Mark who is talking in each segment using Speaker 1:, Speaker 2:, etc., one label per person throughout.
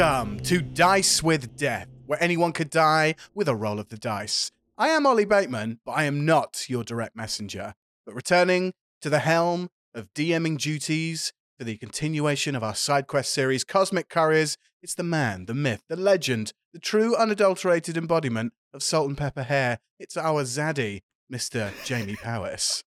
Speaker 1: Welcome to Dice with Death, where anyone could die with a roll of the dice. I am Ollie Bateman, but I am not your direct messenger. But returning to the helm of DMing duties for the continuation of our side quest series, Cosmic Couriers, it's the man, the myth, the legend, the true unadulterated embodiment of salt and pepper hair. It's our Zaddy, Mr. Jamie Powis.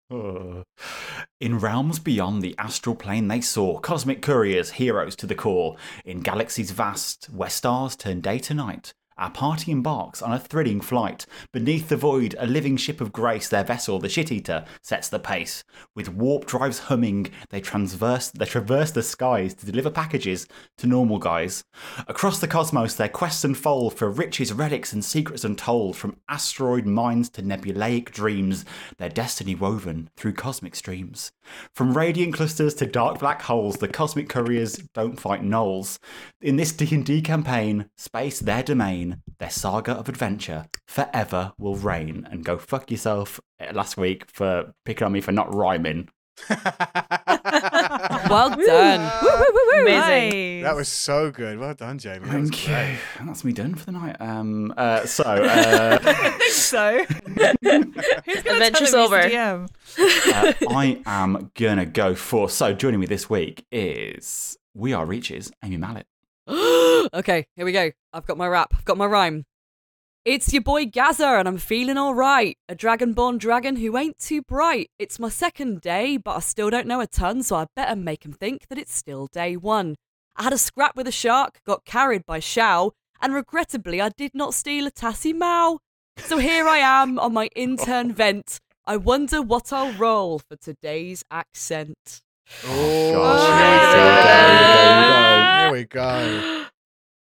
Speaker 2: In realms beyond the astral plane they saw cosmic couriers, heroes to the core. In galaxies vast, where stars turn day to night, our party embarks on a thrilling flight. Beneath the void, a living ship of grace, their vessel, the shit eater, sets the pace. With warp drives humming, they transverse they traverse the skies to deliver packages to normal guys. Across the cosmos, their quests unfold for riches, relics, and secrets untold. From asteroid mines to nebulaic dreams, their destiny woven through cosmic streams. From radiant clusters to dark black holes, the cosmic couriers don't fight gnolls. In this D&D campaign, space their domain, their saga of adventure forever will reign. And go fuck yourself eh, last week for picking on me for not rhyming.
Speaker 3: Well done. Woo, woo, woo, woo.
Speaker 4: Amazing.
Speaker 1: that was so good. Well done, Jamie. That was
Speaker 2: Thank
Speaker 1: great.
Speaker 2: you. And that's me done for the night. Um, uh, so, uh,
Speaker 4: I think so. Who's gonna
Speaker 5: Adventure's
Speaker 4: tell
Speaker 5: over.
Speaker 4: DM?
Speaker 2: uh, I am gonna go for. So, joining me this week is We Are Reaches, Amy Mallett.
Speaker 3: okay, here we go. I've got my rap. I've got my rhyme. It's your boy Gaza, and I'm feeling alright. A dragonborn dragon who ain't too bright. It's my second day, but I still don't know a ton, so I better make him think that it's still day one. I had a scrap with a shark, got carried by Shao, and regrettably I did not steal a Tassie Mao. So here I am on my intern vent. I wonder what I'll roll for today's accent.
Speaker 1: Oh,
Speaker 2: Gosh,
Speaker 1: here we go. Here we go.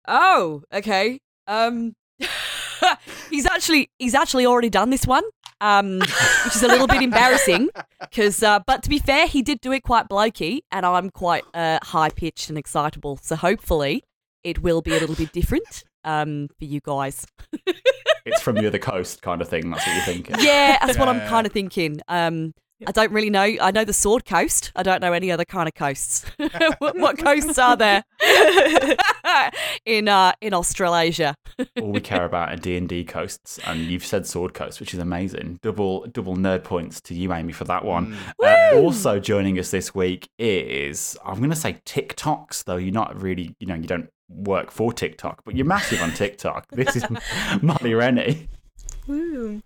Speaker 3: Oh, okay. Um, he's actually he's actually already done this one, um, which is a little bit embarrassing. Because, uh, but to be fair, he did do it quite blokey, and I'm quite uh, high pitched and excitable. So hopefully, it will be a little bit different um, for you guys.
Speaker 2: It's from near the other coast, kind of thing. That's what you're thinking.
Speaker 3: Yeah, that's what I'm kind of thinking. Um, I don't really know. I know the Sword Coast. I don't know any other kind of coasts. what, what coasts are there in uh, in Australasia?
Speaker 2: All we care about are D and D coasts, and you've said Sword Coast, which is amazing. Double double nerd points to you, Amy, for that one. Uh, also joining us this week is I'm going to say TikToks, though you're not really, you know, you don't work for TikTok, but you're massive on TikTok. This is Molly Rennie.
Speaker 5: Woo.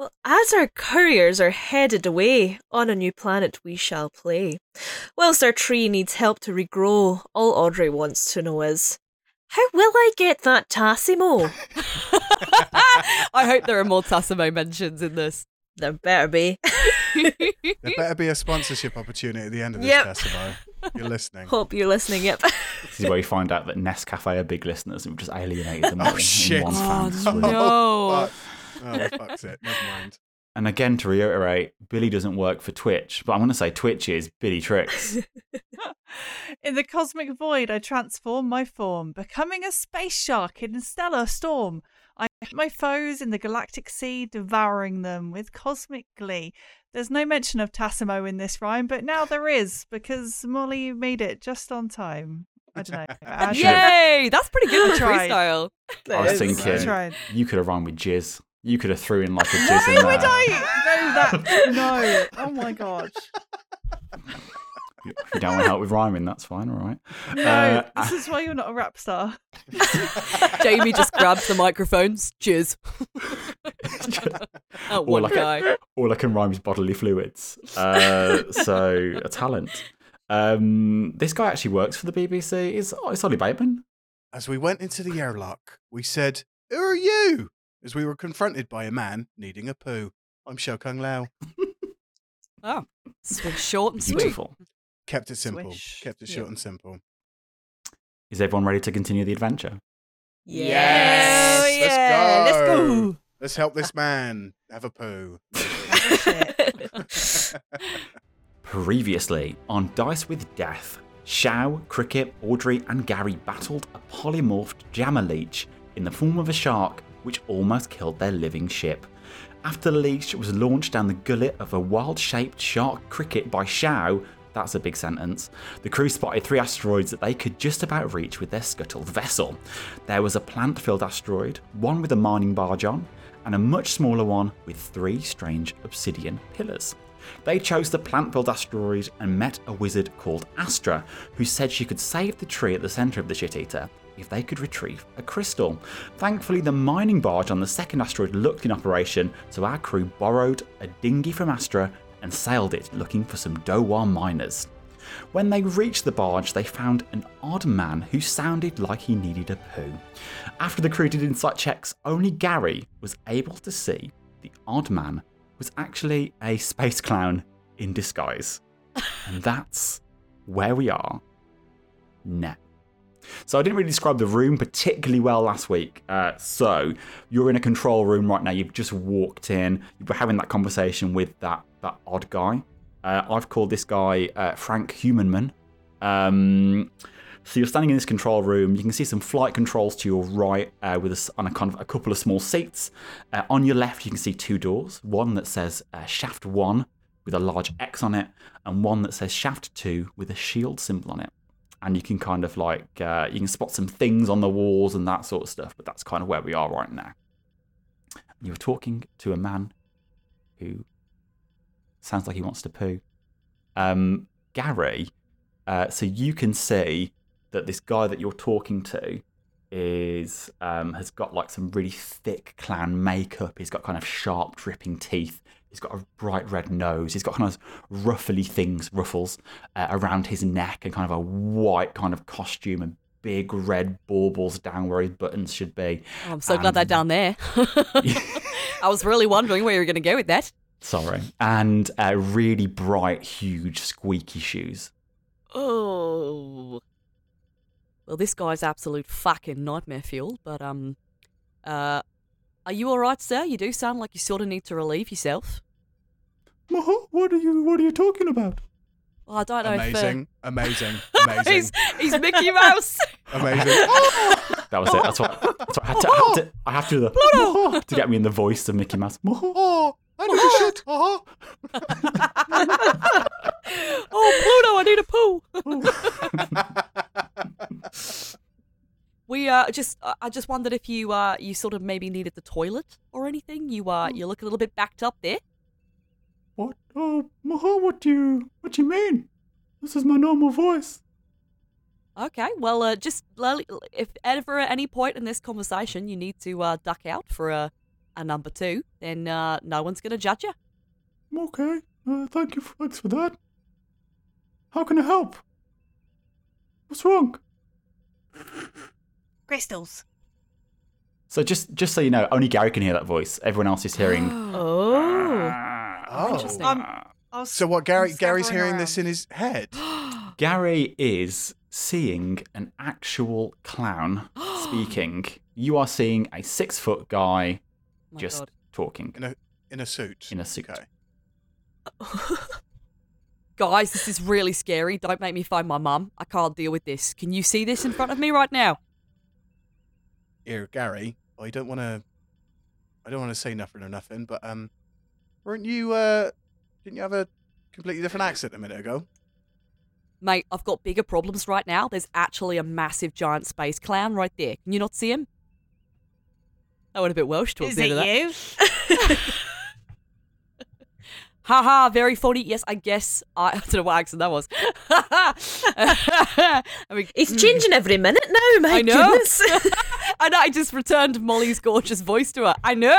Speaker 5: Well, as our couriers are headed away on a new planet we shall play, whilst our tree needs help to regrow, all Audrey wants to know is, how will I get that Tassimo?
Speaker 3: I hope there are more Tassimo mentions in this.
Speaker 5: there better be.
Speaker 1: There better be a sponsorship opportunity at the end of this,
Speaker 5: Yep.
Speaker 1: Decimo. You're listening.
Speaker 5: Hope you're listening. Yep.
Speaker 2: This is where you find out that Nescafe are big listeners and we've just alienated them all
Speaker 1: Oh, shit.
Speaker 2: in one
Speaker 3: Oh,
Speaker 2: fan swoop.
Speaker 3: no.
Speaker 1: Fuck. Oh, fuck's it. Never mind.
Speaker 2: And again, to reiterate, Billie doesn't work for Twitch, but I'm going to say Twitch is Billie Trixx.
Speaker 4: In the cosmic void, I transform my form, becoming a space shark in a stellar storm. I hit my foes in the galactic sea, devouring them with cosmic glee. There's no mention of Tassimo in this rhyme, but now there is because Molly made it just on time. I don't know. I
Speaker 3: Yay! That's pretty good
Speaker 4: I
Speaker 3: for
Speaker 4: tried.
Speaker 3: freestyle.
Speaker 2: I was thinking
Speaker 4: I
Speaker 2: you could have rhymed with jizz. You could have threw in like a jizz in
Speaker 4: Why
Speaker 2: there.
Speaker 4: would I know that? No. Oh my god.
Speaker 2: If you don't want help with rhyming, that's fine, all right.
Speaker 4: No.
Speaker 2: Uh,
Speaker 4: this is why you're not a rap star.
Speaker 3: Jamie just grabs the microphones. Cheers. oh, one
Speaker 2: like-
Speaker 3: guy.
Speaker 2: All I can rhyme is bodily fluids. Uh, so, a talent. Um, this guy actually works for the BBC. Is oh, it's Ollie Bateman.
Speaker 1: As we went into the airlock, we said, Who are you? As we were confronted by a man needing a poo. I'm Shokung Lao.
Speaker 3: Oh, sweet, short and sweet.
Speaker 2: Beautiful.
Speaker 1: Kept it simple.
Speaker 4: Swish.
Speaker 1: Kept it short and simple.
Speaker 2: Is everyone ready to continue the adventure?
Speaker 5: Yes.
Speaker 4: Yeah,
Speaker 1: Let's
Speaker 4: let's
Speaker 1: go.
Speaker 4: go.
Speaker 1: Let's help this man have a poo.
Speaker 2: Previously on Dice with Death, Shao, Cricket, Audrey, and Gary battled a polymorphed jammer leech in the form of a shark, which almost killed their living ship. After the leech was launched down the gullet of a wild shaped shark cricket by Shao, That's a big sentence. The crew spotted three asteroids that they could just about reach with their scuttled vessel. There was a plant filled asteroid, one with a mining barge on, and a much smaller one with three strange obsidian pillars. They chose the plant filled asteroid and met a wizard called Astra, who said she could save the tree at the centre of the shit eater if they could retrieve a crystal. Thankfully, the mining barge on the second asteroid looked in operation, so our crew borrowed a dinghy from Astra and sailed it looking for some Dowa miners. When they reached the barge, they found an odd man who sounded like he needed a poo. After the crew did insight checks, only Gary was able to see the odd man was actually a space clown in disguise. and that's where we are now. So I didn't really describe the room particularly well last week. Uh, so you're in a control room right now. You've just walked in. You were having that conversation with that that odd guy. Uh, I've called this guy uh, Frank Humanman. Um, so you're standing in this control room. You can see some flight controls to your right, uh, with a, on a, kind of a couple of small seats. Uh, on your left, you can see two doors. One that says uh, Shaft One with a large X on it, and one that says Shaft Two with a shield symbol on it and you can kind of like uh, you can spot some things on the walls and that sort of stuff. But that's kind of where we are right now. You're talking to a man who sounds like he wants to poo. Um, Gary, uh, so you can see that this guy that you're talking to is um, has got like some really thick clown makeup. He's got kind of sharp, dripping teeth. He's got a bright red nose. He's got kind of ruffly things, ruffles uh, around his neck, and kind of a white kind of costume and big red baubles down where his buttons should be.
Speaker 3: Oh, I'm so glad they're down there. I was really wondering where you were going to go with that.
Speaker 2: Sorry. And uh, really bright, huge, squeaky shoes.
Speaker 3: Oh. Well, this guy's absolute fucking nightmare fuel, but, um, uh, are you alright, sir? You do sound like you sort of need to relieve yourself.
Speaker 2: What are you What are you talking about?
Speaker 3: Well, I don't know
Speaker 1: Amazing,
Speaker 3: if.
Speaker 1: amazing,
Speaker 3: Uh...
Speaker 1: amazing,
Speaker 3: he's, he's Mickey Mouse!
Speaker 1: amazing.
Speaker 2: That was it. That's what, that's what I, had to, I, had to, I have to do the to get me in the voice of Mickey Mouse.
Speaker 1: Oh, I need a shit. Uh-huh.
Speaker 3: oh, Pluto, I need a poo! We uh just uh, I just wondered if you uh you sort of maybe needed the toilet or anything. You uh you look a little bit backed up there.
Speaker 2: What? Oh, Maha, what do you what do you mean? This is my normal voice.
Speaker 3: Okay, well uh just if ever at any point in this conversation you need to uh duck out for a a number two, then uh no one's gonna judge you.
Speaker 2: Okay. Uh, thank you. For, thanks for that. How can I help? What's wrong?
Speaker 4: Crystals.
Speaker 2: So just just so you know, only Gary can hear that voice. Everyone else is hearing.
Speaker 5: Oh.
Speaker 1: Oh.
Speaker 3: Interesting.
Speaker 4: Um,
Speaker 1: So what? Gary Gary's
Speaker 4: scattering
Speaker 1: hearing this in his head.
Speaker 2: Gary is seeing an actual clown speaking. You are seeing a six foot guy
Speaker 3: My
Speaker 2: just
Speaker 3: God.
Speaker 2: talking
Speaker 1: in a in a suit.
Speaker 2: in a suit.
Speaker 1: Okay.
Speaker 3: Guys, this is really scary. Don't make me find my mum. I can't deal with this. Can you see this in front of me right now?
Speaker 1: Here, Gary. I don't want to. I don't want to say nothing or nothing, but um, weren't you? Uh, didn't you have a completely different accent a minute ago?
Speaker 3: Mate, I've got bigger problems right now. There's actually a massive giant space clown right there. Can you not see him? I went a bit Welsh towards
Speaker 4: Is
Speaker 3: the end
Speaker 4: it
Speaker 3: of that.
Speaker 4: you?
Speaker 3: Haha, very funny. Yes, I guess. I, I don't know what accent that was. I mean,
Speaker 5: He's hmm. changing every minute now, my
Speaker 3: I know.
Speaker 5: goodness.
Speaker 3: I know. I just returned Molly's gorgeous voice to her. I know.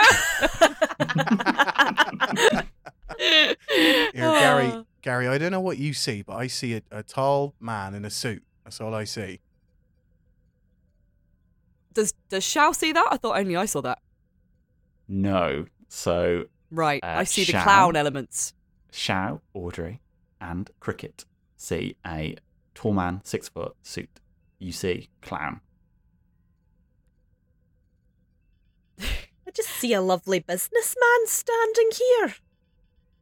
Speaker 1: Here, Gary. Gary, I don't know what you see, but I see a, a tall man in a suit. That's all I see.
Speaker 3: Does Does Shao see that? I thought only I saw that.
Speaker 2: No. So
Speaker 3: Right.
Speaker 2: Uh,
Speaker 3: I see the clown elements.
Speaker 2: Shao, Audrey, and Cricket see a tall man, six foot suit. You see clown.
Speaker 5: I just see a lovely businessman standing here.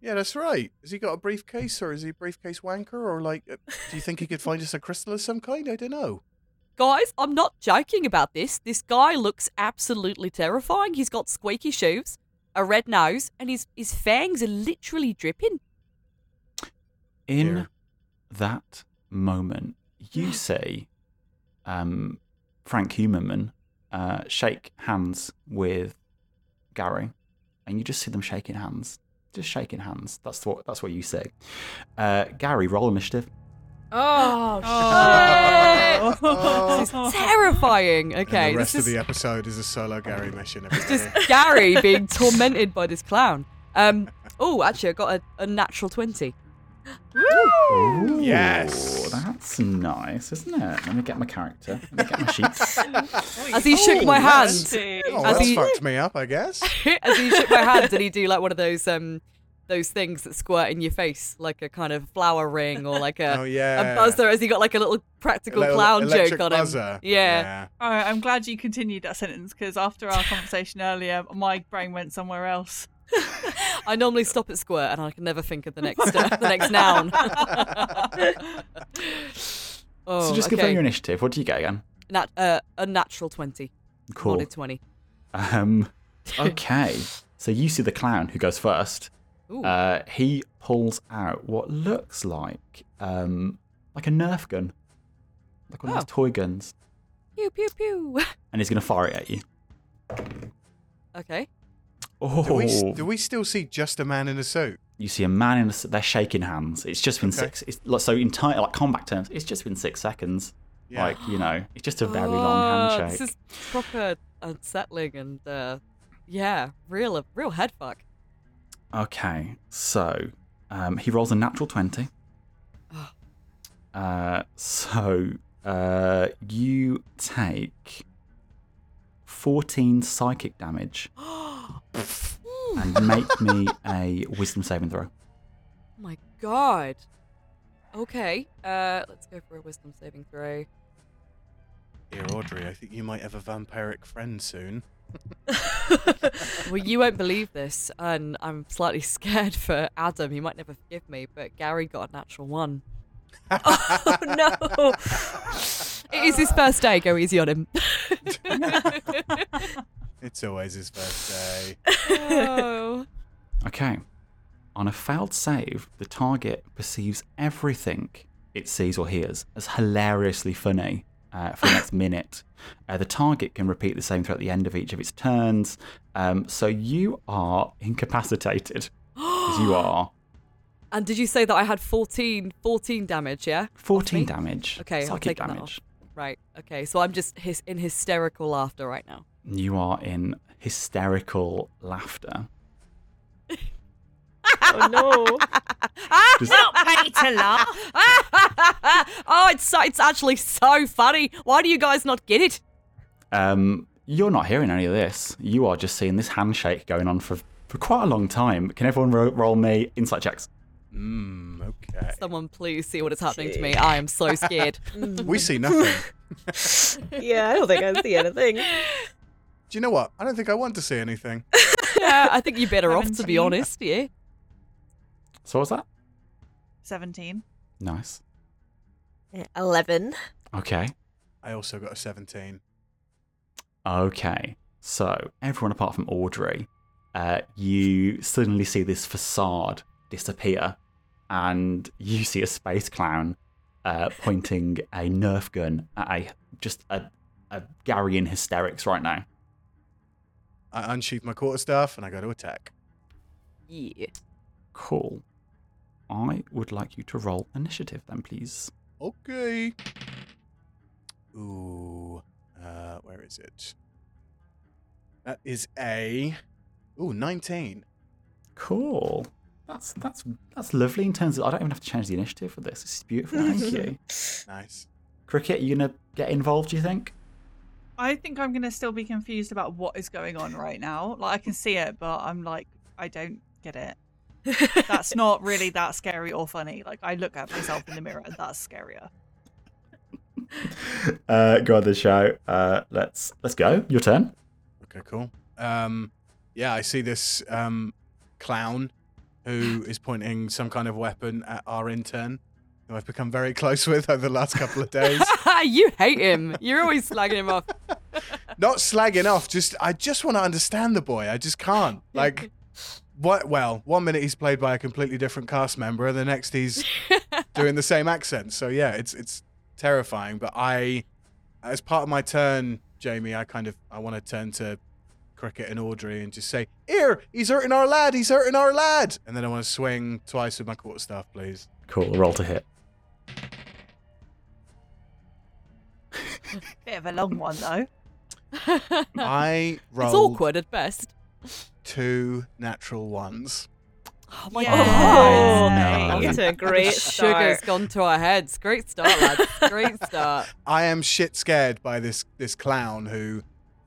Speaker 1: Yeah, that's right. Has he got a briefcase, or is he a briefcase wanker, or like, uh, do you think he could find us a crystal of some kind? I don't know.
Speaker 3: Guys, I'm not joking about this. This guy looks absolutely terrifying. He's got squeaky shoes, a red nose, and his his fangs are literally dripping.
Speaker 2: In
Speaker 1: Here.
Speaker 2: that moment, you see um, Frank Humerman uh, shake hands with Gary, and you just see them shaking hands, just shaking hands. That's what that's what you see. Uh, Gary, roll initiative.
Speaker 3: Oh,
Speaker 4: Oh.
Speaker 3: shit! This is terrifying.
Speaker 1: And
Speaker 3: Okay,
Speaker 1: the rest
Speaker 3: this
Speaker 1: of
Speaker 3: is
Speaker 1: the episode is a solo Gary mission.
Speaker 3: It's
Speaker 1: just.
Speaker 3: Gary being tormented by this clown. Um. Oh, actually, I got a, a natural twenty.
Speaker 2: Ooh,
Speaker 1: Yes.
Speaker 2: that's nice, isn't it? Let me get my character. Let me get my sheets.
Speaker 3: As he shook
Speaker 1: Oh,
Speaker 3: my hand,
Speaker 1: Oh,
Speaker 3: As
Speaker 1: that's
Speaker 3: he-
Speaker 1: fucked me up, I guess.
Speaker 3: as he shook my hand, did he do like one of those um those things that squirt in your face, like a kind of flower ring or like a
Speaker 1: oh yeah.
Speaker 3: a buzzer? Has he got like a little practical
Speaker 1: Little
Speaker 3: clown joke on
Speaker 1: buzzer.
Speaker 3: him? Yeah.
Speaker 4: All right, I'm glad you continued that sentence because after our conversation earlier, my brain went somewhere else.
Speaker 3: I normally stop at squirt, and I can never think of the next uh, the next noun. oh,
Speaker 2: so just
Speaker 3: okay.
Speaker 2: confirm your initiative. What do you get again?
Speaker 3: Nat- uh, a natural twenty,
Speaker 2: Cool.
Speaker 3: modded twenty.
Speaker 2: Um, okay. so you see the clown who goes first.
Speaker 3: Ooh.
Speaker 2: Uh, he pulls out what looks like um, like a Nerf gun, like one of
Speaker 3: Oh.
Speaker 2: those toy guns,
Speaker 3: pew pew pew.
Speaker 2: and he's going to fire it at you.
Speaker 3: okay.
Speaker 2: Oh,
Speaker 1: Do we, do we still see just a man in a suit?
Speaker 2: you see a man in a. s- They're shaking hands. It's just been
Speaker 1: Okay.
Speaker 2: six. It's like- so in time, like combat terms, it's just been six seconds.
Speaker 1: Yeah.
Speaker 2: Like you know, it's just a very long
Speaker 3: Oh,
Speaker 2: handshake.
Speaker 3: This is proper unsettling and uh, yeah, real real head fuck.
Speaker 2: Okay, so um, he rolls a natural 20.
Speaker 3: Oh.
Speaker 2: Uh, so uh, you take 14 psychic damage and make me a wisdom saving throw.
Speaker 3: Oh my god. Okay, uh, let's go for a wisdom saving throw.
Speaker 1: Dear Audrey, I think you might have a vampiric friend soon.
Speaker 3: Well, you won't believe this, and I'm slightly scared for Adam. He might never forgive me, but Gary got a natural one.
Speaker 5: oh no!
Speaker 3: It is his first day. Go easy on him.
Speaker 1: It's always his first day.
Speaker 3: oh.
Speaker 2: Okay. On a failed save, the target perceives everything it sees or hears as hilariously funny uh, for the next minute. Uh, the target can repeat the same throughout the end of each of its turns. Um, so you are incapacitated. You are
Speaker 3: And did you say that I had 14, 14 damage? Yeah.
Speaker 2: 14 damage.
Speaker 3: Okay, I'm
Speaker 2: psychic
Speaker 3: that
Speaker 2: damage.
Speaker 3: Right. Okay. So I'm just his- in hysterical laughter right now.
Speaker 2: You are in hysterical laughter.
Speaker 5: Oh no!
Speaker 2: Just-
Speaker 4: Not pay to laugh.
Speaker 3: oh, it's so, it's actually so funny. Why do you guys not get it?
Speaker 2: Um, you're not hearing any of this. You are just seeing this handshake going on for, for quite a long time. Can everyone ro- roll me insight checks?
Speaker 1: Mmm, okay.
Speaker 3: Someone please see what is happening to me. I am so scared.
Speaker 1: We see nothing.
Speaker 5: yeah, I don't think I see anything.
Speaker 1: Do you know what? I don't think I want to see anything.
Speaker 3: yeah, I think you're better off to be honest. Yeah.
Speaker 2: So what's that?
Speaker 4: 17.
Speaker 2: Nice.
Speaker 5: Eleven.
Speaker 2: Okay.
Speaker 1: I also got a 17.
Speaker 2: Okay. So everyone apart from Audrey, uh, you suddenly see this facade disappear, and you see a space clown uh, pointing a Nerf gun at a just a, a Gary in hysterics right now.
Speaker 1: I unsheath my quarterstaff and I go to attack.
Speaker 3: Yeah.
Speaker 2: Cool. I would like you to roll initiative then, please.
Speaker 1: Okay. Ooh. Uh, where is it? That is a. Ooh, 19.
Speaker 2: Cool. That's that's that's lovely in terms of I don't even have to change the initiative for this. This is beautiful. Thank you.
Speaker 1: Nice.
Speaker 2: Cricket, you gonna get involved? Do you think?
Speaker 4: I think I'm going to still be confused about what is going on right now. Like, I can see it, but I'm like, I don't get it. That's not really that scary or funny. Like, I look at myself in the mirror and that's scarier.
Speaker 2: Uh, go on the show. Uh, let's let's go. Your turn.
Speaker 1: Okay, cool. Um, yeah, I see this um, clown who is pointing some kind of weapon at our intern, who I've become very close with over the last couple of days.
Speaker 3: you hate him. You're always slagging him off.
Speaker 1: Not slagging off, just I just want to understand the boy. I just can't. Like, what? Well, one minute he's played by a completely different cast member, and the next he's doing the same accent. So yeah, it's it's terrifying. But I, as part of my turn, Jamie, I kind of I want to turn to Cricket and Audrey and just say, "Here, he's hurting our lad. He's hurting our lad." And then I want to swing twice with my quarterstaff, please.
Speaker 2: Cool. Roll to hit.
Speaker 4: Bit of a long one though.
Speaker 1: I
Speaker 3: It's awkward at best.
Speaker 1: Two natural ones.
Speaker 3: Oh my
Speaker 4: Yeah.
Speaker 3: god.
Speaker 2: Oh, no.
Speaker 5: Off a great start.
Speaker 3: Sugar's gone to our heads. Great start, lads. Great start.
Speaker 1: I am shit scared by this this clown who,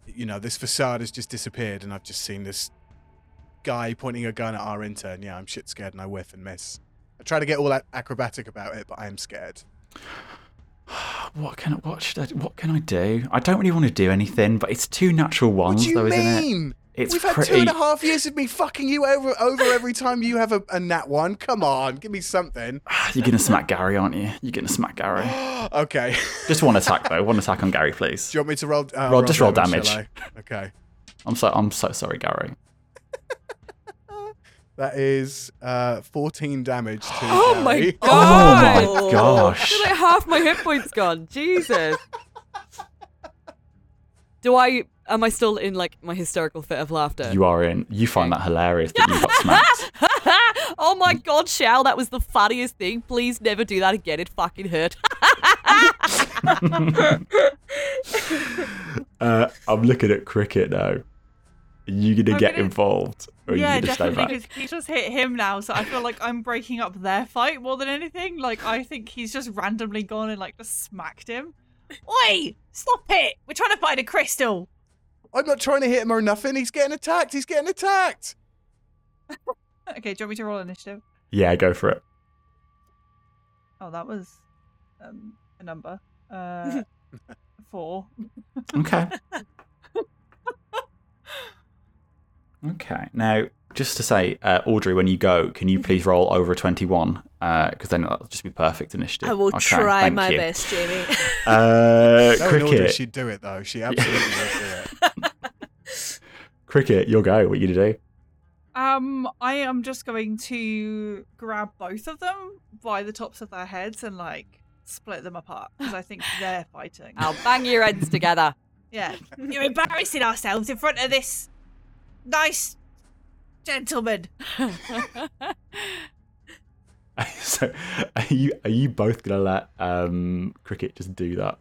Speaker 1: you know, this facade has just disappeared, and I've just seen this guy pointing a gun at our intern. Yeah, I'm shit scared, and I whiff and miss. I try to get all ac- acrobatic about it, but I am scared.
Speaker 2: What can I, what should I, what can I do? I don't really want to do anything, but it's two natural ones,
Speaker 1: what do you
Speaker 2: though, isn't it?
Speaker 1: Mean?
Speaker 2: It's
Speaker 1: We've had
Speaker 2: pretty.
Speaker 1: two and a half years of me fucking you over over every time you have a, a nat one. Come on, give me something.
Speaker 2: You're gonna smack Gary, aren't you? You're gonna smack Gary.
Speaker 1: okay.
Speaker 2: Just one attack though. One attack on Gary, please.
Speaker 1: Do you want me to roll? Uh,
Speaker 2: Roll- just roll
Speaker 1: shall
Speaker 2: damage.
Speaker 1: Okay.
Speaker 2: I'm so I'm so sorry, Gary.
Speaker 1: That is uh, 14 damage to
Speaker 3: Oh my god.
Speaker 2: Oh my gosh.
Speaker 3: Feel like half my hit points gone. Jesus. Do I? Am I still in like my hysterical fit of laughter?
Speaker 2: You are in. You find that hilarious that you got smacked.
Speaker 3: oh my god, Shell, that was the funniest thing. Please never do that again. It fucking hurt.
Speaker 2: Uh, I'm looking at cricket now. Are you gonna
Speaker 4: I'm
Speaker 2: get
Speaker 4: gonna-
Speaker 2: involved, or are
Speaker 4: yeah,
Speaker 2: you gonna stay
Speaker 4: definitely.
Speaker 2: back?
Speaker 4: Because he just hit him now, so I feel like I'm breaking up their fight more than anything. Like I think he's just randomly gone and like just smacked him. Oi! Stop it! We're trying to find a crystal.
Speaker 1: I'm not trying to hit him or nothing. He's getting attacked. He's getting attacked.
Speaker 4: Okay, do you want me to roll initiative?
Speaker 2: Yeah, go for it.
Speaker 4: Oh, that was um, a number. Uh, four.
Speaker 2: Okay. okay. Now, just to say, uh, Audrey, when you go, can you please roll over a 21? Because then that'll just be perfect initiative.
Speaker 5: I will
Speaker 2: Okay,
Speaker 5: try
Speaker 2: thank
Speaker 5: my
Speaker 2: you.
Speaker 5: best, Jamie.
Speaker 2: Uh,
Speaker 1: Knowing Audrey,
Speaker 2: cricket.
Speaker 1: she'd do it though. She absolutely would do it.
Speaker 2: Cricket, your go. What are you gonna do?
Speaker 4: Um, I am just going to grab both of them by the tops of their heads and like split them apart because I think they're fighting.
Speaker 3: I'll bang your heads together.
Speaker 4: Yeah, you're embarrassing ourselves in front of this nice gentleman.
Speaker 2: so, are you are you both gonna let um, cricket just do that?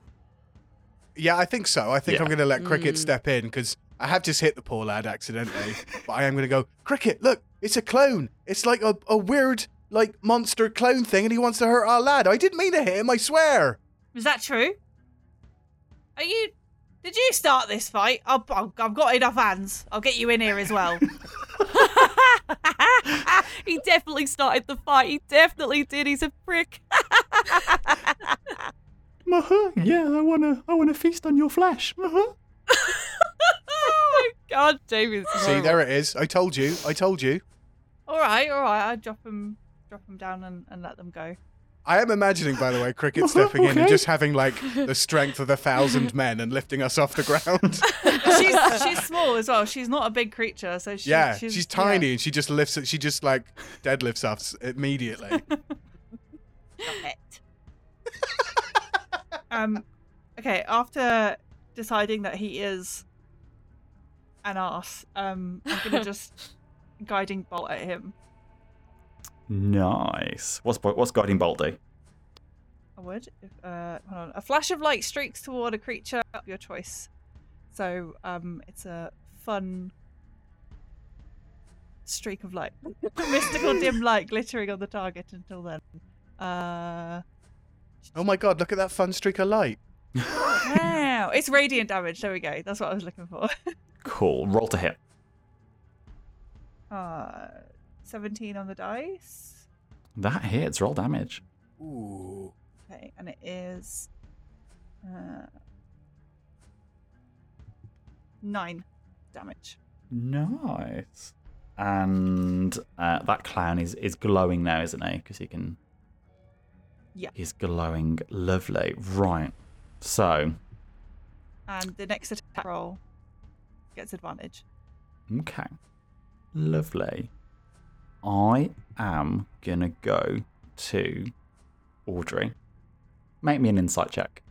Speaker 1: Yeah, I think so. I think
Speaker 2: Yeah.
Speaker 1: I'm going to let Cricket
Speaker 3: Mm.
Speaker 1: step in because I have just hit the poor lad accidentally. but I am going to go, Cricket, look, it's a clone. It's like a, a weird, like, monster clone thing, and he wants to hurt our lad. I didn't mean to hit him, I swear.
Speaker 4: Is that true? Are you? Did you start this fight? I'll, I'll, I've got enough hands. I'll get you in here as well.
Speaker 3: he definitely started the fight. He definitely did. He's a prick.
Speaker 2: Yeah, I wanna I wanna feast on your flesh.
Speaker 3: Oh my god, Jamie's
Speaker 1: See, there it is. I told you. I told you.
Speaker 4: all right, all right. I drop them, drop them down and, and let them go.
Speaker 1: I am imagining, by the way, Cricket stepping in and just having, like, the strength of a thousand men and lifting us off the ground.
Speaker 4: she's she's small as well. She's not a big creature, so she,
Speaker 1: yeah,
Speaker 4: she's,
Speaker 1: she's,
Speaker 4: yeah.
Speaker 1: tiny and she just lifts it. She just, like, deadlifts us immediately.
Speaker 4: Stop it. um, okay. After deciding that he is an ass, um, I'm gonna just guiding bolt at him.
Speaker 2: Nice. What's what's guiding bolt do?
Speaker 4: I would. If, uh, hold on. A flash of light streaks toward a creature of your choice. So, um, it's a fun streak of light, mystical dim light glittering on the target until then. Uh,
Speaker 1: oh my god, look at that fun streak of light.
Speaker 4: wow, it's radiant damage. There we go. That's what I was looking for.
Speaker 2: Cool. Roll to hit.
Speaker 4: Uh, 17 on the dice.
Speaker 2: That hits. Roll damage.
Speaker 1: Ooh.
Speaker 4: Okay, and it is uh, nine damage.
Speaker 2: Nice. And uh, that clown is is glowing now, isn't he? Because he can.
Speaker 4: Yeah.
Speaker 2: He's glowing. Lovely. Right. So,
Speaker 4: And the next attack roll gets advantage.
Speaker 2: okay. Lovely. I am gonna go to Audrey, make me an insight check.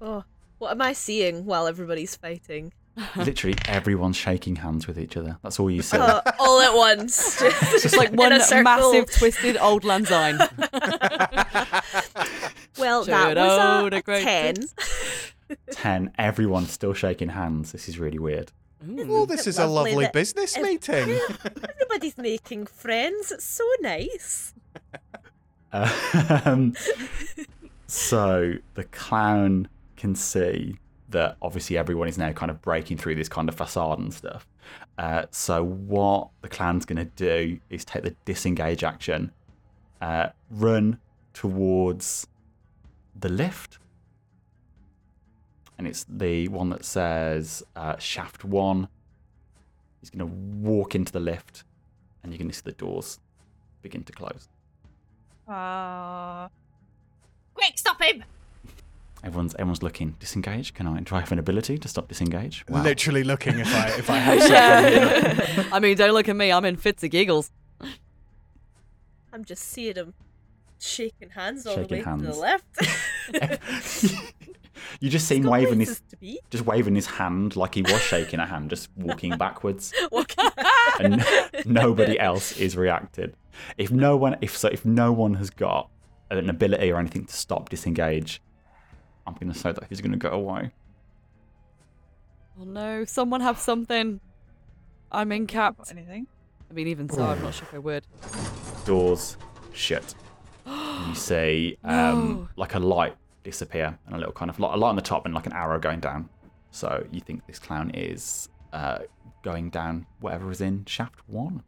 Speaker 5: Oh, what am I seeing while everybody's fighting?
Speaker 2: Literally, everyone's shaking hands with each other. That's all you see.
Speaker 5: Uh, all at once.
Speaker 3: It's just like one massive twisted auld lang syne.
Speaker 5: Well, that was a,
Speaker 3: a great
Speaker 5: 10.
Speaker 2: Ten. Everyone's still shaking hands. This is really weird.
Speaker 1: Oh, this is a
Speaker 5: Lovely
Speaker 1: lovely
Speaker 5: that-
Speaker 1: business meeting.
Speaker 5: Everybody's making friends. It's so nice.
Speaker 2: Um, so the clown can see that obviously everyone is now kind of breaking through this kind of facade and stuff. Uh, so what the clown's going to do is take the disengage action, uh, run towards the lift, and it's the one that says uh, shaft one. He's going to walk into the lift, and you're going to see the doors begin to close.
Speaker 4: Uh, quick, stop him!
Speaker 2: Everyone's everyone's looking. Disengage. Can I? Do I have an ability to stop disengage? Wow.
Speaker 1: Literally looking if I if I have something.
Speaker 3: yeah. I mean, don't look at me. I'm in fits of giggles.
Speaker 5: I'm just seeing him shaking hands all the
Speaker 2: Shaking
Speaker 5: way to the left.
Speaker 2: you just see him waving his
Speaker 5: places to be.
Speaker 2: just waving his hand like he was shaking a hand, just walking backwards, and nobody else is reacted. If no one, if so, if no one has got an ability or anything to stop disengage, I'm going to say that he's going to go away.
Speaker 3: Oh no, someone have something. I'm in
Speaker 4: Got
Speaker 3: capped.
Speaker 4: anything?
Speaker 3: I mean, even so, I'm not sure if I would.
Speaker 2: Doors shut. You see um,
Speaker 3: No.
Speaker 2: like a light disappear and a little kind of a light on the top and like an arrow going down. So you think this clown is uh, going down whatever is in shaft one.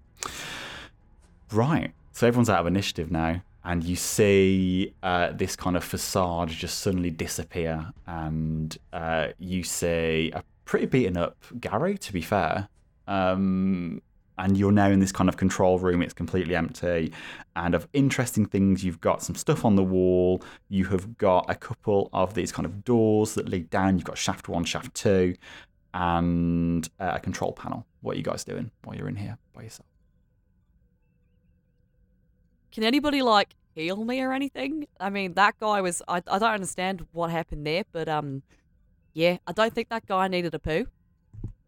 Speaker 2: Right. So everyone's out of initiative now, and you see uh, this kind of facade just suddenly disappear, and uh, you see a pretty beaten up Gary, to be fair. Um, and you're now in this kind of control room. It's completely empty. And of interesting things, you've got some stuff on the wall. You have got a couple of these kind of doors that lead down. You've got shaft one, shaft two, and uh, a control panel. What are you guys doing while you're in here by yourself?
Speaker 3: Can anybody like heal me or anything? I mean, that guy was. I, I don't understand what happened there, but um, yeah, I don't think that guy needed a poo.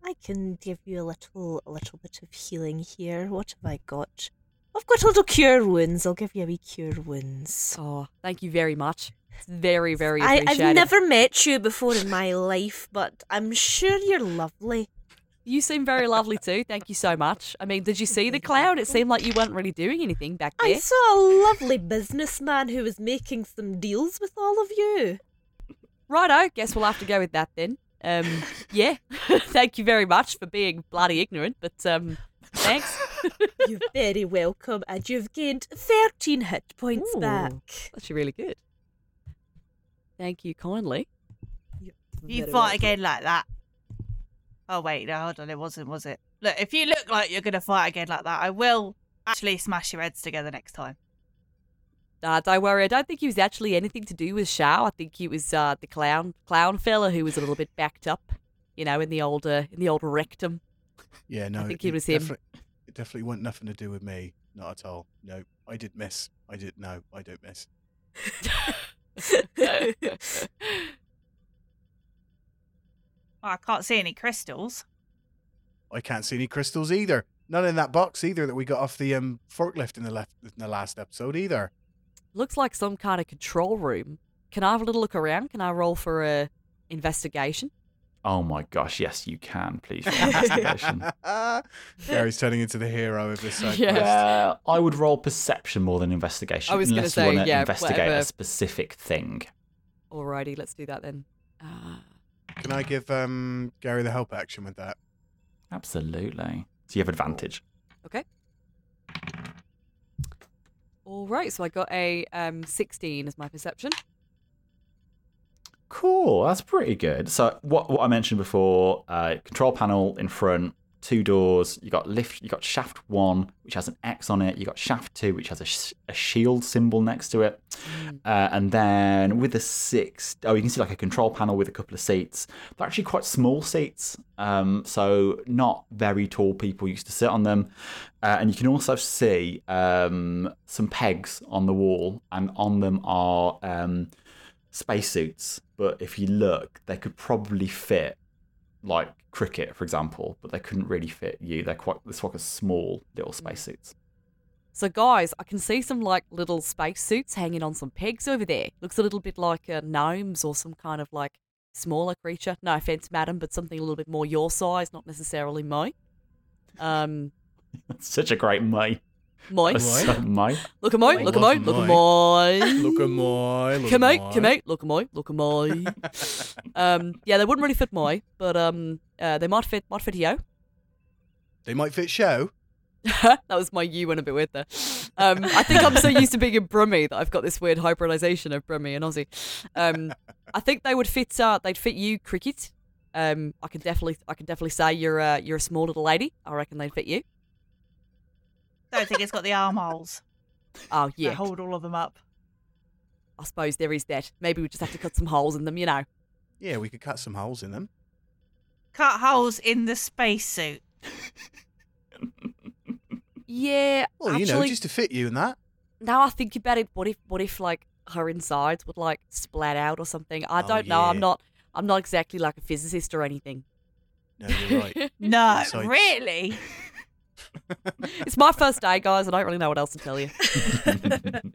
Speaker 5: I can give you a little, a little bit of healing here. What have I got? I've got a little cure wounds. I'll give you a wee cure wounds.
Speaker 3: Oh, thank you very much. It's very, very
Speaker 5: I, I've never met you before in my life, but I'm sure you're lovely.
Speaker 3: You seem very lovely too. Thank you so much. I mean, did you see the clown? It seemed like you weren't really doing anything back there.
Speaker 5: I saw a lovely businessman who was making some deals with all of you.
Speaker 3: Righto, guess we'll have to go with that then. Um, yeah. Thank you very much for being bloody ignorant, but um, thanks.
Speaker 5: You're very welcome, and you've gained 13 hit points
Speaker 3: Ooh.
Speaker 5: back.
Speaker 3: That's really good. Thank you kindly.
Speaker 4: You
Speaker 5: Very
Speaker 4: fight
Speaker 5: welcome.
Speaker 4: again like that. Oh wait, no, hold on, it wasn't, was it? Look, if you look like you're gonna fight again like that, I will actually smash your heads together next time.
Speaker 3: Uh, don't worry, I don't think he was actually anything to do with Shao. I think he was uh, the clown clown fella who was a little bit backed up, you know, in the old uh, in the old rectum.
Speaker 1: Yeah, no,
Speaker 3: think it was him.
Speaker 1: definitely, It definitely want nothing to do with me. Not at all. No, I did miss. I did no, I don't miss.
Speaker 4: Oh, I can't see any crystals.
Speaker 1: I can't see any crystals either. None in that box either that we got off the um, forklift in the left in the last episode either.
Speaker 3: Looks like some kind of control room. Can I have a little look around? Can I roll for a investigation?
Speaker 2: Oh my gosh, yes, you can. Please roll investigation.
Speaker 1: Gary's turning into the hero of this side
Speaker 3: Yeah.
Speaker 1: quest.
Speaker 2: I would roll perception more than investigation.
Speaker 3: I was gonna
Speaker 2: unless
Speaker 3: say,
Speaker 2: you want to
Speaker 3: yeah,
Speaker 2: investigate
Speaker 3: whatever.
Speaker 2: a specific thing.
Speaker 3: Alrighty, let's do that then. Uh,
Speaker 1: Can I give um, Gary the help action with that?
Speaker 2: Absolutely. So you have advantage.
Speaker 3: All right, so I got a um, 16 as my perception.
Speaker 2: Cool, that's pretty good. So what what I mentioned before, uh, control panel in front, two doors. You got lift. You got shaft one, which has an X on it. You got shaft two, which has a, sh- a shield symbol next to it. Uh, and then with the six, oh, you can see like a control panel with a couple of seats. They're actually quite small seats, um, so not very tall people used to sit on them. Uh, and you can also see um, some pegs on the wall, and on them are um, spacesuits. But if you look, they could probably fit like cricket, for example, but they couldn't really fit you. They're quite, it's like a small little spacesuits.
Speaker 3: So, guys, I can see some like little spacesuits hanging on some pegs over there. Looks a little bit like uh, gnomes or some kind of like smaller creature. No offense, madam, but something a little bit more your size, not necessarily me. Um,
Speaker 2: such a great May.
Speaker 3: My.
Speaker 2: That's so May.
Speaker 3: Look at my, look at my,
Speaker 1: Love
Speaker 3: look at
Speaker 1: my.
Speaker 3: my.
Speaker 1: Look at my. Look
Speaker 3: Come out, come out, look at my, look at my. um, yeah, they wouldn't really fit my, but um, uh, they might fit, might fit you.
Speaker 1: They might fit show.
Speaker 3: that was my you went a bit weird there. Um, I think I'm so used to being in Brummy that I've got this weird hybridization of Brummy and Aussie. Um, I think they would fit. Uh, they'd fit you, cricket. Um, I can definitely, I can definitely say you're uh, you're a small little lady. I reckon they'd fit you.
Speaker 4: I don't think it's got the armholes.
Speaker 3: Oh
Speaker 4: that
Speaker 3: yeah,
Speaker 4: hold all of them up.
Speaker 3: I suppose there is that. Maybe we just have to cut some holes in them, you know.
Speaker 1: Yeah, we could cut some holes in them.
Speaker 4: Cut holes in the spacesuit.
Speaker 3: Yeah,
Speaker 1: Well, you know, just to fit you in that.
Speaker 3: now I think about it, what if what if like her insides would like splat out or something? I
Speaker 1: Oh,
Speaker 3: don't know. I'm not I'm not exactly like a physicist or anything.
Speaker 1: No, you're right.
Speaker 4: No,
Speaker 1: Insides.
Speaker 4: really?
Speaker 3: It's my first day, guys. I don't really know what else to tell you.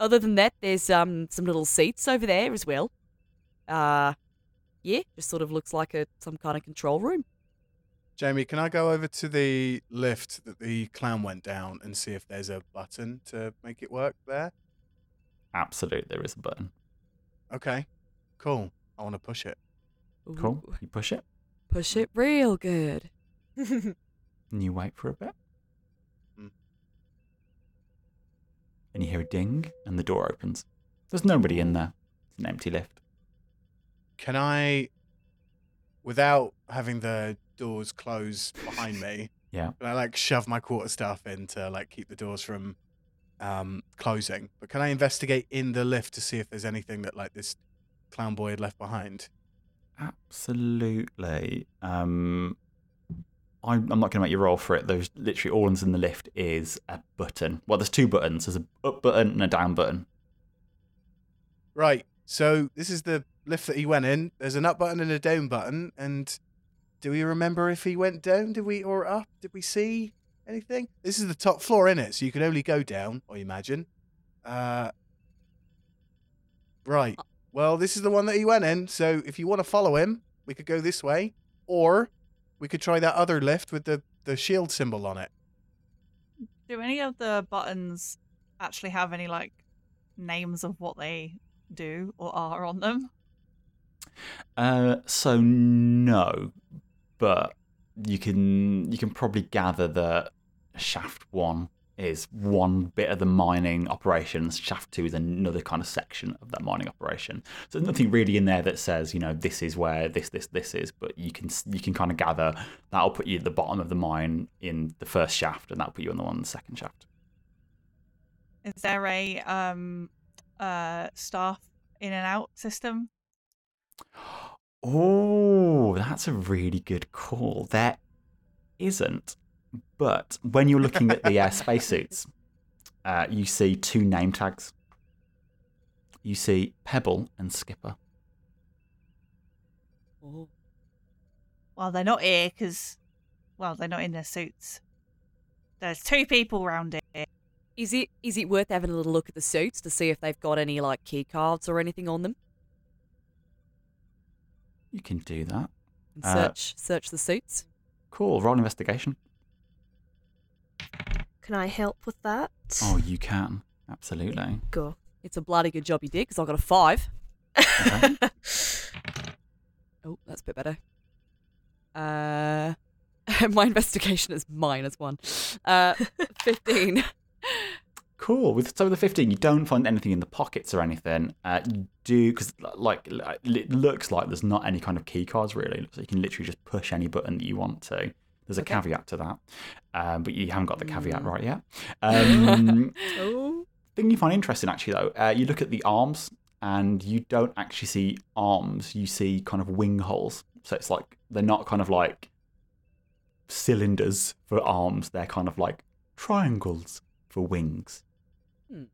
Speaker 3: Other than that, there's um some little seats over there as well. Uh yeah, just sort of looks like a some kind of control room.
Speaker 1: Jamie, can I go over to the lift that the clown went down and see if there's a button to make it work there?
Speaker 2: Absolutely, there is a button.
Speaker 1: Okay, cool. I want to push it.
Speaker 2: Cool. You push it,
Speaker 3: push it real good.
Speaker 2: And you wait for a bit.
Speaker 1: Mm.
Speaker 2: And you hear a ding, and the door opens. There's nobody in there. It's an empty lift.
Speaker 1: Can I, without having the doors close behind me,
Speaker 2: Yeah.
Speaker 1: I like shove my quarter staff in to like keep the doors from um, closing? But can I investigate in the lift to see if there's anything that like this clown boy had left behind?
Speaker 2: Absolutely. Um, I'm, not going to make you roll for it. There's literally all that's in the lift is a button. Well, there's two buttons. There's a up button and a down button.
Speaker 1: Right. So this is the lift that he went in. There's an up button and a down button. And do we remember if he went down? Did we or up? Did we see anything? This is the top floor, in it? So you can only go down. I imagine. Uh. Right. Well, this is the one that he went in. So if you want to follow him, we could go this way, or we could try that other lift with the the shield symbol on it.
Speaker 4: Do any of the buttons actually have any like names of what they do or are on them?
Speaker 2: Uh, so no, but you can you can probably gather that shaft one is one bit of the mining operations. Shaft two is another kind of section of that mining operation. So there's nothing really in there that says you know this is where this this this is, but you can you can kind of gather that'll put you at the bottom of the mine in the first shaft, and that'll put you on the one in the second shaft.
Speaker 4: Is there a um uh staff in and out system?
Speaker 2: Oh, that's a really good call. There isn't, but when you're looking at the uh, spacesuits, uh, you see two name tags. You see Pebble and Skipper.
Speaker 3: Oh.
Speaker 4: Well, they're not here because, well, they're not in their suits. There's two people round here.
Speaker 3: Is it is it worth having a little look at the suits to see if they've got any like key cards or anything on them?
Speaker 2: You can do that.
Speaker 3: And
Speaker 2: Uh,
Speaker 3: search search the suits.
Speaker 2: Cool. Roll investigation.
Speaker 5: Can I help with that?
Speaker 2: Oh, you can. Absolutely.
Speaker 5: Go.
Speaker 3: It's a bloody good job you did because I got a five.
Speaker 2: Okay.
Speaker 3: Oh, that's a bit better. Uh, my investigation is minus one. Uh, fifteen.
Speaker 2: Cool. With so with the 15, you don't find anything in the pockets or anything. Uh, you do because like it looks like there's not any kind of key cards really. So you can literally just push any button that you want to. There's a
Speaker 3: Okay.
Speaker 2: caveat to that, um, but you haven't got the caveat right yet. Um,
Speaker 5: Oh.
Speaker 2: thing you find interesting actually though, uh, you look at the arms and you don't actually see arms. You see kind of wing holes. So it's like they're not kind of like cylinders for arms. They're kind of like triangles for wings.
Speaker 5: Ooh.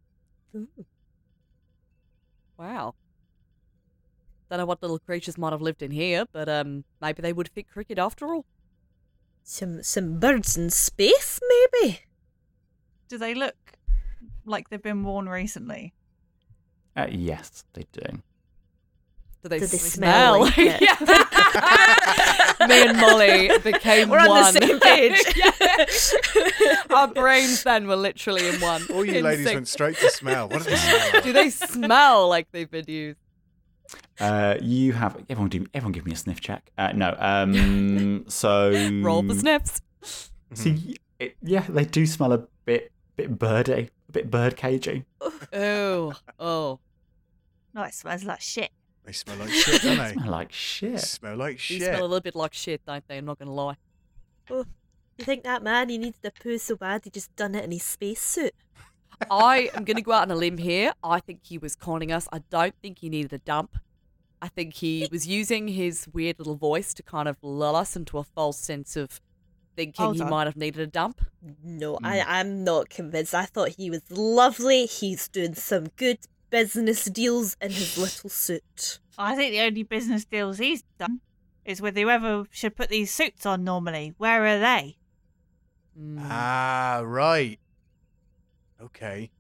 Speaker 3: Wow. Don't know what little creatures might have lived in here, but um, maybe they would fit cricket after all.
Speaker 5: Some some birds in space, maybe.
Speaker 4: Do they look like they've been worn recently?
Speaker 2: Uh, yes, they do.
Speaker 3: Do they,
Speaker 5: Do they
Speaker 3: smell?
Speaker 5: smell like it?
Speaker 3: Me and Molly became
Speaker 5: We're on
Speaker 3: one.
Speaker 5: the same page.
Speaker 3: Our brains then were literally in one.
Speaker 1: All you
Speaker 3: In
Speaker 1: ladies
Speaker 3: sync.
Speaker 1: went straight to smell. What do they smell? like?
Speaker 3: Do they smell like they've been used?
Speaker 2: Uh, you have everyone do everyone give me a sniff check. Uh, no, um, so
Speaker 3: Roll the sniffs.
Speaker 2: See, it, yeah, they do smell a bit bit birdy, a bit bird cagey.
Speaker 3: Oh, oh.
Speaker 4: No, it smells like shit.
Speaker 1: They smell like shit, don't they?
Speaker 2: Smell like
Speaker 1: They
Speaker 2: shit.
Speaker 1: smell like shit.
Speaker 3: They smell a little bit like shit, don't they? I'm not going to lie.
Speaker 5: Oh, You think that man he needed a poo so bad he just done it in his spacesuit?
Speaker 3: I am going to go out on a limb here. I think he was conning us. I don't think he needed a dump. I think he was using his weird little voice to kind of lull us into a false sense of thinking
Speaker 4: Hold
Speaker 3: he
Speaker 4: on.
Speaker 3: might have needed a dump.
Speaker 5: No, I, I'm not convinced. I thought he was lovely. He's doing some good business deals in his little suit.
Speaker 4: I think the only business deals he's done is with whoever should put these suits on normally. Where are they?
Speaker 3: Mm.
Speaker 1: Ah, right. Okay.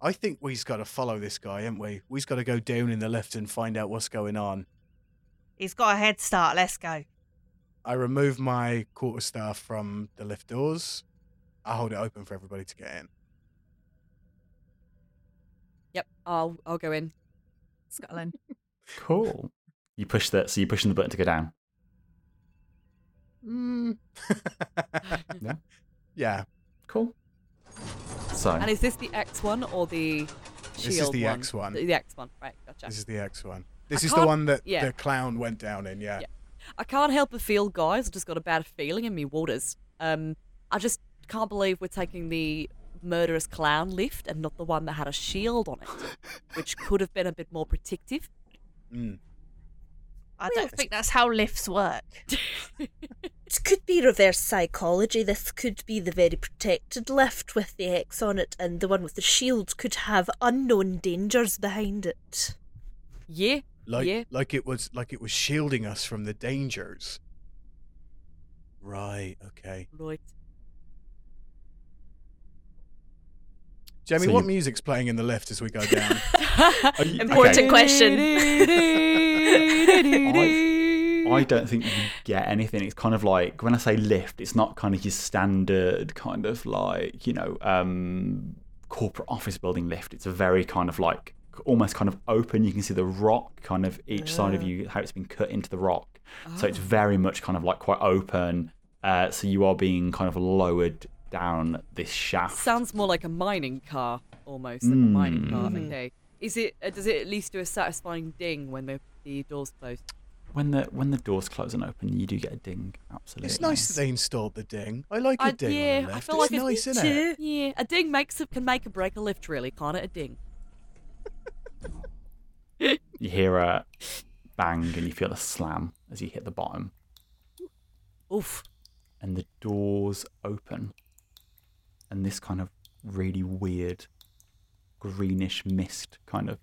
Speaker 1: I think we've got to follow this guy, haven't we? We've got to go down in the lift and find out what's going on.
Speaker 4: He's got a head start. Let's go.
Speaker 1: I remove my quarterstaff from the lift doors. I hold it open for everybody to get in.
Speaker 3: Yep, I'll I'll go in.
Speaker 4: Scotland.
Speaker 2: Cool. You push the so you're pushing the button to go down.
Speaker 1: Mm.
Speaker 2: Yeah.
Speaker 1: Yeah.
Speaker 2: Cool. So
Speaker 3: And is this the X one or the Shield
Speaker 1: This is
Speaker 3: shield
Speaker 1: the
Speaker 3: one?
Speaker 1: X one.
Speaker 3: The, the X one, right? Gotcha.
Speaker 1: This is the X one. This
Speaker 3: I
Speaker 1: is the
Speaker 3: can't-
Speaker 1: one that
Speaker 3: yeah.
Speaker 1: the clown went down in, yeah.
Speaker 3: Yeah. I can't help but feel, guys. I just got a bad feeling in me waters. Um, I just can't believe we're taking the murderous clown lift and not the one that had a shield on it, which could have been a bit more protective.
Speaker 4: I don't think that's how lifts work.
Speaker 5: It could be reverse psychology. This could be the very protected lift with the X on it, and the one with the shield could have unknown dangers behind it.
Speaker 3: Yeah,
Speaker 1: Like
Speaker 3: yeah.
Speaker 1: like it was like it was shielding us from the dangers. Right, okay.
Speaker 3: Right.
Speaker 1: Jamie,
Speaker 2: So
Speaker 1: what
Speaker 2: you-
Speaker 1: music's playing in the lift as we go down?
Speaker 2: you-
Speaker 5: Important
Speaker 2: okay.
Speaker 5: question.
Speaker 2: I don't think you get anything. It's kind of like when I say lift, it's not kind of your standard kind of like you know um, corporate office building lift. It's a very kind of like almost kind of open. You can see the rock kind of each side of you, how it's been cut into the rock. So it's very much kind of like quite open. Uh, so you are being kind of lowered down this shaft.
Speaker 3: Sounds more like a mining car, almost like a mining car.
Speaker 1: Mm.
Speaker 3: Okay. Is it? Uh, does it at least do a satisfying ding when the the doors close?
Speaker 2: when the when the doors close and open, you do get a ding. Absolutely.
Speaker 1: it's nice that they installed the ding. I like a
Speaker 3: I-
Speaker 1: ding
Speaker 3: yeah,
Speaker 1: on a
Speaker 3: I
Speaker 1: lift.
Speaker 3: feel
Speaker 1: it's
Speaker 3: like it's-
Speaker 1: nice, isn't it?
Speaker 3: Yeah, a ding makes it can make or break a lift, really, can't it? A ding.
Speaker 2: You hear a bang and you feel a slam as you hit the bottom,
Speaker 3: Oof.
Speaker 2: and the doors open, and this kind of really weird greenish mist kind of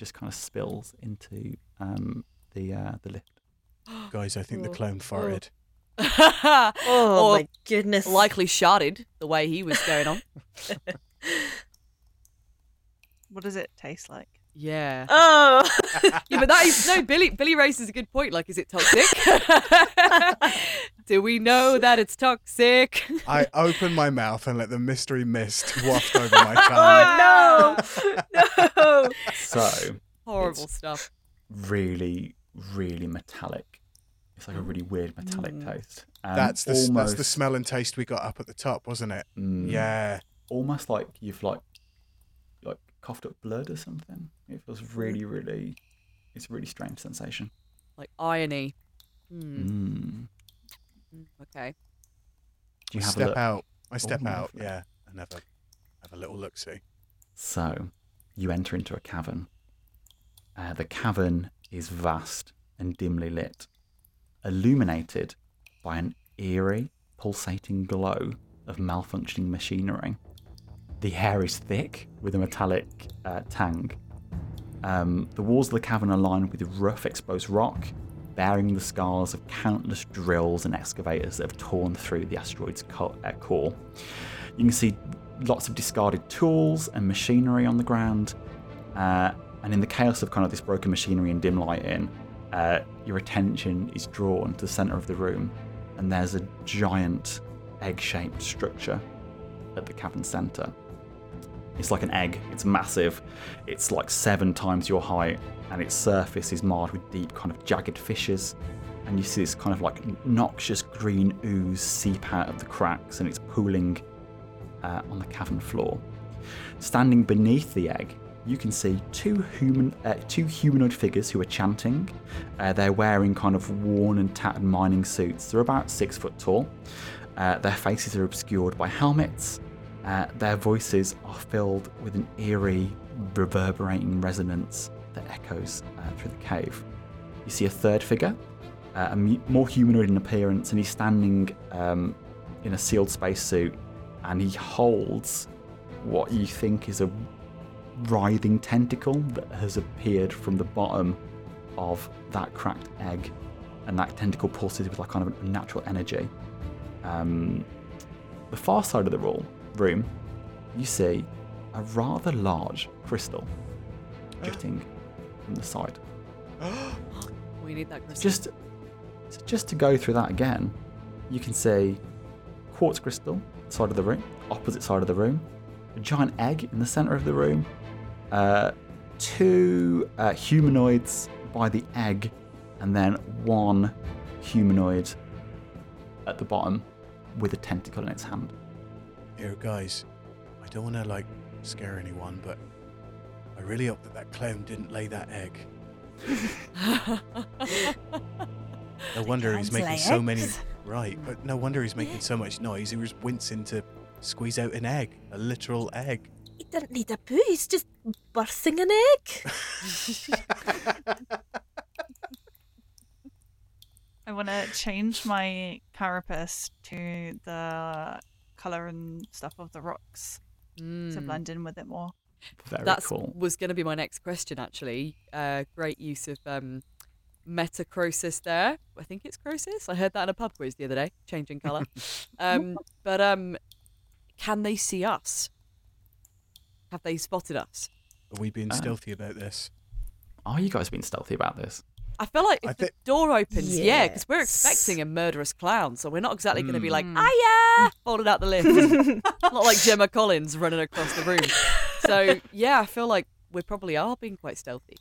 Speaker 2: just kind of spills into um, the uh, the lift.
Speaker 1: Guys, I think the
Speaker 3: clone
Speaker 1: clown farted.
Speaker 5: Oh
Speaker 3: Or
Speaker 5: my goodness!
Speaker 3: likely sharded the way he was going on.
Speaker 4: What does it taste like?
Speaker 3: Yeah.
Speaker 5: Oh,
Speaker 3: Yeah, but that is no. Billie Billie raises a good point. Like, is it toxic? Do we know that it's toxic?
Speaker 1: I open my mouth and let the mystery mist waft over my tongue.
Speaker 5: oh no, no!
Speaker 2: So
Speaker 3: Horrible
Speaker 2: It's-
Speaker 3: stuff.
Speaker 2: really, really metallic. It's like a really weird metallic
Speaker 3: Mm.
Speaker 2: taste. Um,
Speaker 1: that's the s- that's the smell and taste we got up at the top, wasn't it?
Speaker 2: Mm.
Speaker 1: Yeah.
Speaker 2: almost like you've like like coughed up blood or something. It feels really, really. It's a really strange sensation.
Speaker 3: Like irony. Hmm.
Speaker 2: Mm.
Speaker 3: mm, Okay.
Speaker 2: Do you have a
Speaker 1: step
Speaker 2: look?
Speaker 1: out. I step
Speaker 2: Oh,
Speaker 1: out.
Speaker 2: lovely.
Speaker 1: Yeah, and have a have a little look. See.
Speaker 2: So, you enter into a cavern. Uh, the cavern is vast and dimly lit, illuminated by an eerie, pulsating glow of malfunctioning machinery. The air is thick with a metallic uh, tang. Um, the walls of the cavern are lined with rough, exposed rock, bearing the scars of countless drills and excavators that have torn through the asteroid's uh, core. You can see lots of discarded tools and machinery on the ground. Uh, and in the chaos of kind of this broken machinery and dim lighting, uh, your attention is drawn to the center of the room, and there's a giant egg shaped structure at the cavern center. It's like an egg, it's massive, it's like seven times your height, and its surface is marred with deep, kind of jagged fissures. And you see this kind of like noxious green ooze seep out of the cracks, and it's pooling uh, on the cavern floor. Standing beneath the egg, you can see two human, uh, two humanoid figures who are chanting. Uh, they're wearing kind of worn and tattered mining suits. They're about six foot tall. Uh, their faces are obscured by helmets. Uh, their voices are filled with an eerie, reverberating resonance that echoes uh, through the cave. You see a third figure, uh, more humanoid in appearance, and he's standing um, in a sealed spacesuit and he holds what you think is a writhing tentacle that has appeared from the bottom of that cracked egg, and that tentacle pulses with like kind of a natural energy. Um, the far side of the ro- room, you see a rather large crystal jutting from the side.
Speaker 3: We need that crystal.
Speaker 2: Just, so just to go through that again, you can see quartz crystal side of the room, opposite side of the room, a giant egg in the center of the room, uh, two uh, humanoids by the egg, and then one humanoid at the bottom with a tentacle in its hand.
Speaker 1: Here, guys. I don't want to like scare anyone, but I really hope that that clown didn't lay that egg. No wonder he's making
Speaker 4: lay
Speaker 1: so many. Right, but no wonder he's making so much noise. He was wincing to squeeze out an egg, a literal egg.
Speaker 5: He didn't need a poo, he's just birthing an egg.
Speaker 4: I want to change my carapace to the color and stuff of the rocks to
Speaker 3: Mm.
Speaker 4: blend in with it more.
Speaker 2: Very
Speaker 3: That's
Speaker 2: cool.
Speaker 3: was going to be my next question. Actually, uh, great use of um, metachrosis there. I think it's crosis. I heard that in a pub quiz the other day, changing color. um, but um, can they see us? Have they spotted us?
Speaker 1: Are we being
Speaker 2: Uh.
Speaker 1: stealthy about this?
Speaker 2: Are you guys being stealthy about this?
Speaker 3: I feel like if
Speaker 1: I
Speaker 3: the
Speaker 1: thi-
Speaker 3: door opens, yeah, because we're expecting a murderous clown, so we're not exactly going to be like,
Speaker 4: Mm.
Speaker 3: "Hiya!" falling out the lift. not like Gemma Collins running across the room. So yeah, I feel like we probably are being quite stealthy.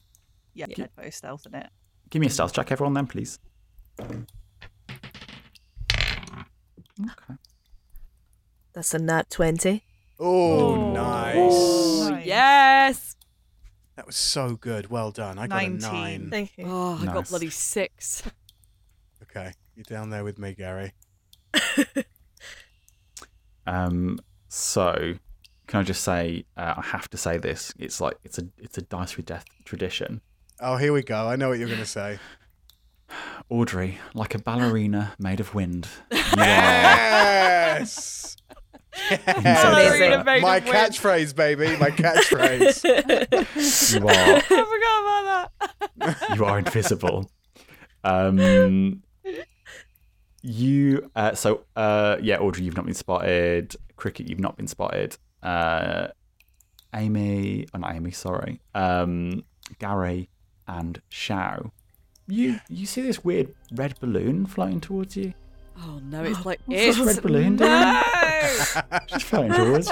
Speaker 4: Yeah,
Speaker 5: Yeah.
Speaker 4: I'd stealth in it.
Speaker 2: Give me a stealth check, everyone, then, please. Okay.
Speaker 5: That's a nat 20.
Speaker 1: Oh,
Speaker 4: Oh.
Speaker 1: nice.
Speaker 3: Ooh,
Speaker 4: Nice.
Speaker 3: yes.
Speaker 1: That was so good. Well done. I got
Speaker 4: 19.
Speaker 1: a nine.
Speaker 5: Thank you.
Speaker 3: Oh, I got
Speaker 2: Nice.
Speaker 3: bloody six.
Speaker 1: Okay, you're down there with me, Gary.
Speaker 2: Um, so can I just say uh, I have to say this? It's like it's a it's a dice with death tradition.
Speaker 1: Oh, here we go. I know what you're going to say.
Speaker 2: Audrey, like a ballerina made of wind, you are
Speaker 1: Yes.
Speaker 5: Ballerina
Speaker 1: My catchphrase, baby. My catchphrase.
Speaker 2: you are
Speaker 3: I forgot about that.
Speaker 2: you are invisible. Um, you uh, so uh, yeah, Audrey, you've not been spotted. Cricket, you've not been spotted. Uh, Amy, oh, not Amy, sorry. Um, Gary and Shao. You you see this weird red balloon floating towards you?
Speaker 3: Oh no, it's like
Speaker 5: What's
Speaker 3: it's
Speaker 2: red balloon doing?
Speaker 3: No.
Speaker 2: Just floating towards.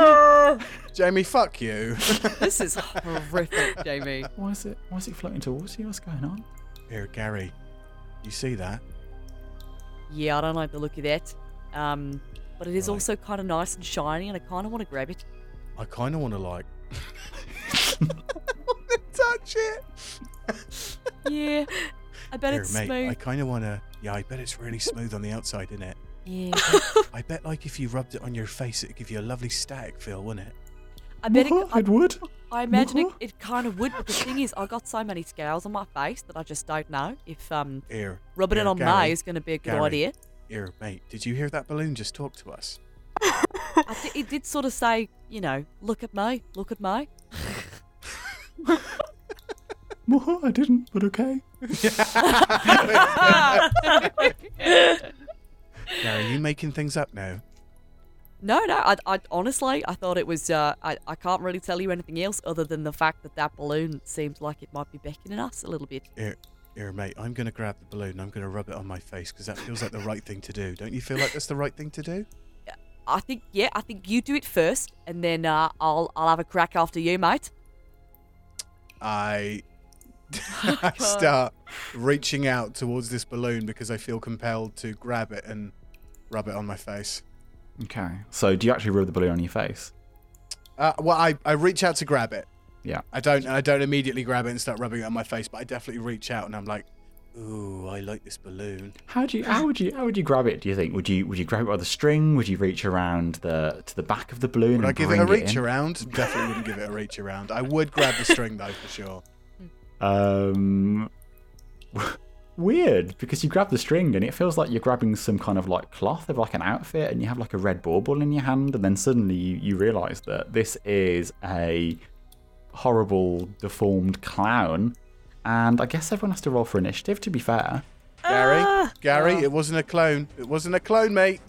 Speaker 1: Jamie, fuck you.
Speaker 3: this is horrific, Jamie.
Speaker 2: Why is it why is it floating towards you? What's going on?
Speaker 1: Here, Gary. You see that?
Speaker 3: Yeah, I don't like the look of that. Um, but it is
Speaker 1: Right.
Speaker 3: also kind of nice and shiny, and I kind of want to grab it.
Speaker 1: I kind of want to like. touch it.
Speaker 3: Yeah. I bet
Speaker 1: Here,
Speaker 3: it's
Speaker 1: mate.
Speaker 3: smooth.
Speaker 1: I kind of want to. Yeah, I bet it's really smooth on the outside, isn't it?
Speaker 3: Yeah.
Speaker 1: I bet like if you rubbed it on your face, it'd give you a lovely static feel, wouldn't it?
Speaker 3: I bet it, I,
Speaker 2: it would.
Speaker 3: I imagine it, it kind of would, but the thing is, I got so many scales on my face that I just don't know if um
Speaker 1: Here,
Speaker 3: rubbing it
Speaker 1: Here,
Speaker 3: on
Speaker 1: Gary,
Speaker 3: me is going to be a good
Speaker 1: Gary.
Speaker 3: idea.
Speaker 1: here, mate. Did you hear that balloon just talk to us?
Speaker 3: I thi- it did sort of say, you know, look at me, look at me.
Speaker 2: I didn't, but okay.
Speaker 1: Gary, are you making things up now?
Speaker 3: No, no. I, I honestly, I thought it was. Uh, I, I can't really tell you anything else other than the fact that that balloon seems like it might be beckoning us a little bit.
Speaker 1: Here, here, mate. I'm gonna grab the balloon. I'm gonna rub it on my face because that feels like the right thing to do. Don't you feel like that's the right thing to do?
Speaker 3: I think, yeah, I think you do it first, and then uh, I'll I'll have a crack after you, mate.
Speaker 1: I I start reaching out towards this balloon because I feel compelled to grab it and rub it on my face.
Speaker 2: Okay. So, do you actually rub the balloon on your face?
Speaker 1: Uh, well, I, I reach out to grab it.
Speaker 2: Yeah.
Speaker 1: I don't I don't immediately grab it and start rubbing it on my face, but I definitely reach out and I'm like, ooh, I like this balloon.
Speaker 2: How do you? How would you? How would you grab it? Do you think? Would you? Would you grab it by the string? Would you reach around the to the back of the balloon
Speaker 1: Would I give it a reach
Speaker 2: in?
Speaker 1: around? Definitely wouldn't give it a reach around. I would grab the string though for sure.
Speaker 2: Um, weird because you grab the string and it feels like you're grabbing some kind of like cloth of like an outfit, and you have like a red bauble in your hand, and then suddenly you you realise that this is a horrible deformed clown, and I guess everyone has to roll for initiative. To be fair,
Speaker 1: Gary,
Speaker 5: Ah.
Speaker 1: Gary,
Speaker 3: Oh.
Speaker 1: it wasn't a clone. It wasn't a clone, mate.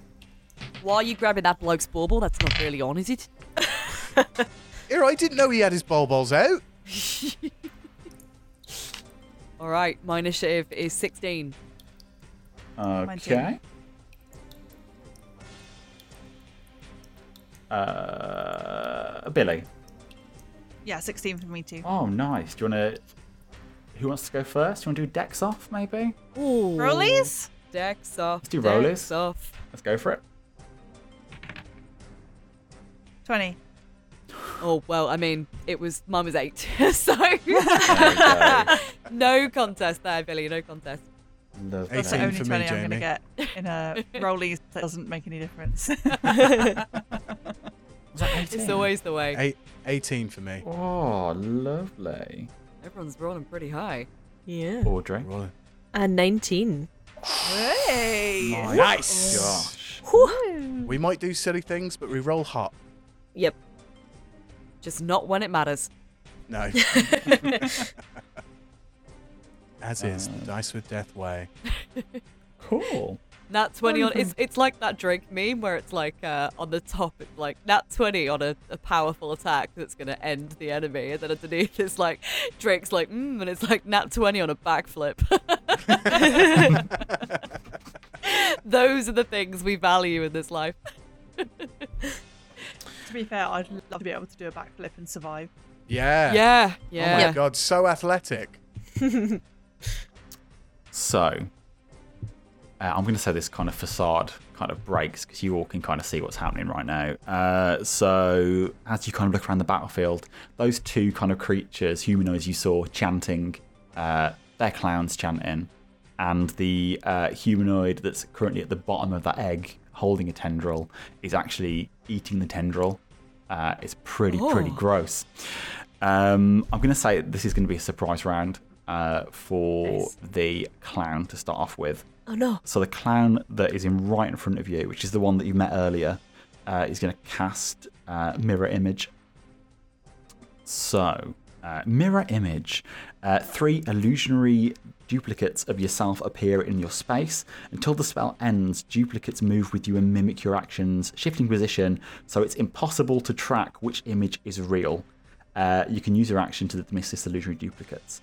Speaker 3: Why are you grabbing that bloke's bauble? That's not really on, is it?
Speaker 1: Here, I didn't know he had his bulbils out.
Speaker 3: All right, my initiative is 16.
Speaker 2: okay. Uh, Billie.
Speaker 4: Yeah, 16 for me too.
Speaker 2: Oh, nice. Do you want to? Who wants to go first? Do you want to do Dex off, maybe?
Speaker 3: Ooh.
Speaker 4: Rollies?
Speaker 3: Dex off.
Speaker 2: Let's do
Speaker 3: Dex
Speaker 2: rollies.
Speaker 3: off.
Speaker 2: Let's go for it.
Speaker 4: 20.
Speaker 3: Oh, well, I mean, it was, mine was eight. so,
Speaker 2: There
Speaker 3: no contest there, Billie, no contest.
Speaker 2: Lovely.
Speaker 4: That's the
Speaker 1: 18
Speaker 4: only
Speaker 1: for
Speaker 4: 20
Speaker 1: me,
Speaker 4: I'm going to
Speaker 1: Jamie.
Speaker 4: get in a rollies that doesn't make any difference.
Speaker 2: Was that 18?
Speaker 3: It's always the way.
Speaker 1: Eight, 18 for me.
Speaker 2: Oh, lovely.
Speaker 3: Everyone's rolling pretty high.
Speaker 5: Yeah.
Speaker 2: Audrey.
Speaker 1: Rolling.
Speaker 5: And 19.
Speaker 4: hey!
Speaker 1: Nice.
Speaker 2: Gosh.
Speaker 5: Whew.
Speaker 1: We might do silly things, but we roll hot.
Speaker 5: Yep.
Speaker 3: Just not when it matters.
Speaker 1: No. As is the dice with death way.
Speaker 2: Cool.
Speaker 3: Nat 20 on it's it's like that Drake meme where it's like uh, on the top it's like Nat 20 on a, a powerful attack that's gonna end the enemy and then underneath it's like Drake's like mm and it's like Nat 20 on a backflip. Those are the things we value in this life.
Speaker 4: To be fair, I'd love to be able to do a backflip and survive.
Speaker 1: Yeah.
Speaker 3: Yeah,
Speaker 1: Oh
Speaker 3: yeah.
Speaker 1: my god, so athletic.
Speaker 2: So, uh, I'm going to say this kind of facade kind of breaks because you all can kind of see what's happening right now. Uh, so, as you kind of look around the battlefield, those two kind of creatures, humanoids you saw chanting, uh, they're clowns chanting, and the uh, humanoid that's currently at the bottom of that egg holding a tendril is actually eating the tendril. Uh, it's pretty, pretty
Speaker 3: Oh.
Speaker 2: gross. Um, I'm going to say this is going to be a surprise round uh, for
Speaker 3: Nice.
Speaker 2: the clown to start off with.
Speaker 5: Oh no.
Speaker 2: So the clown that is in right in front of you, which is the one that you met earlier, uh, is going to cast uh, mirror image. So, uh, mirror image. Uh, three illusionary duplicates of yourself appear in your space. Until the spell ends, duplicates move with you and mimic your actions, shifting position, so it's impossible to track which image is real. Uh, you can use your action to dismiss this illusionary duplicates.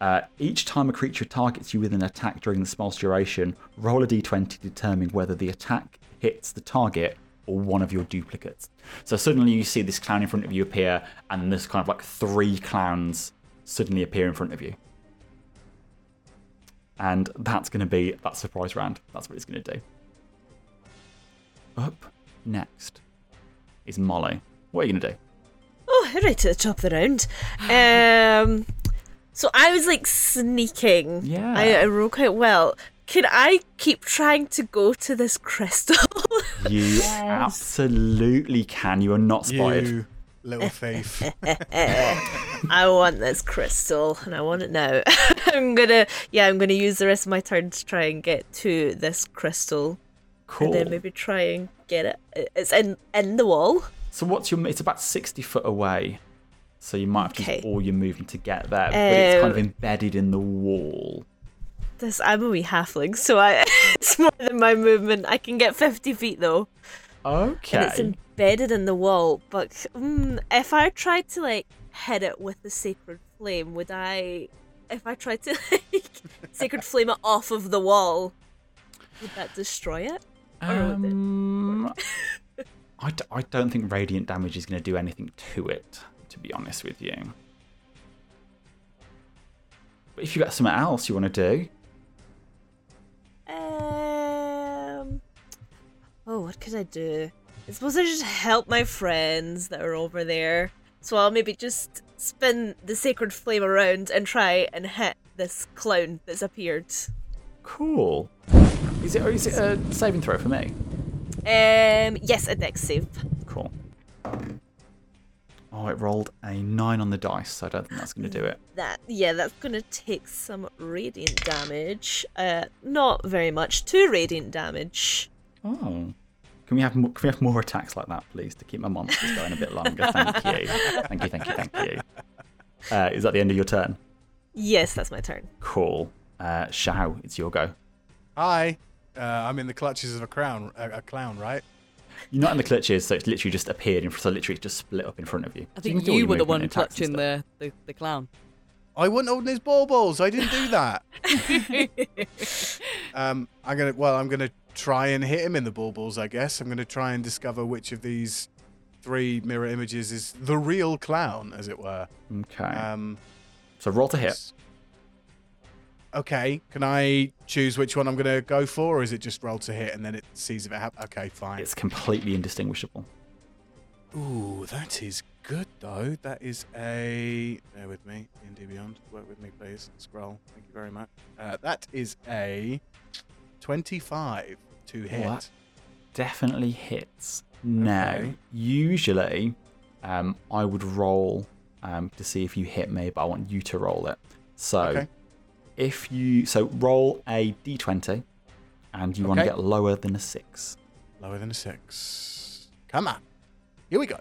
Speaker 2: Uh, each time a creature targets you with an attack during the spell's duration, roll a d20 to determine whether the attack hits the target or one of your duplicates. So suddenly you see this clown in front of you appear, and there's kind of like three clowns suddenly appear in front of you. And that's going to be that surprise round. That's what it's going to do. Up next is Molly. What are you going to do?
Speaker 5: Oh, right to the top of the round. Um, so I was like sneaking.
Speaker 2: Yeah.
Speaker 5: I, I roll quite well. Can I keep trying to go to this crystal?
Speaker 2: You absolutely can. You are not spotted.
Speaker 1: You little thief.
Speaker 5: I want this crystal, and I want it now. I'm gonna, yeah, I'm gonna use the rest of my turn to try and get to this crystal,
Speaker 2: Cool.
Speaker 5: and then maybe try and get it. It's in in the wall.
Speaker 2: So what's your? It's about sixty foot away. So you might have to use all your movement to get there, but it's kind of
Speaker 5: Um,
Speaker 2: embedded in the wall.
Speaker 5: This I'm a wee halfling, so I it's more than my movement. I can get 50 feet though.
Speaker 2: Okay.
Speaker 5: and it's embedded in the wall. But mm, if I tried to like hit it with the sacred flame, would I? If I tried to like sacred flame it off of the wall, would that destroy it? Would it?
Speaker 2: Um, I, d- I don't think radiant damage is going to do anything to it, to be honest with you. But if you got something else you want to do,
Speaker 5: Um. Oh, what could I do? I suppose I just help my friends that are over there. So I'll maybe just spin the sacred flame around and try and hit this clown that's appeared.
Speaker 2: cool. Is it, is it a saving throw for me?
Speaker 5: Um, yes, a dex save.
Speaker 2: Cool. Oh, it rolled a nine on the dice, so I don't think that's going to do it.
Speaker 5: That yeah, that's gonna take some radiant damage. Uh, not very much. Two radiant damage.
Speaker 2: Oh. Can we have more, can we have more attacks like that, please, to keep my monsters going a bit longer? Thank you. Thank you, thank you, thank you. Uh, is that the end of your turn?
Speaker 5: Yes, that's my turn.
Speaker 2: Cool. Uh, Shao, it's your go.
Speaker 1: Hi. Uh, I'm in the clutches of a crown, a, a clown, right?
Speaker 2: You're not in the clutches, so it's literally just appeared in so literally it's just split up in front of you.
Speaker 3: I think
Speaker 2: can do all
Speaker 3: you were the one
Speaker 2: and
Speaker 3: clutching the, the, the clown.
Speaker 1: I wouldn't open his baubles. I didn't do that. um, I'm gonna. Well, I'm gonna try and hit him in the baubles. I guess I'm gonna try and discover which of these three mirror images is the real clown, as it were.
Speaker 2: Okay.
Speaker 1: Um,
Speaker 2: so roll to hit.
Speaker 1: Okay. Can I choose which one I'm gonna go for, or is it just roll to hit and then it sees if it happens? Okay, fine.
Speaker 2: It's completely indistinguishable.
Speaker 1: Ooh, that is good though. That is a. Bear with me. D&D Beyond. Work with me, please. Scroll. Thank you very much. Uh, that is a 25 to hit.
Speaker 2: What? Definitely hits. Now,
Speaker 1: Okay.
Speaker 2: usually, um, I would roll um, to see if you hit me, but I want you to roll it. So,
Speaker 1: Okay.
Speaker 2: if you so roll a d20, and you want to get lower than a six.
Speaker 1: Lower than a six. Come on. Here we go.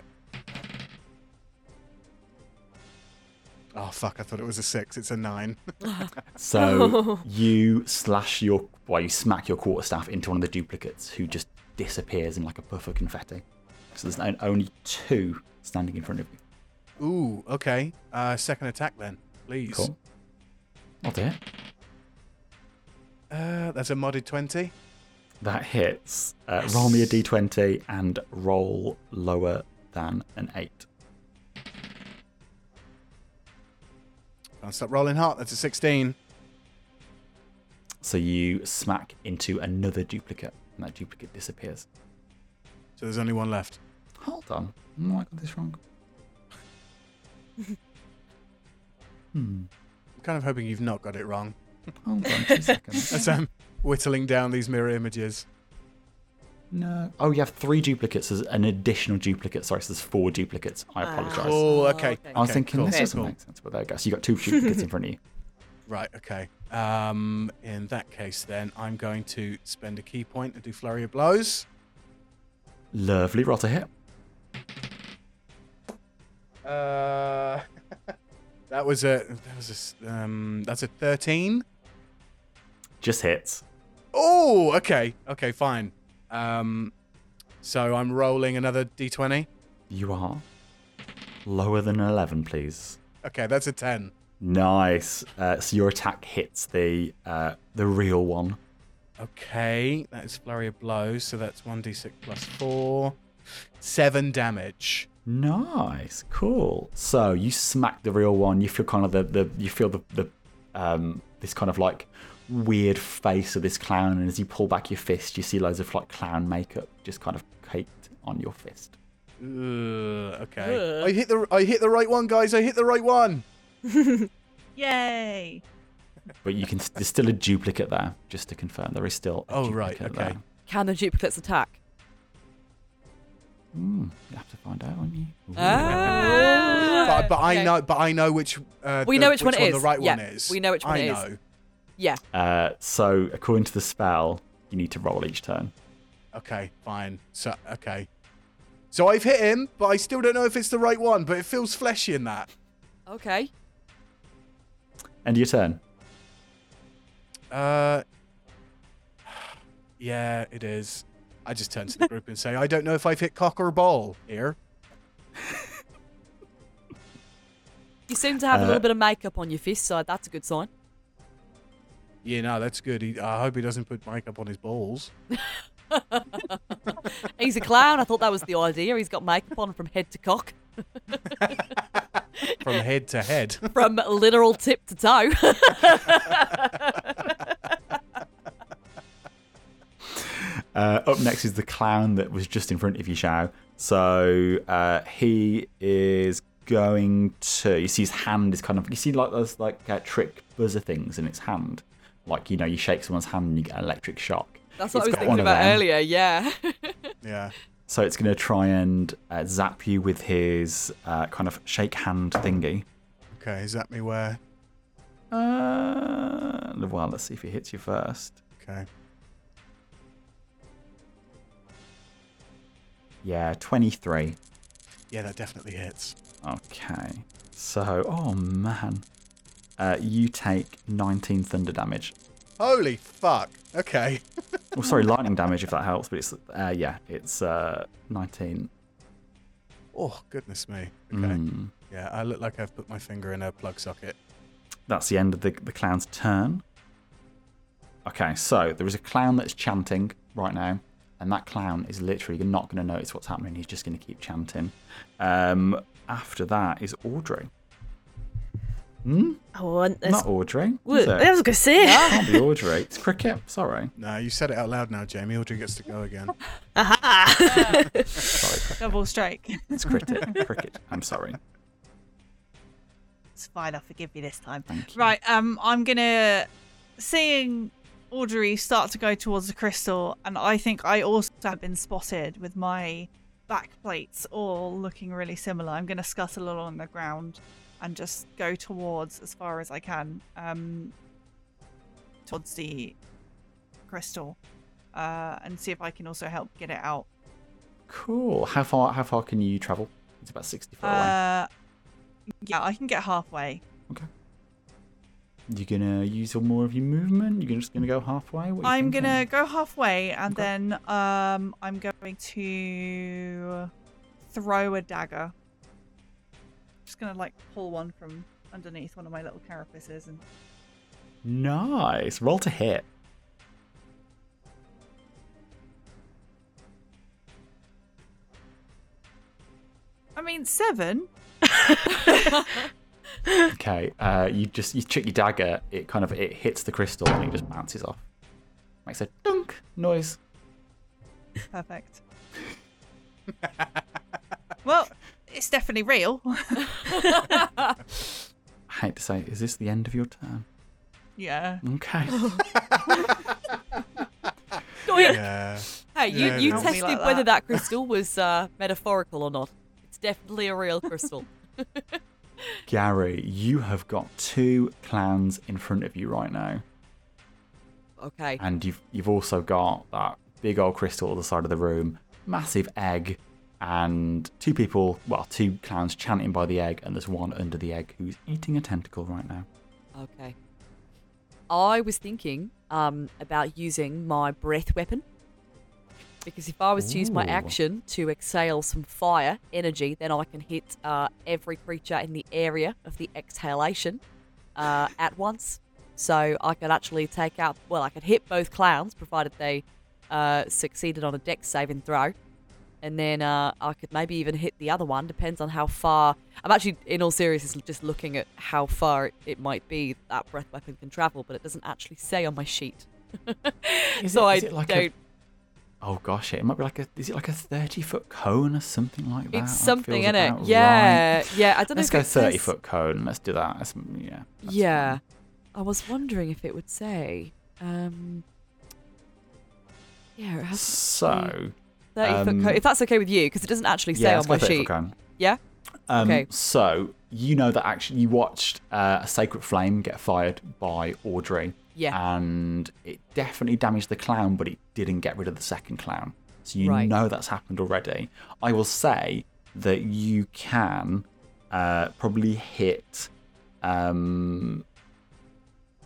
Speaker 1: Oh fuck! I thought it was a six. It's a nine.
Speaker 2: So you slash your, well, you smack your quarterstaff into one of the duplicates, who just disappears in like a puff of confetti. So there's only two standing in front of you.
Speaker 1: Ooh. Okay. Uh, second attack then, please.
Speaker 2: Cool. I'll do it.
Speaker 1: Uh, that's a modded 20.
Speaker 2: That hits. Uh, roll me a d20 and roll lower than an 8.
Speaker 1: Can't stop rolling hot. That's a 16.
Speaker 2: So you smack into another duplicate, and that duplicate disappears.
Speaker 1: So there's only one left.
Speaker 2: Hold on. Oh, I got this wrong. hmm.
Speaker 1: I'm kind of hoping you've not got it wrong.
Speaker 2: Hold on two seconds.
Speaker 1: As I'm whittling down these mirror images.
Speaker 2: No. Oh, you have three duplicates as an additional duplicate. Sorry, so there's four duplicates. I
Speaker 5: Ah.
Speaker 2: apologise.
Speaker 1: Oh, okay.
Speaker 3: okay.
Speaker 2: I was
Speaker 1: okay,
Speaker 2: thinking
Speaker 1: cool,
Speaker 2: this doesn't
Speaker 1: cool.
Speaker 2: make sense, but there you go. So you got two duplicates in front of you.
Speaker 1: Right, okay. Um, in that case, then, I'm going to spend a ki point and do Flurry of Blows.
Speaker 2: Lovely. Roll to hit.
Speaker 1: Uh, that was a that was a s- um that's a 13.
Speaker 2: Just hits.
Speaker 1: Oh, okay, okay, fine. Um, so I'm rolling another d20.
Speaker 2: You are lower than an 11, please.
Speaker 1: Okay, that's a 10.
Speaker 2: Nice. Uh, so your attack hits the uh, the real one.
Speaker 1: Okay, that is Flurry of Blows. So that's 1d6 plus 4. 7 damage.
Speaker 2: Nice, cool. So you smack the real one. You feel kind of the, the you feel the, the um this kind of like weird face of this clown, and as you pull back your fist, you see loads of like clown makeup just kind of caked on your fist.
Speaker 1: Ugh, okay.
Speaker 3: Ugh.
Speaker 1: I hit the I hit the right one, guys. I hit the right one.
Speaker 4: Yay!
Speaker 2: But you can. There's still a duplicate there, just to confirm. There is still. A
Speaker 1: Oh, right, okay.
Speaker 2: there.
Speaker 3: Can the duplicates attack?
Speaker 2: Hmm, you have to find out, won't you? Ooh.
Speaker 3: Ah.
Speaker 1: But, but I know but I know which uh,
Speaker 3: We
Speaker 1: the-
Speaker 3: know which one it
Speaker 1: the right
Speaker 3: Yeah,
Speaker 1: one is.
Speaker 3: we know which one
Speaker 1: I
Speaker 3: it is.
Speaker 1: know.
Speaker 3: Yeah.
Speaker 2: Uh, so according to the spell, you need to roll each turn.
Speaker 1: Okay, fine. So okay. So I've hit him, but I still don't know if it's the right one, but it feels fleshy in that.
Speaker 3: Okay.
Speaker 2: End of your turn.
Speaker 1: Uh Yeah, it is. I just turn to the group and say, I don't know if I've hit cock or ball here.
Speaker 3: You seem to have a
Speaker 2: Uh,
Speaker 3: little bit of makeup on your fist, so that's a good sign.
Speaker 1: Yeah, no, that's good. He, I hope he doesn't put makeup on his balls.
Speaker 3: He's a clown. I thought that was the idea. He's got makeup on from head to cock,
Speaker 1: From head to head.
Speaker 3: from literal tip to toe.
Speaker 2: Uh, up next is the clown that was just in front of you, Shao. So uh, he is going to. You see his hand is kind of. You see like those like uh, trick buzzer things in its hand. Like you know, you shake someone's hand and you get an electric shock.
Speaker 3: That's what
Speaker 2: It's
Speaker 3: I was
Speaker 2: got
Speaker 3: thinking about earlier. Yeah.
Speaker 1: Yeah.
Speaker 2: So it's going to try and uh, zap you with his uh, kind of shake hand thingy.
Speaker 1: Okay, is that me where?
Speaker 2: Uh, well, let's see if he hits you first.
Speaker 1: Okay.
Speaker 2: Yeah, 23.
Speaker 1: Yeah, that definitely hits.
Speaker 2: Okay. So, oh man. Uh, you take 19 thunder damage.
Speaker 1: Holy fuck. Okay.
Speaker 2: Oh, sorry, lightning damage if that helps, but it's, uh, yeah, it's uh, 19.
Speaker 1: Oh, goodness me. Okay.
Speaker 2: Mm.
Speaker 1: Yeah, I look like I've put my finger in a plug socket.
Speaker 2: That's the end of the, the clown's turn. Okay, so there is a clown that's chanting right now, and that clown is literally not going to notice what's happening. He's just going to keep chanting. Um, after that is Audrey. Hmm?
Speaker 5: I want this.
Speaker 2: Not Audrey.
Speaker 5: What?
Speaker 2: Is it?
Speaker 5: I was going to say.
Speaker 2: Can't be Audrey. It's Cricket. Sorry.
Speaker 1: No, you said it out loud now, Jamie. Audrey gets to go again.
Speaker 5: Aha!
Speaker 2: Sorry.
Speaker 4: Double strike.
Speaker 2: It's Cricket. Cricket. I'm sorry.
Speaker 4: It's fine. I'll forgive you this time.
Speaker 2: Thank you.
Speaker 4: Right. Um, I'm gonna seeing Audrey start to go towards the crystal, and I think I also have been spotted with my back plates all looking really similar. I'm gonna scuttle along the ground and just go towards as far as I can, um, towards the crystal, uh, and see if I can also help get it out.
Speaker 2: Cool. How far? How far can you travel? It's about 60 foot away.
Speaker 4: Uh, yeah, I can get halfway. Okay.
Speaker 2: You gonna use all more of your movement? You're just gonna go halfway? What are you
Speaker 4: I'm
Speaker 2: thinking?
Speaker 4: gonna go halfway and
Speaker 2: Okay.
Speaker 4: then um I'm going to throw a dagger. Just gonna like pull one from underneath one of my little carapaces and
Speaker 2: Nice. Roll to hit.
Speaker 4: I mean seven.
Speaker 2: Okay. Uh, you just you check your dagger. It kind of it hits the crystal and it just bounces off. Makes a dunk noise.
Speaker 4: Perfect. well, it's definitely real.
Speaker 2: I hate to say, is this the end of your turn?
Speaker 4: yeah.
Speaker 2: Okay.
Speaker 1: Yeah.
Speaker 3: Hey, you,
Speaker 1: Yeah,
Speaker 3: you
Speaker 1: it is.
Speaker 3: tested
Speaker 4: Like
Speaker 3: whether
Speaker 4: that.
Speaker 3: that crystal was uh, metaphorical or not. It's definitely a real crystal.
Speaker 2: Gary, you have got two clans in front of you right now,
Speaker 3: Okay.
Speaker 2: and you've you've also got that big old crystal at the side of the room, massive egg, and two people, well, two clowns chanting by the egg, and there's one under the egg who's eating a tentacle right now.
Speaker 3: Okay. I was thinking um, about using my breath weapon. Because if I was to use my
Speaker 2: Ooh.
Speaker 3: action to exhale some fire energy, then I can hit uh, every creature in the area of the exhalation uh, at once. So I could actually take out, well, I could hit both clowns, provided they uh, succeeded on a dex saving throw. And then uh, I could maybe even hit the other one, depends on how far. I'm actually, in all seriousness, just looking at how far it, it might be that breath weapon can travel, but it doesn't actually say on my sheet.
Speaker 2: Is
Speaker 3: so
Speaker 2: it-
Speaker 3: I
Speaker 2: like
Speaker 3: don't.
Speaker 2: Oh gosh, it might be like a. Is it like a thirty foot cone or something like that?
Speaker 3: It's something, in it? Yeah,
Speaker 2: right.
Speaker 3: yeah. I don't
Speaker 2: Let's
Speaker 3: know
Speaker 2: go
Speaker 3: if it
Speaker 2: thirty
Speaker 3: says-
Speaker 2: foot cone. Let's do that. That's, yeah. that's
Speaker 3: Yeah. I was wondering if it would say. Um, yeah, it has
Speaker 2: So
Speaker 3: thirty foot
Speaker 2: um,
Speaker 3: cone. If that's okay with you, because it doesn't actually say
Speaker 2: yeah,
Speaker 3: on my
Speaker 2: 30 foot
Speaker 3: sheet.
Speaker 2: cone.
Speaker 3: Yeah.
Speaker 2: Um,
Speaker 3: Okay.
Speaker 2: So you know that actually you watched uh, a sacred flame get fired by Audrey.
Speaker 3: Yeah.
Speaker 2: And it definitely damaged the clown, but it didn't get rid of the second clown. So you
Speaker 3: Right.
Speaker 2: know that's happened already. I will say that you can uh, probably hit um,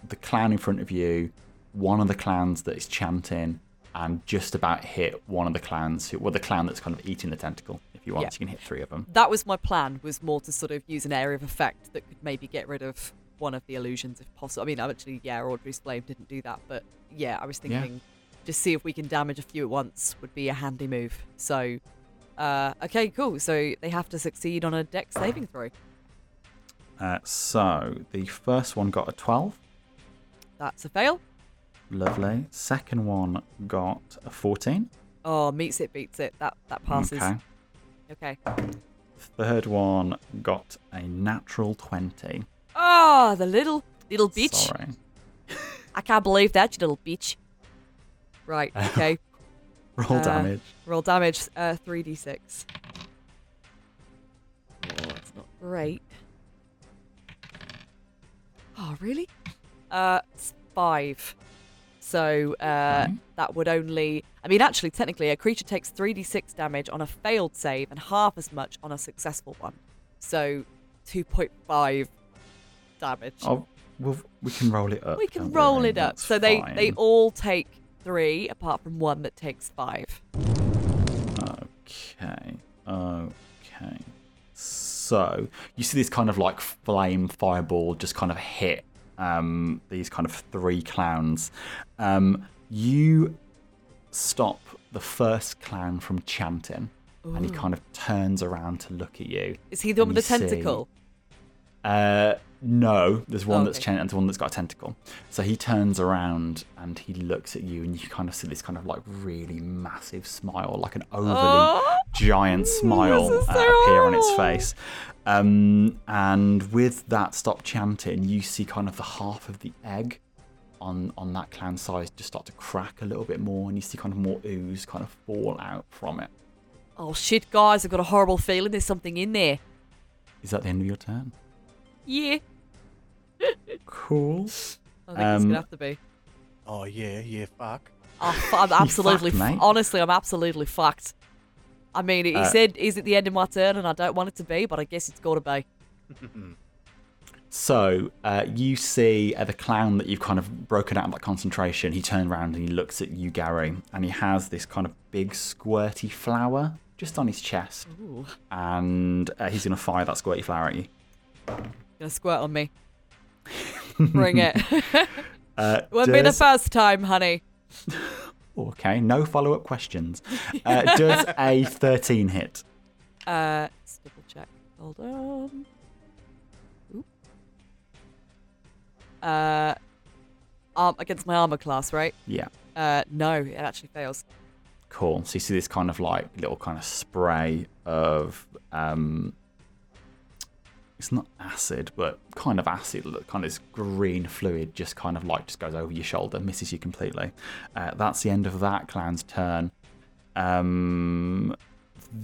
Speaker 2: the clown in front of you, one of the clowns that is chanting, and just about hit one of the clowns who, well, the clown that's kind of eating the tentacle. If you want,
Speaker 3: Yeah.
Speaker 2: you can hit three of them.
Speaker 3: that was my plan. Was more to sort of use an area of effect that could maybe get rid of one of the illusions if possible. I mean, actually, yeah, Audrey's flame didn't do that, but yeah, I was
Speaker 2: Yeah.
Speaker 3: thinking just see if we can damage a few at once would be a handy move. So, uh, okay, cool. So they have to succeed on a dex saving throw.
Speaker 2: Uh, so the first one got a 12.
Speaker 3: That's a fail.
Speaker 2: Lovely. Second one got a 14.
Speaker 3: Oh, meets it, beats it. That that passes.
Speaker 2: Okay.
Speaker 3: Okay.
Speaker 2: Third one got a natural 20.
Speaker 3: Oh, the little little bitch.
Speaker 2: Sorry.
Speaker 3: I can't believe that, you little bitch. Right. Okay.
Speaker 2: Roll
Speaker 3: Uh,
Speaker 2: damage.
Speaker 3: Roll damage. Uh, three d six. Oh, it's not great. Oh, really? Uh, it's five. So uh,
Speaker 2: Okay.
Speaker 3: that would only. I mean, actually, technically, a creature takes three d six damage on a failed save and half as much on a successful one. So, two point five damage.
Speaker 2: Oh, well, we can roll it up.
Speaker 3: we can roll
Speaker 2: worry,
Speaker 3: it up.
Speaker 2: that's
Speaker 3: So they they all take three, apart from one that takes five.
Speaker 2: Okay. Okay. So you see this kind of like flame fireball just kind of hit um, these kind of three clowns. Um, you stop the first clown from chanting, and he kind of turns around to look at you.
Speaker 3: Is he the one with the
Speaker 2: see-
Speaker 3: tentacle?
Speaker 2: Uh, no, there's one
Speaker 3: Oh,
Speaker 2: that's
Speaker 3: okay.
Speaker 2: chanting and one that's got a tentacle. So he turns around and he looks at you, and you kind of see this kind of like really massive smile, like an overly
Speaker 3: Oh,
Speaker 2: giant smile uh,
Speaker 3: so
Speaker 2: appear on its face. Um, and with that stop chanting, you see kind of the half of the egg on on that clown size just start to crack a little bit more, and you see kind of more ooze kind of fall out from it.
Speaker 3: oh shit, guys! I've got a horrible feeling there's something in there.
Speaker 2: Is that the end of your turn?
Speaker 3: Yeah,
Speaker 2: Cool.
Speaker 3: I think it's
Speaker 2: Um,
Speaker 3: gonna have to be.
Speaker 1: Oh yeah, yeah, fuck.
Speaker 3: Oh, fu- I'm absolutely,
Speaker 2: fucked, mate.
Speaker 3: honestly, I'm absolutely fucked. I mean, he
Speaker 2: Uh,
Speaker 3: said, "Is it the end of my turn?" And I don't want it to be, but I guess it's got to be.
Speaker 2: So uh, you see uh, the clown that you've kind of broken out of that concentration. He turns around and he looks at you, Gary, and he has this kind of big squirty flower just on his chest,
Speaker 3: Ooh,
Speaker 2: and uh, he's gonna fire that squirty flower at you.
Speaker 3: Gonna squirt on me. Bring it.
Speaker 2: Uh,
Speaker 3: Won't be the first time, honey.
Speaker 2: Okay, no follow-up questions. Uh, does a 13 hit?
Speaker 3: Uh, let's double check. Hold on. Oop. Uh, arm against my armor class, right?
Speaker 2: Yeah,
Speaker 3: Uh, no, it actually fails.
Speaker 2: cool. So you see this kind of like little kind of spray of um, it's not acid, but kind of acid. Kind of this green fluid just kind of like just goes over your shoulder, misses you completely. Uh, that's the end of that clown's turn. Um,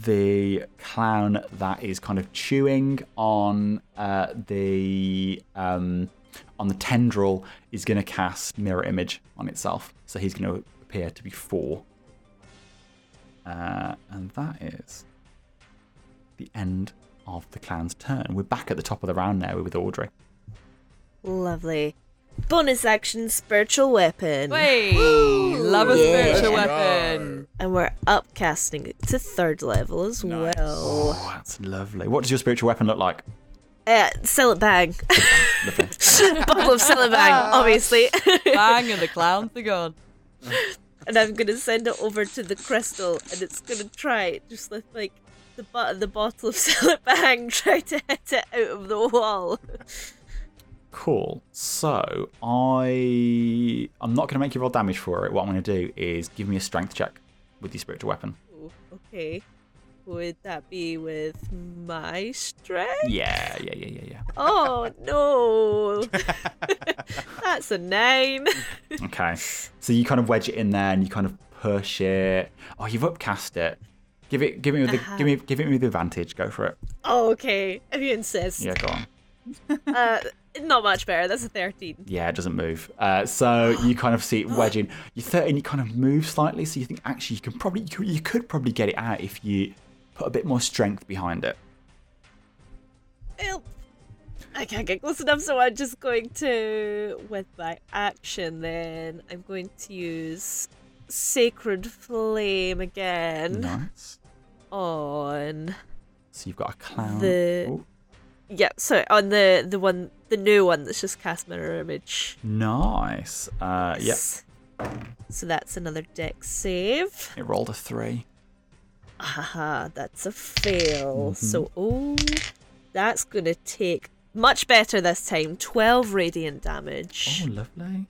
Speaker 2: the clown that is kind of chewing on uh, the um, on the tendril is going to cast mirror image on itself, so he's going to appear to be four. Uh, and that is the end of the clown's turn. We're back at the top of the round now with Audrey.
Speaker 5: Lovely. Bonus action spiritual weapon.
Speaker 3: Hey, love a
Speaker 5: Yeah.
Speaker 3: spiritual weapon.
Speaker 5: And we're upcasting it to third level as
Speaker 1: Nice.
Speaker 5: well.
Speaker 2: Oh, that's lovely. What does your spiritual weapon look like?
Speaker 5: Uh, Cillit Bang.
Speaker 2: Lovely.
Speaker 5: Bottle of Cillit Bang, obviously.
Speaker 3: Bang, and the clowns are gone.
Speaker 5: and I'm gonna send it over to the crystal, and it's gonna try just with like the butt of the bottle of Cillit Bang, try to hit it out of the wall.
Speaker 2: Cool. So I I'm not going to make you roll damage for it. What I'm going to do is give me a strength check. with your spiritual weapon.
Speaker 5: Ooh, okay. Would that be with my strength?
Speaker 2: Yeah, yeah, yeah, yeah, yeah.
Speaker 5: Oh no. That's a nine.
Speaker 2: Okay. So you kind of wedge it in there and you kind of push it. Oh, you've upcast it. Give it, give with the,
Speaker 5: Uh-huh.
Speaker 2: give me, give it with the advantage. Go for it.
Speaker 5: Oh, Okay, if you insist.
Speaker 2: Yeah, go on.
Speaker 5: Uh, not much better. That's a 13.
Speaker 2: Yeah, it doesn't move. Uh, so you kind of see it wedging. You thirteen. You kind of move slightly. So you think actually you can probably you could, you could probably get it out if you put a bit more strength behind it.
Speaker 5: I can't get close enough, so I'm just going to, with my action, then I'm going to use Sacred Flame again
Speaker 2: Nice.
Speaker 5: On
Speaker 2: So you've got a clown.
Speaker 5: The-
Speaker 2: Oh,
Speaker 5: yeah, so on the the one, the new one that's just cast mirror image.
Speaker 2: nice. Uh, yep.
Speaker 5: S- So that's another dex save.
Speaker 2: It rolled a three.
Speaker 5: Haha, that's a fail.
Speaker 2: Mhm.
Speaker 5: So, oh, that's gonna take much better this time. Twelve radiant damage.
Speaker 2: Oh, lovely.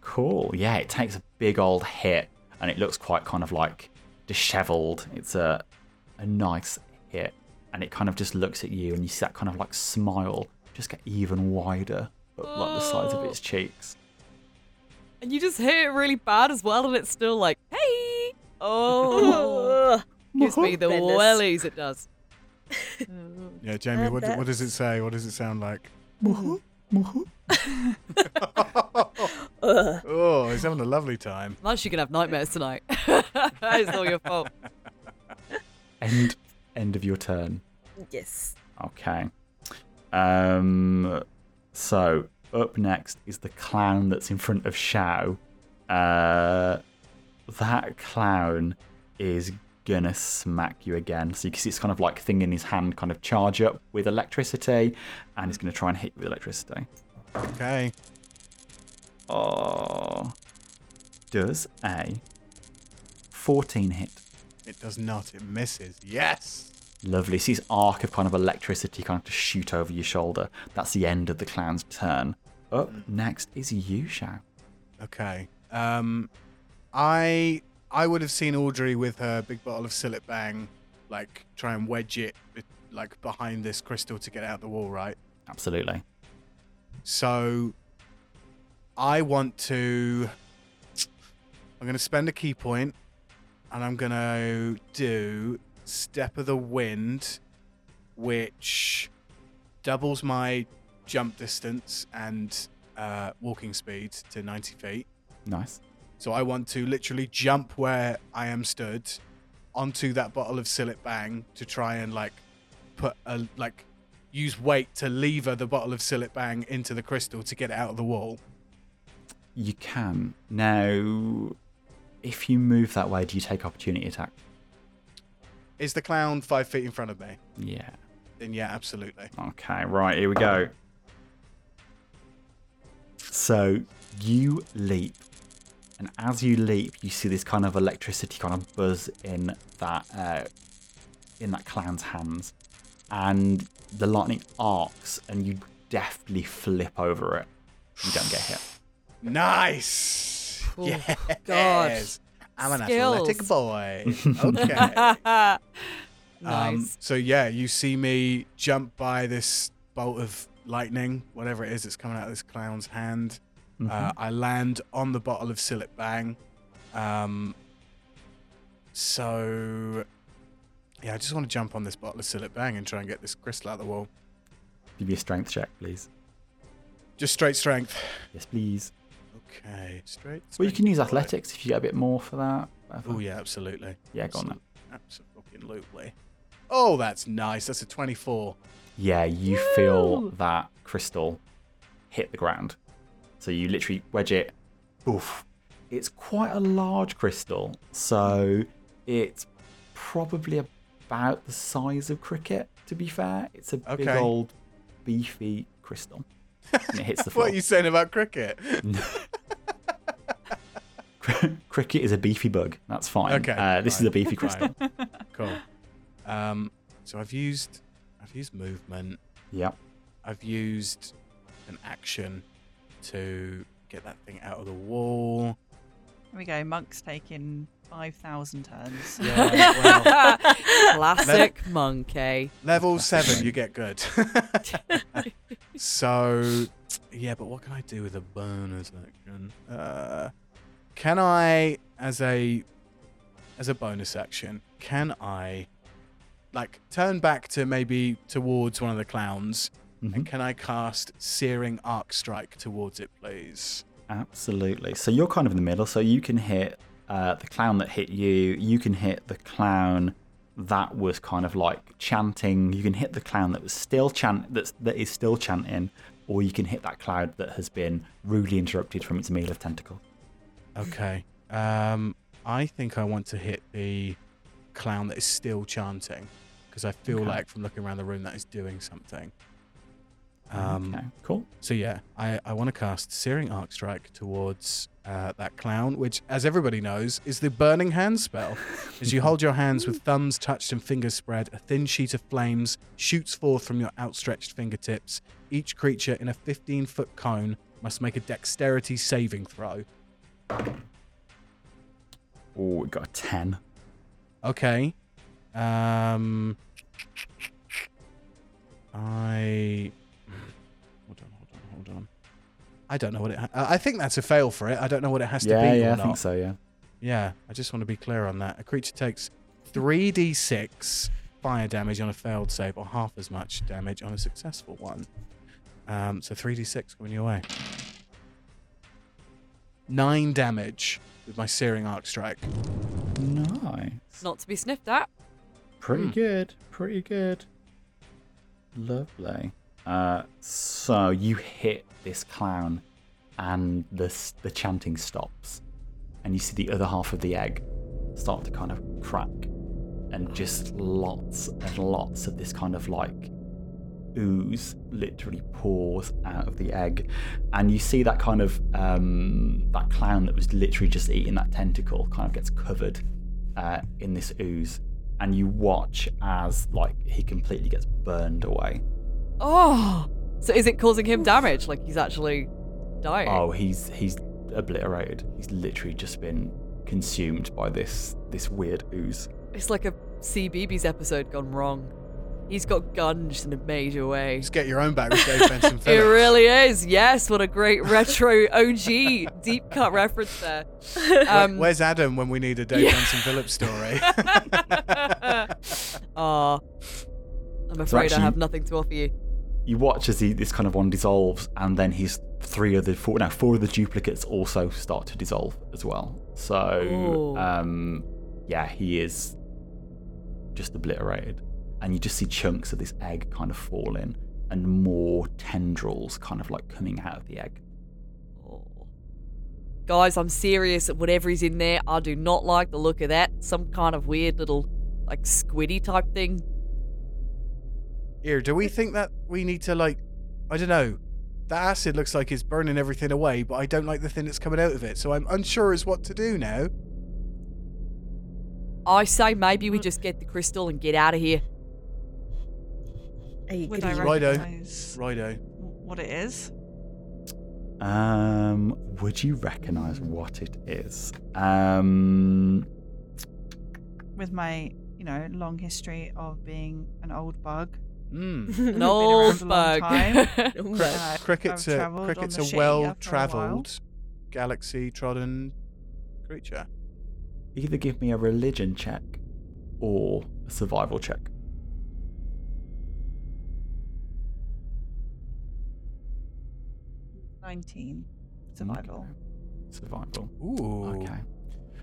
Speaker 2: Cool. Yeah, it takes a big old hit, and it looks quite kind of like dishevelled. It's a a nice hit, and it kind of just looks at you, and you see that kind of like smile just get even wider up like the sides of
Speaker 3: Oh.
Speaker 2: its cheeks.
Speaker 3: And you just hit it really bad as well, and it's still like, hey! Oh, gives me the
Speaker 5: Goodness.
Speaker 3: wellies, it does.
Speaker 1: Yeah, Jamie, what, what does it say? What does it sound like? Mm-hmm.
Speaker 5: Ugh.
Speaker 1: Oh, he's having a lovely time.
Speaker 3: Nice you can have nightmares tonight. it's all your fault.
Speaker 2: End end of your turn.
Speaker 5: Yes.
Speaker 2: Okay. Um. So up next is the clown that's in front of Shao. Uh, that clown is gonna smack you again. So you can see it's kind of like thing in his hand, kind of charge up with electricity, and he's gonna try and hit you with electricity.
Speaker 1: Okay.
Speaker 2: Oh, does a 14 hit?
Speaker 1: It does not. It misses. Yes.
Speaker 2: Lovely. See this arc of kind of electricity kind of to shoot over your shoulder. That's the end of the clown's turn. Up next is you, Shao.
Speaker 1: Okay. Um, I I would have seen Audrey with her big bottle of Cillit Bang, like try and wedge it, like behind this crystal to get out the wall, right?
Speaker 2: Absolutely.
Speaker 1: So I want to. I'm going to spend a ki point, and I'm going to do Step of the Wind, which doubles my jump distance and uh, walking speed to 90 feet.
Speaker 2: Nice.
Speaker 1: So I want to literally jump where I am stood onto that bottle of Cillit Bang to try and like put a like use weight to lever the bottle of Cillit Bang into the crystal to get it out of the wall.
Speaker 2: You can. Now, if you move that way, do you take opportunity attack?
Speaker 1: Is the clown five feet in front of me?
Speaker 2: Yeah.
Speaker 1: Then yeah, absolutely.
Speaker 2: Okay, right, here we go. So you leap, and as you leap, you see this kind of electricity kind of buzz in that uh, in that clown's hands, and the lightning arcs, and you deftly flip over it. You don't get hit.
Speaker 1: Nice.
Speaker 3: Oh,
Speaker 1: yes.
Speaker 3: God.
Speaker 1: I'm an
Speaker 3: Skills.
Speaker 1: athletic boy. Okay.
Speaker 3: nice.
Speaker 1: Um, so yeah, you see me jump by this bolt of lightning, whatever it is that's coming out of this clown's hand.
Speaker 2: Mhm.
Speaker 1: Uh, I land on the bottle of Cillit Bang. Um, so yeah, I just want to jump on this bottle of Cillit Bang and try and get this crystal out the wall.
Speaker 2: Give me a strength check, please.
Speaker 1: Just straight strength.
Speaker 2: Yes, please.
Speaker 1: Okay, straight.
Speaker 2: Well, you can use athletics if you get a bit more for that.
Speaker 1: Oh yeah, absolutely.
Speaker 2: Yeah, go on then.
Speaker 1: Absolutely. Oh, that's nice. That's a 24.
Speaker 2: Yeah, you feel that crystal hit the ground. So you literally wedge it. Oof. It's quite a large crystal, so it's probably about the size of cricket. To be fair, it's a big old beefy crystal, and it hits the floor.
Speaker 1: What are you saying about cricket?
Speaker 2: cricket is a beefy bug. That's fine.
Speaker 1: Okay,
Speaker 2: uh, this is a beefy
Speaker 1: fine.
Speaker 2: crystal.
Speaker 1: Cool. Um, so I've used, I've used movement.
Speaker 2: Yep.
Speaker 1: I've used an action to get that thing out of the wall.
Speaker 4: Here we go. Monk's taking 5,000 turns.
Speaker 1: Yeah, well,
Speaker 3: Classic monkey.
Speaker 1: level seven, you get good. so, yeah, but what can I do with a bonus action? Uh, can I, as a as a bonus action, can I like turn back to maybe towards one of the clowns,
Speaker 2: Mhm.
Speaker 1: and can I cast Searing Arc Strike towards it, please?
Speaker 2: Absolutely. So you're kind of in the middle, so you can hit uh, the clown that hit you. You can hit the clown that was kind of like chanting. You can hit the clown that was still chant that's that is still chanting, or you can hit that cloud that has been rudely interrupted from its meal of tentacle.
Speaker 1: Okay. Um, I think I want to hit the clown that is still chanting because I feel
Speaker 2: Okay.
Speaker 1: like from looking around the room that is doing something. Um,
Speaker 2: okay, cool.
Speaker 1: So yeah, I, I want to cast Searing Arc Strike towards uh, that clown, which, as everybody knows, is the Burning Hand spell. As you hold your hands with thumbs touched and fingers spread, a thin sheet of flames shoots forth from your outstretched fingertips. Each creature in a 15 foot cone must make a dexterity saving throw.
Speaker 2: Oh, we got a ten.
Speaker 1: Okay. Um. I. I don't know what it. Ha- I I think that's a fail for it. I don't know what it has to
Speaker 2: yeah,
Speaker 1: be
Speaker 2: yeah,
Speaker 1: or
Speaker 2: I
Speaker 1: not.
Speaker 2: think so. Yeah.
Speaker 1: Yeah, I just want to be clear on that. A creature takes 3d6 fire damage on a failed save, or half as much damage on a successful one. Um, so 3d6 coming your way. Nine damage with my searing arc strike.
Speaker 2: Nice.
Speaker 3: Not to be sniffed at.
Speaker 2: Pretty
Speaker 1: Hmm.
Speaker 2: good. Pretty good. Lovely. Uh, so you hit this clown, and the the chanting stops, and you see the other half of the egg start to kind of crack, and just lots and lots of this kind of like ooze literally pours out of the egg. And you see that kind of um, that clown that was literally just eating that tentacle kind of gets covered uh, in this ooze and you watch as like he completely gets burned away
Speaker 3: Oh, so is it causing him damage? Like he's actually dying?
Speaker 2: oh he's he's obliterated he's literally just been consumed by this this weird ooze
Speaker 3: It's like a CBeebies episode gone wrong. He's got gunged in a major way.
Speaker 1: Just get your own back with Dave Benson
Speaker 3: It really is. Yes, what a great retro OG deep cut reference there. Um,
Speaker 1: Where's Adam when we need a Dave
Speaker 3: Yeah.
Speaker 1: Benson Phillips story?
Speaker 3: Aw. I'm afraid I have nothing to offer you.
Speaker 2: You watch as he, this kind of one dissolves, and then his three of the four now four of the duplicates also start to dissolve as well. So um, yeah, he is just obliterated, and you just see chunks of this egg kind of fall in, and more tendrils kind of like coming out of the egg.
Speaker 3: Oh. Guys, I'm serious. Whatever is in there, I do not like the look of that. Some kind of weird little, like, squiddy type thing.
Speaker 1: Here, do we think that we need to like I don't know. That acid looks like it's burning everything away, but I don't like the thing that's coming out of it, so I'm unsure as what to do now.
Speaker 3: I say maybe we just get the crystal and get out of here.
Speaker 5: I
Speaker 4: Would
Speaker 5: agree.
Speaker 4: I
Speaker 1: Righto.
Speaker 4: recognise
Speaker 1: Righto.
Speaker 4: what it is?
Speaker 2: Um, would you recognise what it is? Um,
Speaker 4: With my, you know, long history of being an old bug.
Speaker 1: Mm.
Speaker 3: An old bug.
Speaker 4: time.
Speaker 1: Cri- cricket's
Speaker 4: I've
Speaker 1: a cricket's
Speaker 4: the
Speaker 1: a well
Speaker 4: for a while.
Speaker 1: travelled, galaxy trodden creature.
Speaker 2: either give me a religion check or a survival check.
Speaker 4: 19. Survival.
Speaker 2: Okay. Survival.
Speaker 1: Ooh.
Speaker 2: Okay.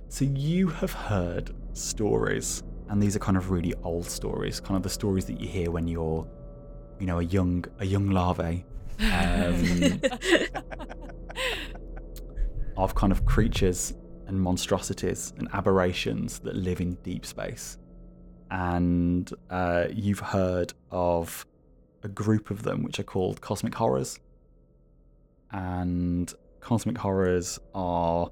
Speaker 2: So you have heard stories, and these are kind of really old stories, kind of the stories that you hear when you're, you know, a young a young larvae. Um, of kind of creatures and monstrosities and aberrations that live in deep space. And uh, you've heard of a group of them which are called cosmic horrors. And cosmic horrors are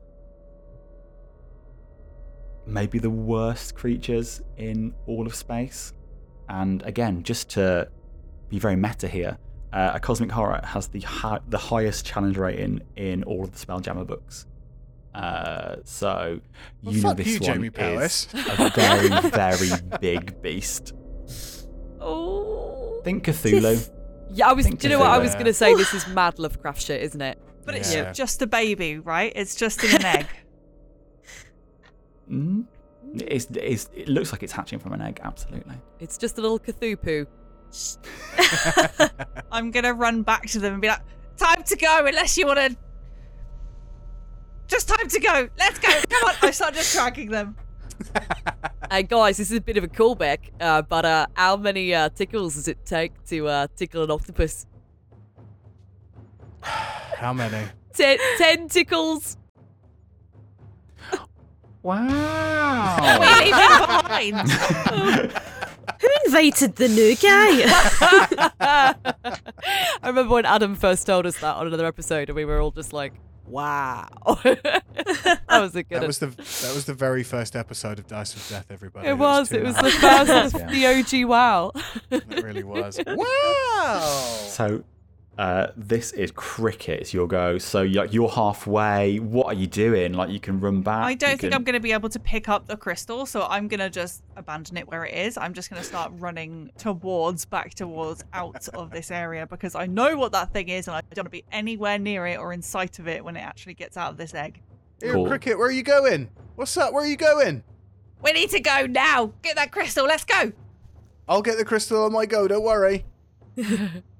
Speaker 2: maybe the worst creatures in all of space. And again, just to be very meta here, uh, a cosmic horror has the hi- the highest challenge rating in all of the Spelljammer books. Uh, so
Speaker 1: Well,
Speaker 2: you know this
Speaker 1: you,
Speaker 2: one
Speaker 1: Jamie
Speaker 2: is
Speaker 1: Powis.
Speaker 2: a very, very big beast.
Speaker 3: Oh.
Speaker 2: Think Cthulhu.
Speaker 3: Yeah, I was.
Speaker 2: Think
Speaker 3: Do you know what I was going to say? This is mad Lovecraft shit, isn't it?
Speaker 4: But it's
Speaker 1: Yeah.
Speaker 4: just a baby, right? It's just in an egg.
Speaker 2: Mm? It's, it's, it looks like it's hatching from an egg. Absolutely.
Speaker 3: It's just a little Cthulhu.
Speaker 4: I'm gonna run back to them and be like, "Time to go, unless you want to." Just time to go. Let's go. Come on. I start just dragging them.
Speaker 3: Hey guys, this is a bit of a callback, uh, but uh, how many uh, tickles does it take to uh, tickle an octopus?
Speaker 1: How many?
Speaker 3: Ten, ten tickles.
Speaker 2: Wow.
Speaker 4: We leave them behind.
Speaker 5: Who invited the new guy?
Speaker 3: I remember when Adam first told us that on another episode, and we were all just like, "Wow." that was a good.
Speaker 1: That was the that was the very first episode of Dice with Death. Everybody.
Speaker 3: it was. It was
Speaker 1: and a
Speaker 3: the first,
Speaker 1: years,
Speaker 3: the OG. Wow.
Speaker 1: It really was. Wow.
Speaker 2: So, uh, this is cricket. It's your go. So you're, you're halfway. What are you doing? Like you can run back.
Speaker 4: I don't think
Speaker 2: can-
Speaker 4: I'm going to be able to pick up the crystal, so I'm going to just abandon it where it is. I'm just going to start running towards, back towards, out of this area because I know what that thing is and I don't want to be anywhere near it or in sight of it when it actually gets out of this egg.
Speaker 1: Here,
Speaker 2: Cool.
Speaker 1: cricket. Where are you going? What's up? Where are you going?
Speaker 4: We need to go now. Get that crystal. Let's go.
Speaker 1: I'll get the crystal on my go. Don't worry.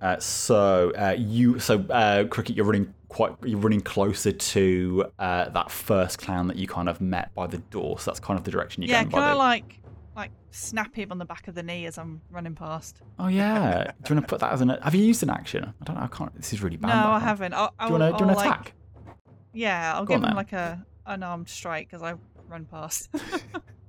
Speaker 2: Uh, so uh, you, so uh, cricket, you're running quite, you're running closer to uh, that first clown that you kind of met by the door. So that's kind of the direction you're
Speaker 4: yeah,
Speaker 2: going.
Speaker 4: can
Speaker 2: by
Speaker 4: I
Speaker 2: the...
Speaker 4: like like snap him on the back of the knee as I'm running past?
Speaker 2: Oh yeah. do you want to put that as an? Have you used an action? I don't know. I can't. This is really bad.
Speaker 4: no, I haven't. I'll,
Speaker 2: Do
Speaker 4: I'll,
Speaker 2: you want to? Do you
Speaker 4: I'll,
Speaker 2: want to
Speaker 4: like,
Speaker 2: attack?
Speaker 4: Yeah, I'll
Speaker 2: Go
Speaker 4: give him
Speaker 2: then.
Speaker 4: like a unarmed strike as I run past.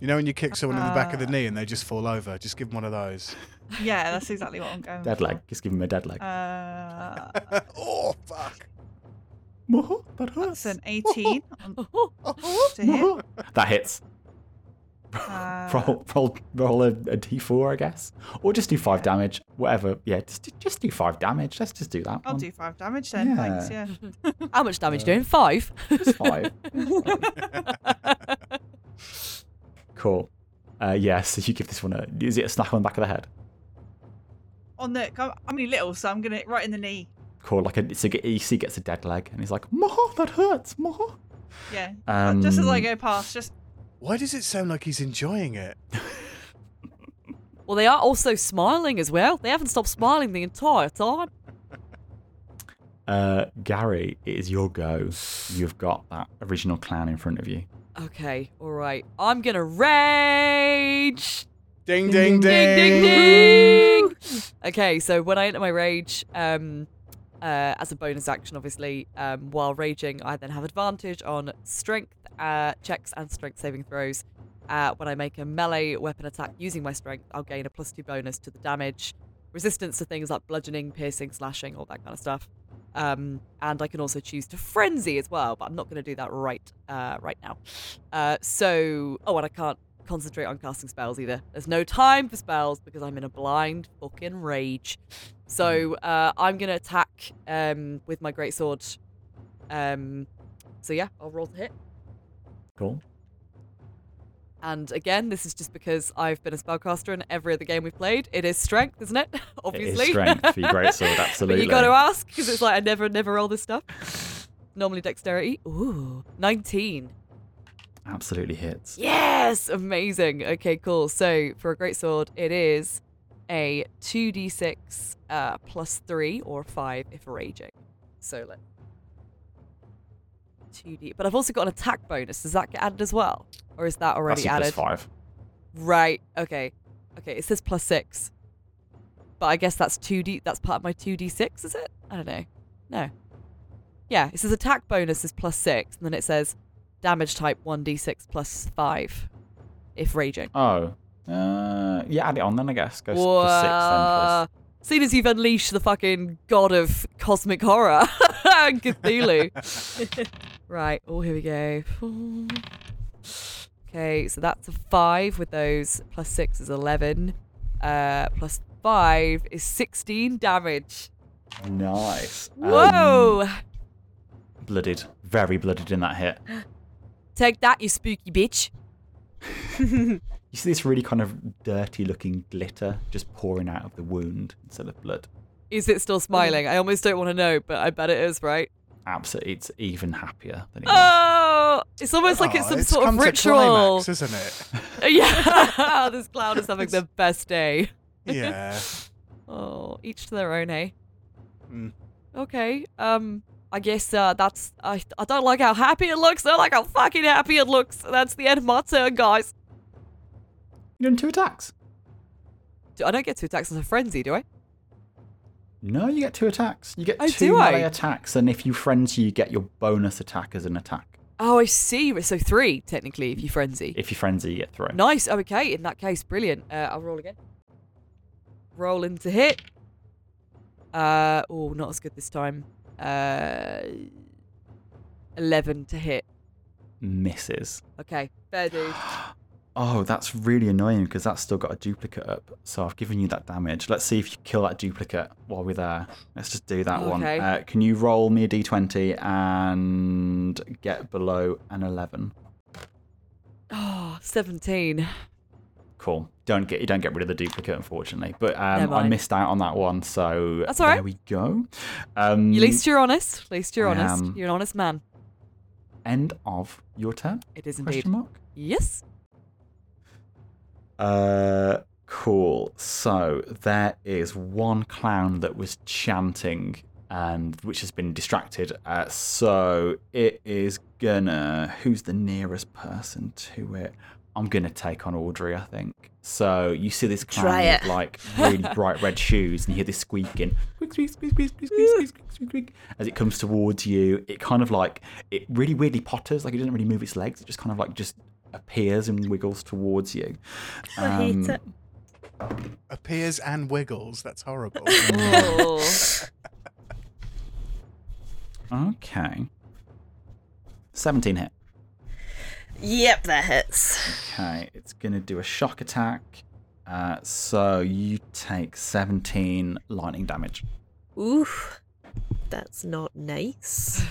Speaker 1: You know when you kick someone in the back of the
Speaker 4: Uh,
Speaker 1: knee and they just fall over? Just give them one of those.
Speaker 4: yeah, that's exactly what I'm going.
Speaker 2: Dead
Speaker 4: for.
Speaker 2: leg. Just give him a dead leg.
Speaker 4: Uh,
Speaker 1: oh fuck.
Speaker 2: that
Speaker 4: that's
Speaker 2: hurts.
Speaker 4: an 18 on,
Speaker 1: Oh,
Speaker 4: to hit.
Speaker 2: That hits.
Speaker 4: Uh,
Speaker 2: roll, roll, roll a, a d4, I guess, or just do five damage. Whatever. Yeah, just do- just do five damage. Let's just do that.
Speaker 4: I'll
Speaker 2: one.
Speaker 4: do five damage then. Thanks.
Speaker 2: Yeah.
Speaker 4: Yeah.
Speaker 3: How much damage doing? Five.
Speaker 2: Just five. Cool. Uh, yeah. So you give this one a. Is it a smack on the back of the head?
Speaker 4: On the, I'm only little, so I'm gonna right in the knee.
Speaker 2: Cool. Like a. So get, you see, gets a dead leg, and he's like, "Maw, that hurts, maw."
Speaker 4: Yeah.
Speaker 2: Um,
Speaker 4: just as I go past, just
Speaker 1: Why does it sound like he's enjoying it?
Speaker 3: Well, they are also smiling as well. They haven't stopped smiling the entire time.
Speaker 2: Uh, Gary, it is your go. You've got that original clown in front of you.
Speaker 3: Okay, all right. I'm gonna rage.
Speaker 1: Ding ding ding.
Speaker 3: Ding, ding, ding. Okay, so when I enter my rage, um, uh, as a bonus action, obviously, um, while raging, I then have advantage on strength uh, checks and strength saving throws. Uh, when I make a melee weapon attack using my strength, I'll gain a plus two bonus to the damage, resistance to things like bludgeoning, piercing, slashing, all that kind of stuff. Um, and I can also choose to frenzy as well, but I'm not going to do that right uh, right now. Uh, so, oh, and I can't concentrate on casting spells either. There's no time for spells because I'm in a blind fucking rage. So uh, I'm gonna attack um, with my greatsword. Um, so yeah, I'll roll to hit.
Speaker 2: Cool.
Speaker 3: And again, this is just because I've been a spellcaster in every other game we've played. It is strength, isn't it? Obviously.
Speaker 2: It is strength for your greatsword, absolutely.
Speaker 3: but you got to ask because it's like I never, never roll this stuff. Normally dexterity. Ooh, 19.
Speaker 2: Absolutely hits.
Speaker 3: Yes, amazing. Okay, cool. So for a greatsword, it is a 2d6 uh, plus 3 or 5 if raging. So let's 2d. But I've also got an attack bonus. Does that get added as well, or is that already
Speaker 2: That's
Speaker 3: added?
Speaker 2: Plus five.
Speaker 3: Right. Okay. Okay. It says plus six. But I guess that's 2d. That's part of my 2d6, is it? I don't know. No. Yeah. It says attack bonus is plus six, and then it says damage type 1d6 plus five, if raging.
Speaker 2: Oh. Uh, yeah. Add it on then. I guess. Go plus six then.
Speaker 3: Plus Seeing as you've unleashed the fucking god of cosmic horror, Cthulhu. right. Oh, here we go. Okay, so that's a five with those. Plus six is 11. Uh, plus five is 16 damage.
Speaker 2: please. Nice. Um,
Speaker 3: Whoa!
Speaker 2: blooded, very blooded in that hit.
Speaker 3: Take that, you spooky bitch.
Speaker 2: You see this really kind of dirty looking glitter just pouring out of the wound instead of blood.
Speaker 3: Is it still smiling? I almost don't want to know, but I bet it is, right?
Speaker 2: Absolutely, it's even happier than it was.
Speaker 3: Oh, it's almost like it's
Speaker 1: Oh,
Speaker 3: some sort
Speaker 1: come
Speaker 3: of
Speaker 1: to
Speaker 3: ritual.
Speaker 1: climax, isn't it?
Speaker 3: yeah, this cloud is having the best day.
Speaker 1: Yeah.
Speaker 3: Oh, each to their own, eh?
Speaker 1: Mm.
Speaker 3: Okay. Um, I guess uh, that's I. I don't like how happy it looks. I don't like how fucking happy it looks. That's the end of my turn, guys.
Speaker 2: You're doing two attacks.
Speaker 3: I don't get two attacks as a frenzy, do I?
Speaker 2: No, you get two attacks. You get
Speaker 3: Oh,
Speaker 2: two
Speaker 3: do I?
Speaker 2: melee attacks, and if you frenzy, you get your bonus attack as an attack.
Speaker 3: Oh, I see. So three technically, if you frenzy.
Speaker 2: If you frenzy, you get three.
Speaker 3: Nice. Okay. In that case, brilliant. Uh, I'll roll again. Roll into hit. Uh oh, not as good this time. Uh, eleven to hit.
Speaker 2: Misses.
Speaker 3: Okay, fair dude.
Speaker 2: Oh, that's really annoying because that's still got a duplicate up. So I've given you that damage. Let's see if you kill that duplicate while we're there. Let's just do that one. Uh, can you roll me a d20 and get below an 11?
Speaker 3: Oh, 17.
Speaker 2: Cool. Don't get you don't get rid of the duplicate, unfortunately. But um, I missed out on that one, so
Speaker 3: That's all
Speaker 2: there we go. Um,
Speaker 3: At least you're honest. At least you're
Speaker 2: I
Speaker 3: honest.
Speaker 2: am.
Speaker 3: You're an honest man.
Speaker 2: end of your turn?
Speaker 3: It is indeed.
Speaker 2: Question mark.
Speaker 3: Yes.
Speaker 2: Uh, cool. So there is one clown that was chanting and which has been distracted. Uh, so it is gonna. Who's the nearest person to it? I'm gonna take on Audrey, I think. So you see this clown with like really bright red shoes, and you hear this squeaking, as it comes towards you. It kind of like it really weirdly potters, like it doesn't really move its legs. It just kind of like just appears and wiggles towards you.
Speaker 5: I hate
Speaker 2: Um,
Speaker 5: it.
Speaker 1: Appears and wiggles. That's horrible.
Speaker 3: Oh.
Speaker 2: Okay. 17 hit.
Speaker 5: Yep, that hits.
Speaker 2: Okay, it's going to do a shock attack. Uh, so you take 17 lightning damage.
Speaker 5: Oof. That's not nice.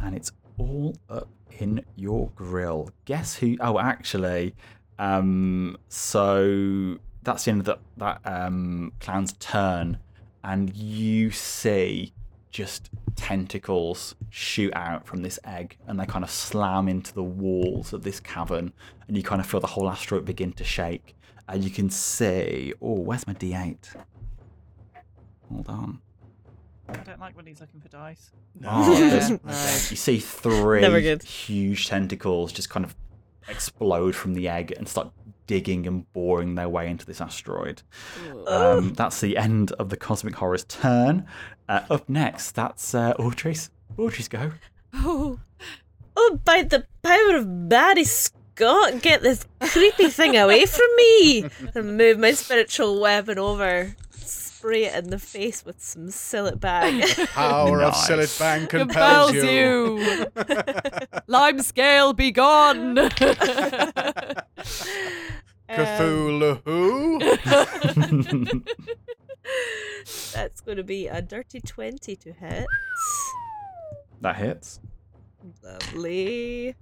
Speaker 2: And it's all up in your grill. Guess who? Oh, actually, um, so that's the end of the, that um, clown's turn. And you see just tentacles shoot out from this egg and they kind of slam into the walls of this cavern. And you kind of feel the whole asteroid begin to shake. And you can see. Oh, where's my d8? Hold on.
Speaker 4: I don't like when he's looking for dice.
Speaker 1: No.
Speaker 2: Oh,
Speaker 3: Yeah.
Speaker 2: there's-
Speaker 3: No.
Speaker 2: You see three
Speaker 5: Never good.
Speaker 2: huge tentacles just kind of explode from the egg and start digging and boring their way into this asteroid. Um, that's the end of the Cosmic Horror's turn. Uh, up next, that's uh, Audrey's. Audrey's go.
Speaker 3: Oh.
Speaker 5: Oh, by the power of Barry Scott, get this creepy thing away from me! And move my spiritual weapon over. Spray it in the face with some Cillit Bang.
Speaker 1: Power of
Speaker 2: Nice.
Speaker 1: Cillit Bang compels,
Speaker 3: Compels
Speaker 1: you.
Speaker 3: you. Lime scale, be gone.
Speaker 1: Cthulhu.
Speaker 5: Um, that's going to be a dirty 20 to hit.
Speaker 2: that hits.
Speaker 5: Lovely.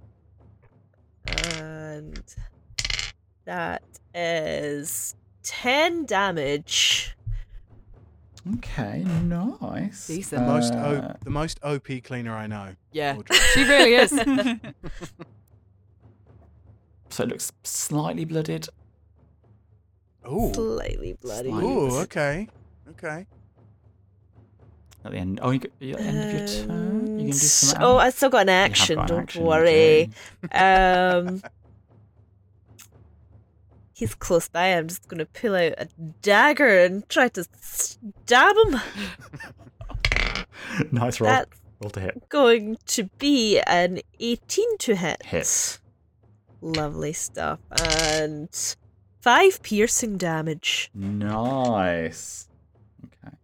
Speaker 5: And that is 10 damage.
Speaker 2: Okay, nice.
Speaker 3: Decent.
Speaker 1: the most
Speaker 2: Uh,
Speaker 1: o- the most OP cleaner I know.
Speaker 3: yeah,
Speaker 1: Audrey.
Speaker 3: she really is.
Speaker 2: so it looks slightly blooded.
Speaker 1: Ooh.
Speaker 5: Slightly bloody.
Speaker 2: Slightly.
Speaker 1: Ooh. Okay. Okay.
Speaker 2: At the end. Oh, you, you at the end of your turn. You can do
Speaker 5: And-
Speaker 2: something.
Speaker 5: Oh,
Speaker 2: else?
Speaker 5: I still got an
Speaker 2: You have
Speaker 5: action,
Speaker 2: got an
Speaker 5: don't
Speaker 2: action,
Speaker 5: worry.
Speaker 2: do.
Speaker 5: Um, he's close by. I'm just going to pull out a dagger and try to stab him.
Speaker 2: nice roll.
Speaker 5: That's
Speaker 2: Roll to hit.
Speaker 5: going to be an 18 to hit.
Speaker 2: Hit.
Speaker 5: Lovely stuff. And five piercing damage.
Speaker 2: Nice. Okay.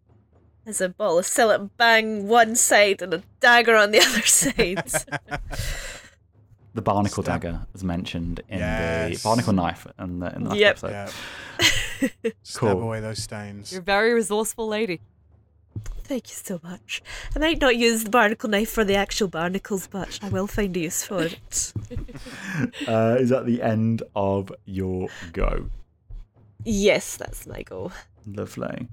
Speaker 5: As a ball of Cillit Bang one side and a dagger on the other side.
Speaker 2: The barnacle
Speaker 1: Stab.
Speaker 2: dagger is mentioned in
Speaker 1: Yes.
Speaker 2: the barnacle knife in the, in the last
Speaker 5: Yep.
Speaker 2: episode.
Speaker 1: Yeah. Stab away those stains.
Speaker 3: You're a very resourceful lady.
Speaker 5: Thank you so much. I might not use the barnacle knife for the actual barnacles, but I will find a use for it.
Speaker 2: Uh, is that the end of your go?
Speaker 5: yes, that's my goal.
Speaker 2: Lovely.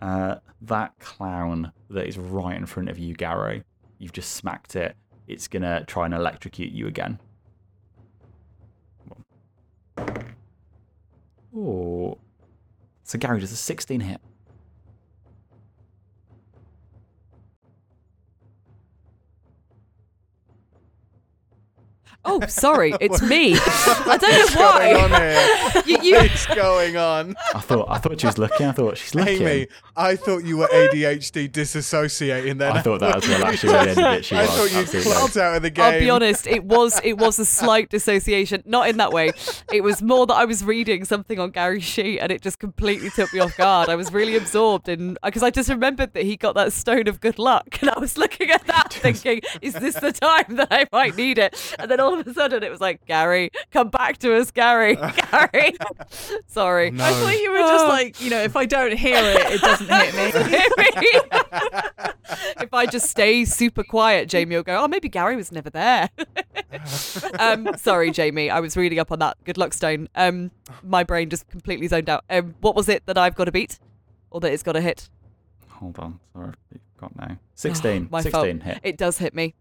Speaker 2: Uh, that clown that is right in front of you, Gary, you've just smacked it. It's gonna try and electrocute you again. Oh. So Gary does a 16 hit.
Speaker 3: Oh, sorry, it's me. I don't know why.
Speaker 1: going on here?
Speaker 3: You, you,
Speaker 1: What's going on?
Speaker 2: I thought I thought she was looking. I thought she's looking.
Speaker 1: Amy, I thought you were ADHD disassociating then.
Speaker 2: I thought that as well. Actually, at the end it, she
Speaker 1: I
Speaker 2: was.
Speaker 1: thought you
Speaker 2: absolutely.
Speaker 1: clocked out of the game.
Speaker 3: I'll be honest, it was it was a slight dissociation. Not in that way. It was more that I was reading something on Gary's sheet and it just completely took me off guard. I was really absorbed in because I just remembered that he got that stone of good luck, and I was looking at that thinking, "Is this the time that I might need it?" And then all of a sudden, it was like, "Gary, come back to us, Gary, Gary." Sorry.
Speaker 1: No.
Speaker 4: I thought you were just like, you know, if I don't hear it, it doesn't hit me.
Speaker 3: if I just stay super quiet, Jamie will go, oh, maybe Gary was never there. um, sorry, Jamie. I was reading up on that. Good luck, Stone. Um, my brain just completely zoned out. Um, what was it that I've got to beat? Or that it's got to hit?
Speaker 2: Hold on. Sorry, got now. 16.
Speaker 3: My
Speaker 2: 16
Speaker 3: fault.
Speaker 2: hit.
Speaker 3: It does hit me.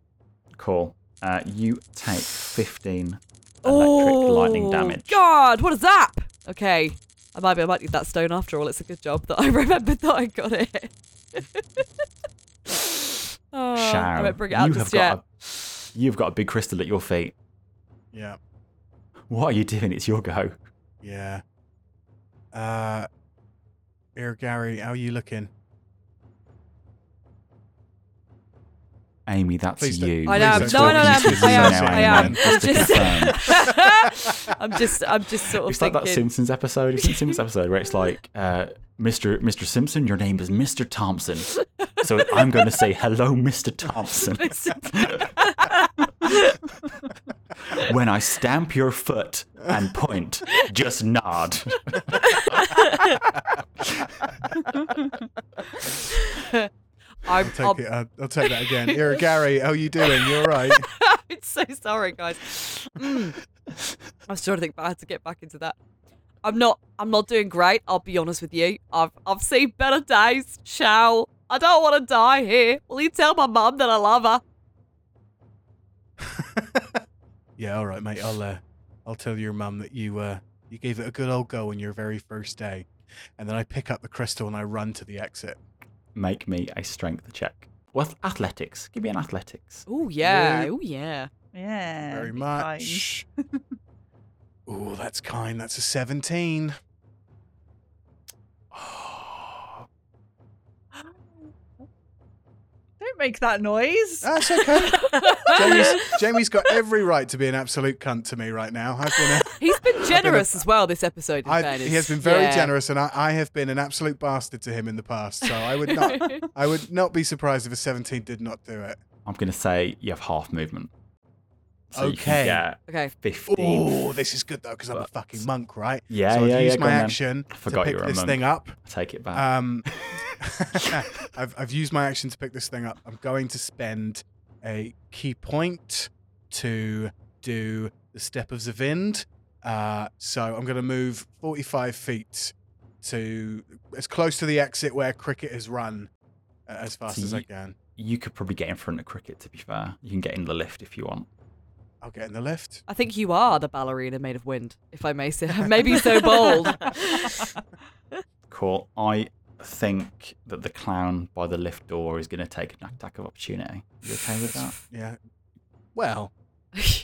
Speaker 2: Cool. Uh, you take 15 electric
Speaker 3: oh,
Speaker 2: lightning damage.
Speaker 3: God, what a zap! Okay. I might be, I might need that stone after all. It's a good job that I remembered that I got it. oh, I
Speaker 2: Shao,
Speaker 3: won't bring it out
Speaker 2: you
Speaker 3: just yet.
Speaker 2: a, you've got a big crystal at your feet.
Speaker 1: Yeah,
Speaker 2: What are you doing? It's your go.
Speaker 1: yeah. Uh, here, Gary, how are you looking?
Speaker 2: Amy, that's
Speaker 1: Please don't-
Speaker 2: you.
Speaker 3: I am.
Speaker 1: Please
Speaker 3: No,
Speaker 1: don't
Speaker 3: no, no. I am. I am.
Speaker 1: Amy.
Speaker 3: I'm
Speaker 2: Just to.
Speaker 3: I'm just. I'm just sort of
Speaker 2: It's like that Simpsons episode. It's that Simpsons episode where it's like, uh, Mr. Mr. Simpson, your name is Mr. Thompson. So I'm going to say hello, Mr. Thompson. when I stamp your foot and point, just nod.
Speaker 3: I'm,
Speaker 1: I'll take
Speaker 3: I'll-
Speaker 1: it. I'll, I'll take that again. Here, Gary, how are you doing? You all right?
Speaker 3: I'm so sorry, guys. Mm. I was trying to think, but I had to get back into that. I'm not. I'm not doing great. I'll be honest with you. I've I've seen better days. Shall I don't want to die here. Will you tell my mum that I love her?
Speaker 1: Yeah, all right, mate. I'll uh, I'll tell your mum that you uh, you gave it a good old go on your very first day, and then I pick up the crystal and I run to the exit.
Speaker 2: Make me a strength check. Well, athletics. Give me an athletics.
Speaker 3: Oh yeah.
Speaker 1: Yeah.
Speaker 3: Oh yeah.
Speaker 4: Yeah.
Speaker 1: Very much. oh, that's kind. That's a seventeen. Oh.
Speaker 4: Don't make that noise.
Speaker 1: that's okay. Jamie's, Jamie's got every right to be an absolute cunt to me right now. I've been a,
Speaker 3: He's been generous as well this episode. In fairness.
Speaker 1: he has been very
Speaker 3: Yeah.
Speaker 1: generous, and I, I have been an absolute bastard to him in the past. So I would not, I would not be surprised if a seventeen did not do it.
Speaker 2: I'm going to say you have half movement. So you
Speaker 1: Okay.
Speaker 2: can get
Speaker 3: okay.
Speaker 2: 15.
Speaker 1: Oh, this is good though because I'm a fucking monk, right?
Speaker 2: Yeah,
Speaker 1: so I've
Speaker 2: yeah,
Speaker 1: used
Speaker 2: yeah,
Speaker 1: my
Speaker 2: go on then.
Speaker 1: action
Speaker 2: I forgot
Speaker 1: to pick this
Speaker 2: monk.
Speaker 1: thing up.
Speaker 2: I take it back.
Speaker 1: Um, I've I've used my action to pick this thing up. I'm going to spend a ki point to do the step of the Wind. Uh, so I'm going to move 45 feet to as close to the exit where Cricket has run uh, as fast
Speaker 2: So
Speaker 1: as I can.
Speaker 2: you could probably get in front of Cricket, to be fair. You can get in the lift if you want.
Speaker 1: I'll get in the lift.
Speaker 3: I think you are the ballerina made of wind, if I may say. Maybe so bold.
Speaker 2: Cool. I think that the clown by the lift door is going to take an attack of opportunity. You okay with that?
Speaker 1: Yeah. Well,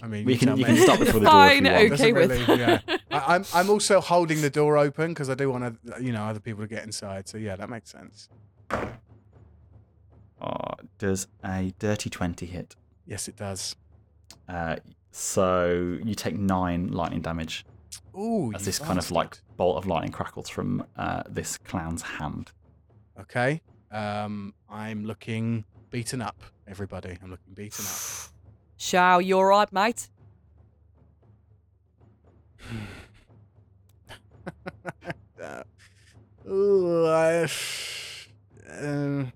Speaker 1: I mean,
Speaker 2: We can- you can stop before the door if
Speaker 3: Fine,
Speaker 2: you want.
Speaker 3: okay with.
Speaker 1: really- yeah. I, I'm I'm also holding the door open because I do want to, you know, other people to get inside. So yeah, that makes sense.
Speaker 2: Oh, does a dirty 20 hit?
Speaker 1: Yes, it does.
Speaker 2: Uh, so you take nine lightning damage
Speaker 1: Ooh,
Speaker 2: as this kind of like bolt of lightning crackles from uh, this clown's hand.
Speaker 1: Okay. Um, I'm looking beaten up. Everybody, I'm looking beaten up.
Speaker 3: Shao, you all right, mate?
Speaker 1: Uh, ooh, I, um,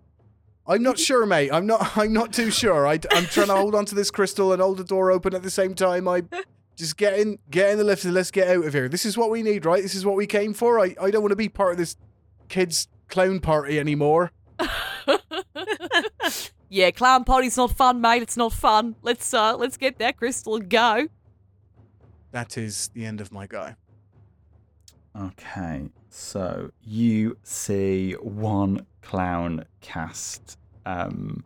Speaker 1: I'm not sure, mate. I'm not. I'm not too sure. I, am trying to hold on to this crystal and hold the door open at the same time. I just get in, get in the lift, and let's get out of here. This is what we need, right? This is what we came for. I, I don't want to be part of this kids' clown party anymore.
Speaker 3: yeah, clown party's not fun, mate. It's not fun. Let's uh, let's get that crystal and go.
Speaker 1: That is the end of my guy.
Speaker 2: Okay, so you see one clown cast um,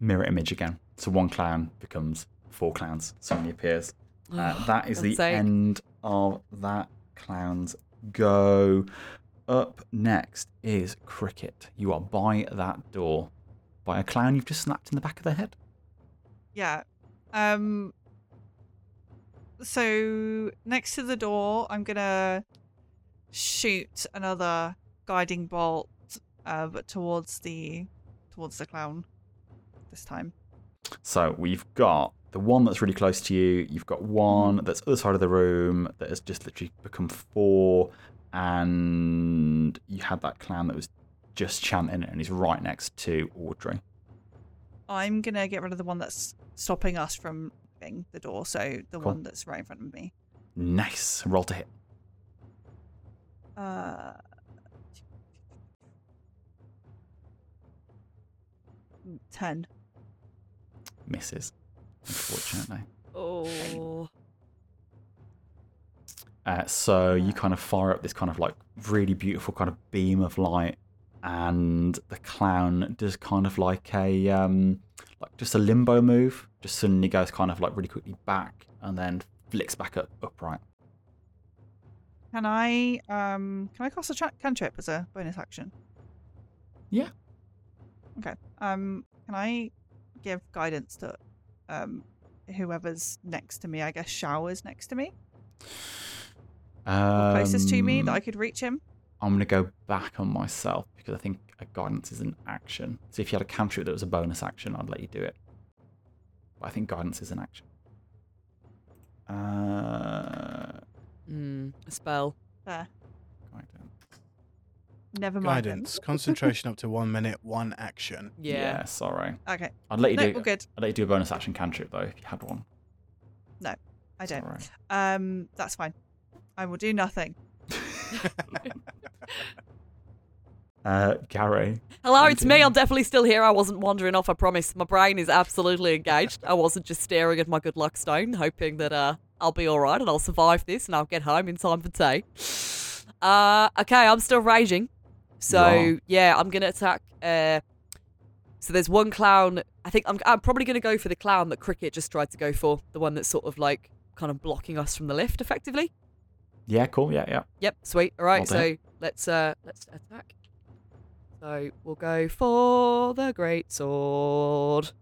Speaker 2: mirror image again. So one clown becomes four clowns. Suddenly appears. Uh, that is the
Speaker 3: sake.
Speaker 2: end of that clown's go. Up next is Cricket. You are by that door by a clown you've just snapped in the back of the head.
Speaker 4: Yeah. Um. So next to the door, I'm gonna shoot another guiding bolt, uh, but towards the towards the clown this time.
Speaker 2: So we've got the one that's really close to you. You've got one that's other side of the room that has just literally become four, and you had that clown that was just chanting and he's right next to Audrey.
Speaker 4: I'm gonna get rid of the one that's stopping us from leaving the door. So the
Speaker 2: Cool.
Speaker 4: one that's right in front of me.
Speaker 2: Nice. Roll to hit.
Speaker 4: Uh. Ten.
Speaker 2: Misses. Unfortunately.
Speaker 3: Oh.
Speaker 2: Uh, so you kind of fire up this kind of like really beautiful kind of beam of light, and the clown does kind of like a um, like just a limbo move. Just suddenly goes kind of like really quickly back, and then flicks back up upright.
Speaker 4: Can I um can I cast a tra- cantrip as a bonus action?
Speaker 2: Yeah.
Speaker 4: Okay. Um can I give guidance to um whoever's next to me? I guess Shao's next to me. Or closest to me that I
Speaker 2: Um,
Speaker 4: could reach him.
Speaker 2: I'm going to go back on myself because I think a guidance is an action. So if you had a cantrip that was a bonus action, I'd let you do it. But I think guidance is an action. Uh,
Speaker 3: Mm, a spell.
Speaker 4: There.
Speaker 2: Guidance.
Speaker 4: Never mind.
Speaker 1: Guidance. Concentration up to one minute, one action.
Speaker 3: Yeah.
Speaker 2: sorry.
Speaker 4: Okay.
Speaker 2: I'd let you
Speaker 4: No,
Speaker 2: do.
Speaker 4: we're good.
Speaker 2: I'd let you do a bonus action cantrip though if you had one.
Speaker 4: No,
Speaker 2: I
Speaker 4: don't.
Speaker 2: alright.
Speaker 4: Um that's fine. I will do nothing.
Speaker 2: Uh, Gary.
Speaker 3: Hello, it's
Speaker 2: you
Speaker 3: me. I'm definitely still here. I wasn't wandering off. I promise. My brain is absolutely engaged. I wasn't just staring at my good luck stone, hoping that uh I'll be all right and I'll survive this and I'll get home in time for tea. Uh, okay, I'm still raging. So yeah, I'm gonna attack. Uh, so there's one clown. I think I'm. I'm probably gonna go for the clown that Cricket just tried to go for. The one that's sort of like kind of blocking us from the lift, effectively.
Speaker 2: Yeah, cool. Yeah, yeah.
Speaker 3: Yep, sweet. All right, so let's uh let's attack. So we'll go for the great sword.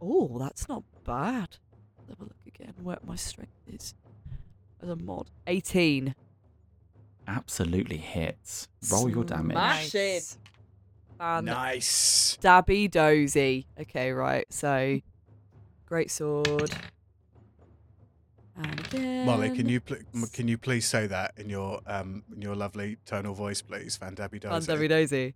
Speaker 3: Oh, that's not bad. Let's have a look again where my strength is as a mod. 18.
Speaker 2: Absolutely hits. Roll your damage.
Speaker 3: Smash it. And
Speaker 1: Nice.
Speaker 3: Dabby dozy. Okay, right. So great sword. And again.
Speaker 1: Molly, can you pl- can you please say that in your um in your lovely tonal voice, please, Van Dabby
Speaker 3: Fun
Speaker 1: Dozy?
Speaker 3: Dabby dozy.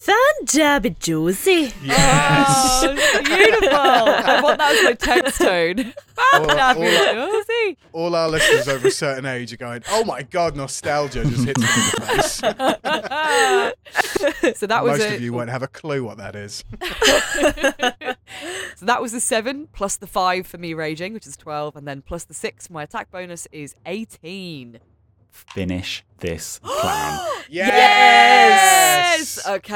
Speaker 5: Van Dabby Josie.
Speaker 1: Yes.
Speaker 3: Oh, beautiful. I want that as my text tone.
Speaker 1: All-
Speaker 3: Dabby
Speaker 1: all- All our listeners over a certain age are going, "Oh my god, nostalgia just hits me in the face."
Speaker 3: so that was
Speaker 1: Most
Speaker 3: a,
Speaker 1: of you won't have a clue what that is.
Speaker 3: so that was the seven plus the five for me raging, which is twelve, and then plus the six. My attack bonus is eighteen.
Speaker 2: Finish this clown.
Speaker 3: Yes. Okay.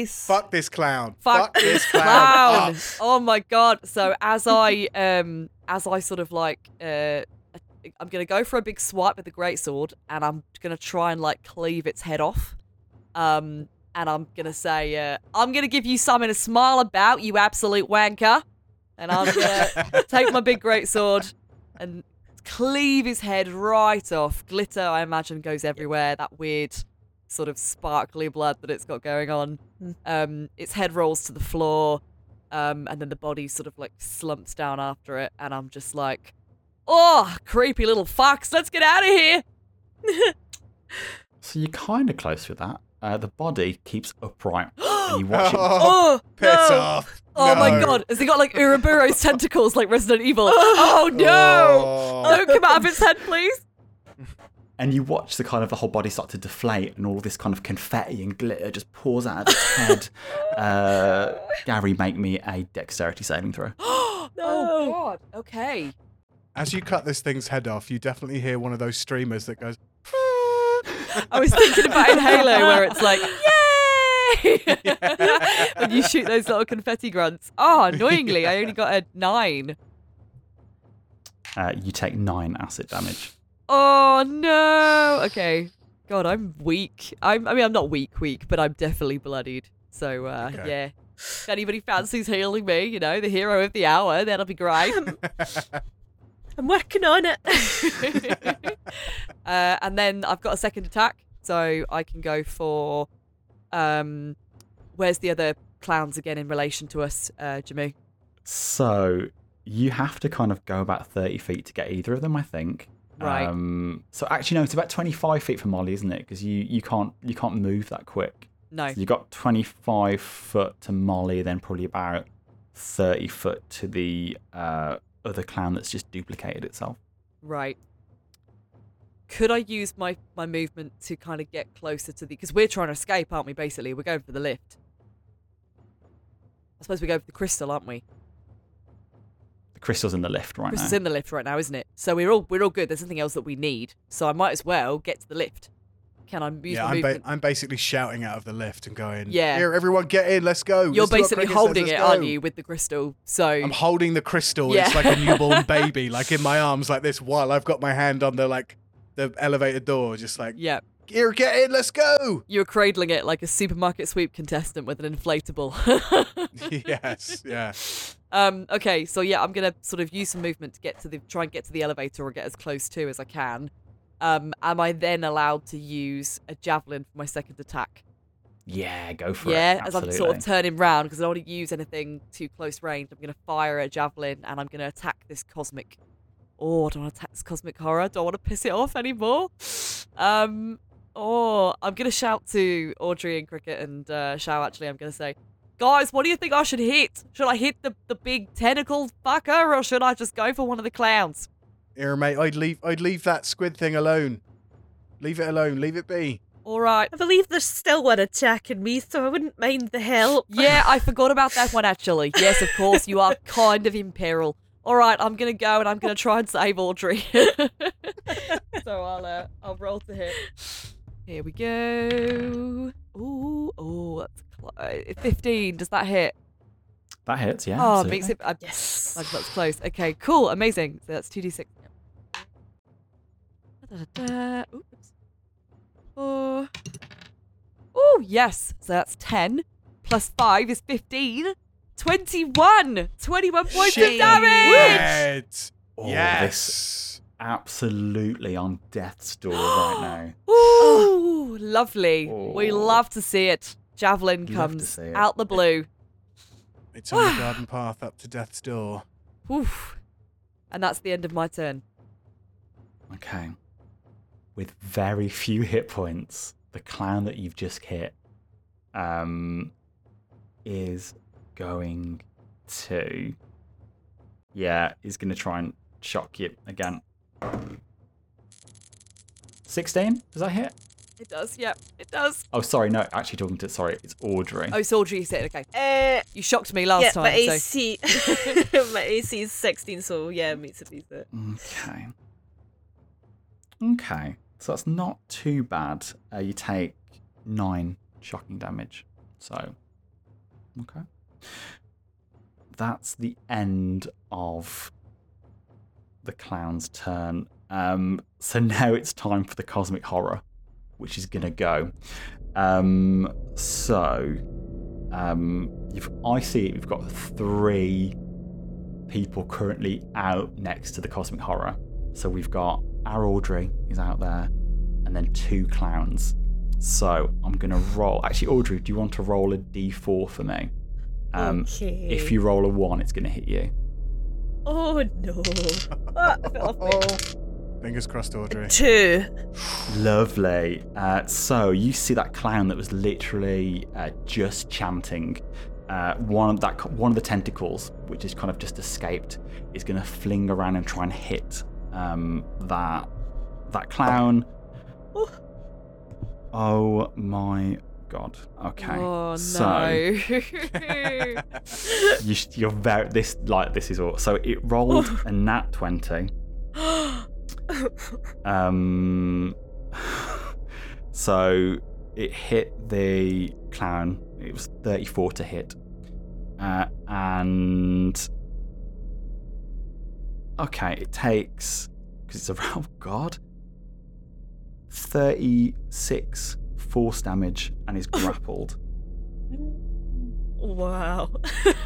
Speaker 4: Nice.
Speaker 1: Fuck this clown.
Speaker 3: Fuck
Speaker 1: this clown.
Speaker 3: Clown. Oh my god. So as I um as I sort of like uh I'm gonna go for a big swipe with the great sword and I'm gonna try and like cleave its head off. Um and I'm gonna say, uh, I'm gonna give you something to smile about, you absolute wanker. And I'm gonna take my big great sword and cleave his head right off. Glitter, I imagine, goes everywhere. That weird sort of sparkly blood that it's got going on. Um, its head rolls to the floor, um, and then the body sort of like slumps down after it. And I'm just like, oh, creepy little fucks, let's get out of here.
Speaker 2: So you're kind of close with that. Uh, the body keeps upright, and you watch it.
Speaker 5: Oh,
Speaker 1: piss
Speaker 5: no.
Speaker 1: off.
Speaker 3: Oh my god, has he got like Uroboros tentacles like Resident Evil? Oh no!
Speaker 1: Oh.
Speaker 3: Don't come out of its head, please.
Speaker 2: and you watch the kind of the whole body start to deflate and all this kind of confetti and glitter just pours out of its head. Uh, Gary, make me a dexterity saving throw.
Speaker 3: Oh god. Okay.
Speaker 1: As you cut this thing's head off, you definitely hear one of those streamers that goes.
Speaker 3: I was thinking about in Halo where it's like, yay! when you shoot those little confetti grunts. Oh, annoyingly, I only got a nine.
Speaker 2: Uh, you take nine acid damage.
Speaker 3: Oh no. Okay. God, I'm weak. I'm. I mean, I'm not weak, weak, but I'm definitely bloodied. So uh,
Speaker 1: Okay.
Speaker 3: yeah. If anybody fancies healing me, you know, the hero of the hour, that'll be great.
Speaker 5: I'm working on it.
Speaker 3: uh, and then I've got a second attack, so I can go for. Um, where's the other clowns again in relation to us, uh, Jimmy?
Speaker 2: So you have to kind of go about 30 feet to get either of them, I think.
Speaker 3: Right.
Speaker 2: Um, so actually, no, it's about 25 feet for Molly, isn't it? Because you, you can't you can't move that quick.
Speaker 3: No.
Speaker 2: So you got 25 foot to Molly, then probably about 30 foot to the uh, other clown that's just duplicated itself.
Speaker 3: Right. Could I use my my movement to kind of get closer to the? Because we're trying to escape, aren't we? Basically, we're going for the lift. I suppose we go for the crystal, aren't we?
Speaker 2: The crystal's in the lift right
Speaker 3: Crystal's
Speaker 2: now.
Speaker 3: in the lift right now, isn't it? So we're all we're all good. There's nothing else that we need. So I might as well get to the lift. Can I use
Speaker 1: yeah, I'm, ba- I'm basically shouting out of the lift and going,
Speaker 3: Yeah.
Speaker 1: Here, everyone get in, let's go.
Speaker 3: You're
Speaker 1: Let's
Speaker 3: basically
Speaker 1: says,
Speaker 3: holding
Speaker 1: let's
Speaker 3: it, aren't you, with the crystal? So
Speaker 1: I'm holding the crystal.
Speaker 3: Yeah.
Speaker 1: It's like a newborn baby, like in my arms, like this, while I've got my hand on the like the elevator door, just like,
Speaker 3: yeah,
Speaker 1: here, get in, let's go.
Speaker 3: you're cradling it like a supermarket sweep contestant with an inflatable.
Speaker 1: yes, yeah.
Speaker 3: Um, okay, so yeah, I'm gonna sort of use some movement to get to the try and get to the elevator or get as close to as I can. Um, am I then allowed to use a javelin for my second attack?
Speaker 2: Yeah, go for
Speaker 3: yeah,
Speaker 2: it.
Speaker 3: Yeah, as I'm sort of turning round because I don't want to use anything too close range. I'm gonna fire a javelin and I'm gonna attack this cosmic. Oh, I don't want to attack this cosmic horror. Don't want to piss it off anymore. Um, oh, I'm gonna shout to Audrey and Cricket and uh, Shao. Actually, I'm gonna say, guys, what do you think I should hit? Should I hit the the big tentacled fucker or should I just go for one of the clowns?
Speaker 1: Here, mate, I'd leave, I'd leave that squid thing alone. Leave it alone. Leave it be.
Speaker 3: All right.
Speaker 5: I believe there's still one attacking me, so I wouldn't mind the help.
Speaker 3: Yeah, I forgot about that one actually. Yes, of course, you are kind of in peril. All right, I'm gonna go and I'm gonna try and save Audrey. so I'll uh, I'll roll to hit. Here we go. Ooh, oh, that's cl- uh, fifteen. Does that hit?
Speaker 2: That hits, yeah.
Speaker 3: oh,
Speaker 2: absolutely.
Speaker 3: makes it. I,
Speaker 5: Yes.
Speaker 3: like that's close. Okay, cool, amazing. So that's two d six. Oops. Four. Oh yes. So that's ten plus five is fifteen. 21! 21 points of damage!
Speaker 1: Shit.
Speaker 2: Oh,
Speaker 1: yes.
Speaker 2: Absolutely on death's door right now.
Speaker 3: Ooh, lovely. We
Speaker 2: Oh.
Speaker 3: love to see it. Javelin
Speaker 2: Love
Speaker 3: comes
Speaker 2: it.
Speaker 3: out the blue.
Speaker 1: It's on the garden path up to death's door.
Speaker 3: Oof. And that's the end of my turn.
Speaker 2: Okay. With very few hit points, the clown that you've just hit um, is going to. Yeah, is going to try and shock you again. 16? Does that hit?
Speaker 3: It does, yeah, it does.
Speaker 2: Oh, sorry, no, actually talking to. Sorry, it's Audrey.
Speaker 3: Oh, it's Audrey, you said, okay.
Speaker 5: Uh,
Speaker 3: You shocked me last
Speaker 5: yeah,
Speaker 3: time.
Speaker 5: my
Speaker 3: so-
Speaker 5: AC, my AC is 16, so yeah, it makes it decent.
Speaker 2: Okay. Okay. So that's not too bad. Uh, you take nine shocking damage. So, okay. That's the end of the clown's turn. Um, so now it's time for the cosmic horror, which is gonna go. Um, so, um, I see we've got three people currently out next to the cosmic horror. So we've got our Audrey is out there, and then two clowns. So I'm gonna roll. Actually, Audrey, do you want to roll a d4 for me? Um,
Speaker 5: okay.
Speaker 2: If you roll a one, it's gonna hit you.
Speaker 5: Oh no. Ah, fell off my-
Speaker 1: Fingers crossed, Audrey.
Speaker 5: Two.
Speaker 2: Lovely. Uh, so you see that clown that was literally uh, just chanting. Uh, one of that one of the tentacles, which is kind of just escaped, is going to fling around and try and hit um, that that clown.
Speaker 5: Oh.
Speaker 2: Oh my god. Okay.
Speaker 3: Oh
Speaker 2: So
Speaker 3: no.
Speaker 2: you, you're very this like this is all. So it rolled a nat twenty. Um, so it hit the clown. It was 34 to hit. Uh, and. Okay, it takes. Because it's a. Oh, God. 36 force damage and is grappled.
Speaker 5: wow.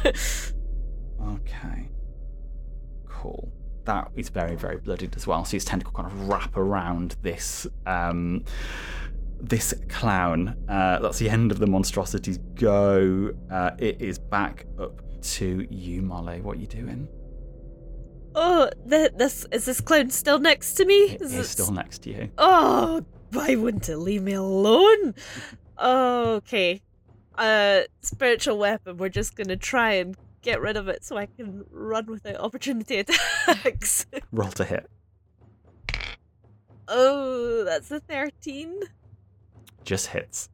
Speaker 2: Okay. Cool. That is very, very bloodied as well. So his tentacle kind of wrap around this um this clown. Uh, that's the end of the monstrosities. go. Uh, it is back up to you, Molly. What are you doing?
Speaker 5: Oh, th- this is this clown still next to me?
Speaker 2: It
Speaker 5: Is
Speaker 2: is
Speaker 5: it
Speaker 2: still next to you.
Speaker 5: Oh, why wouldn't it leave me alone? Okay. Uh, spiritual weapon. We're just gonna try and get rid of it so I can run without opportunity attacks.
Speaker 2: Roll to hit.
Speaker 5: oh, that's a 13.
Speaker 2: Just hits.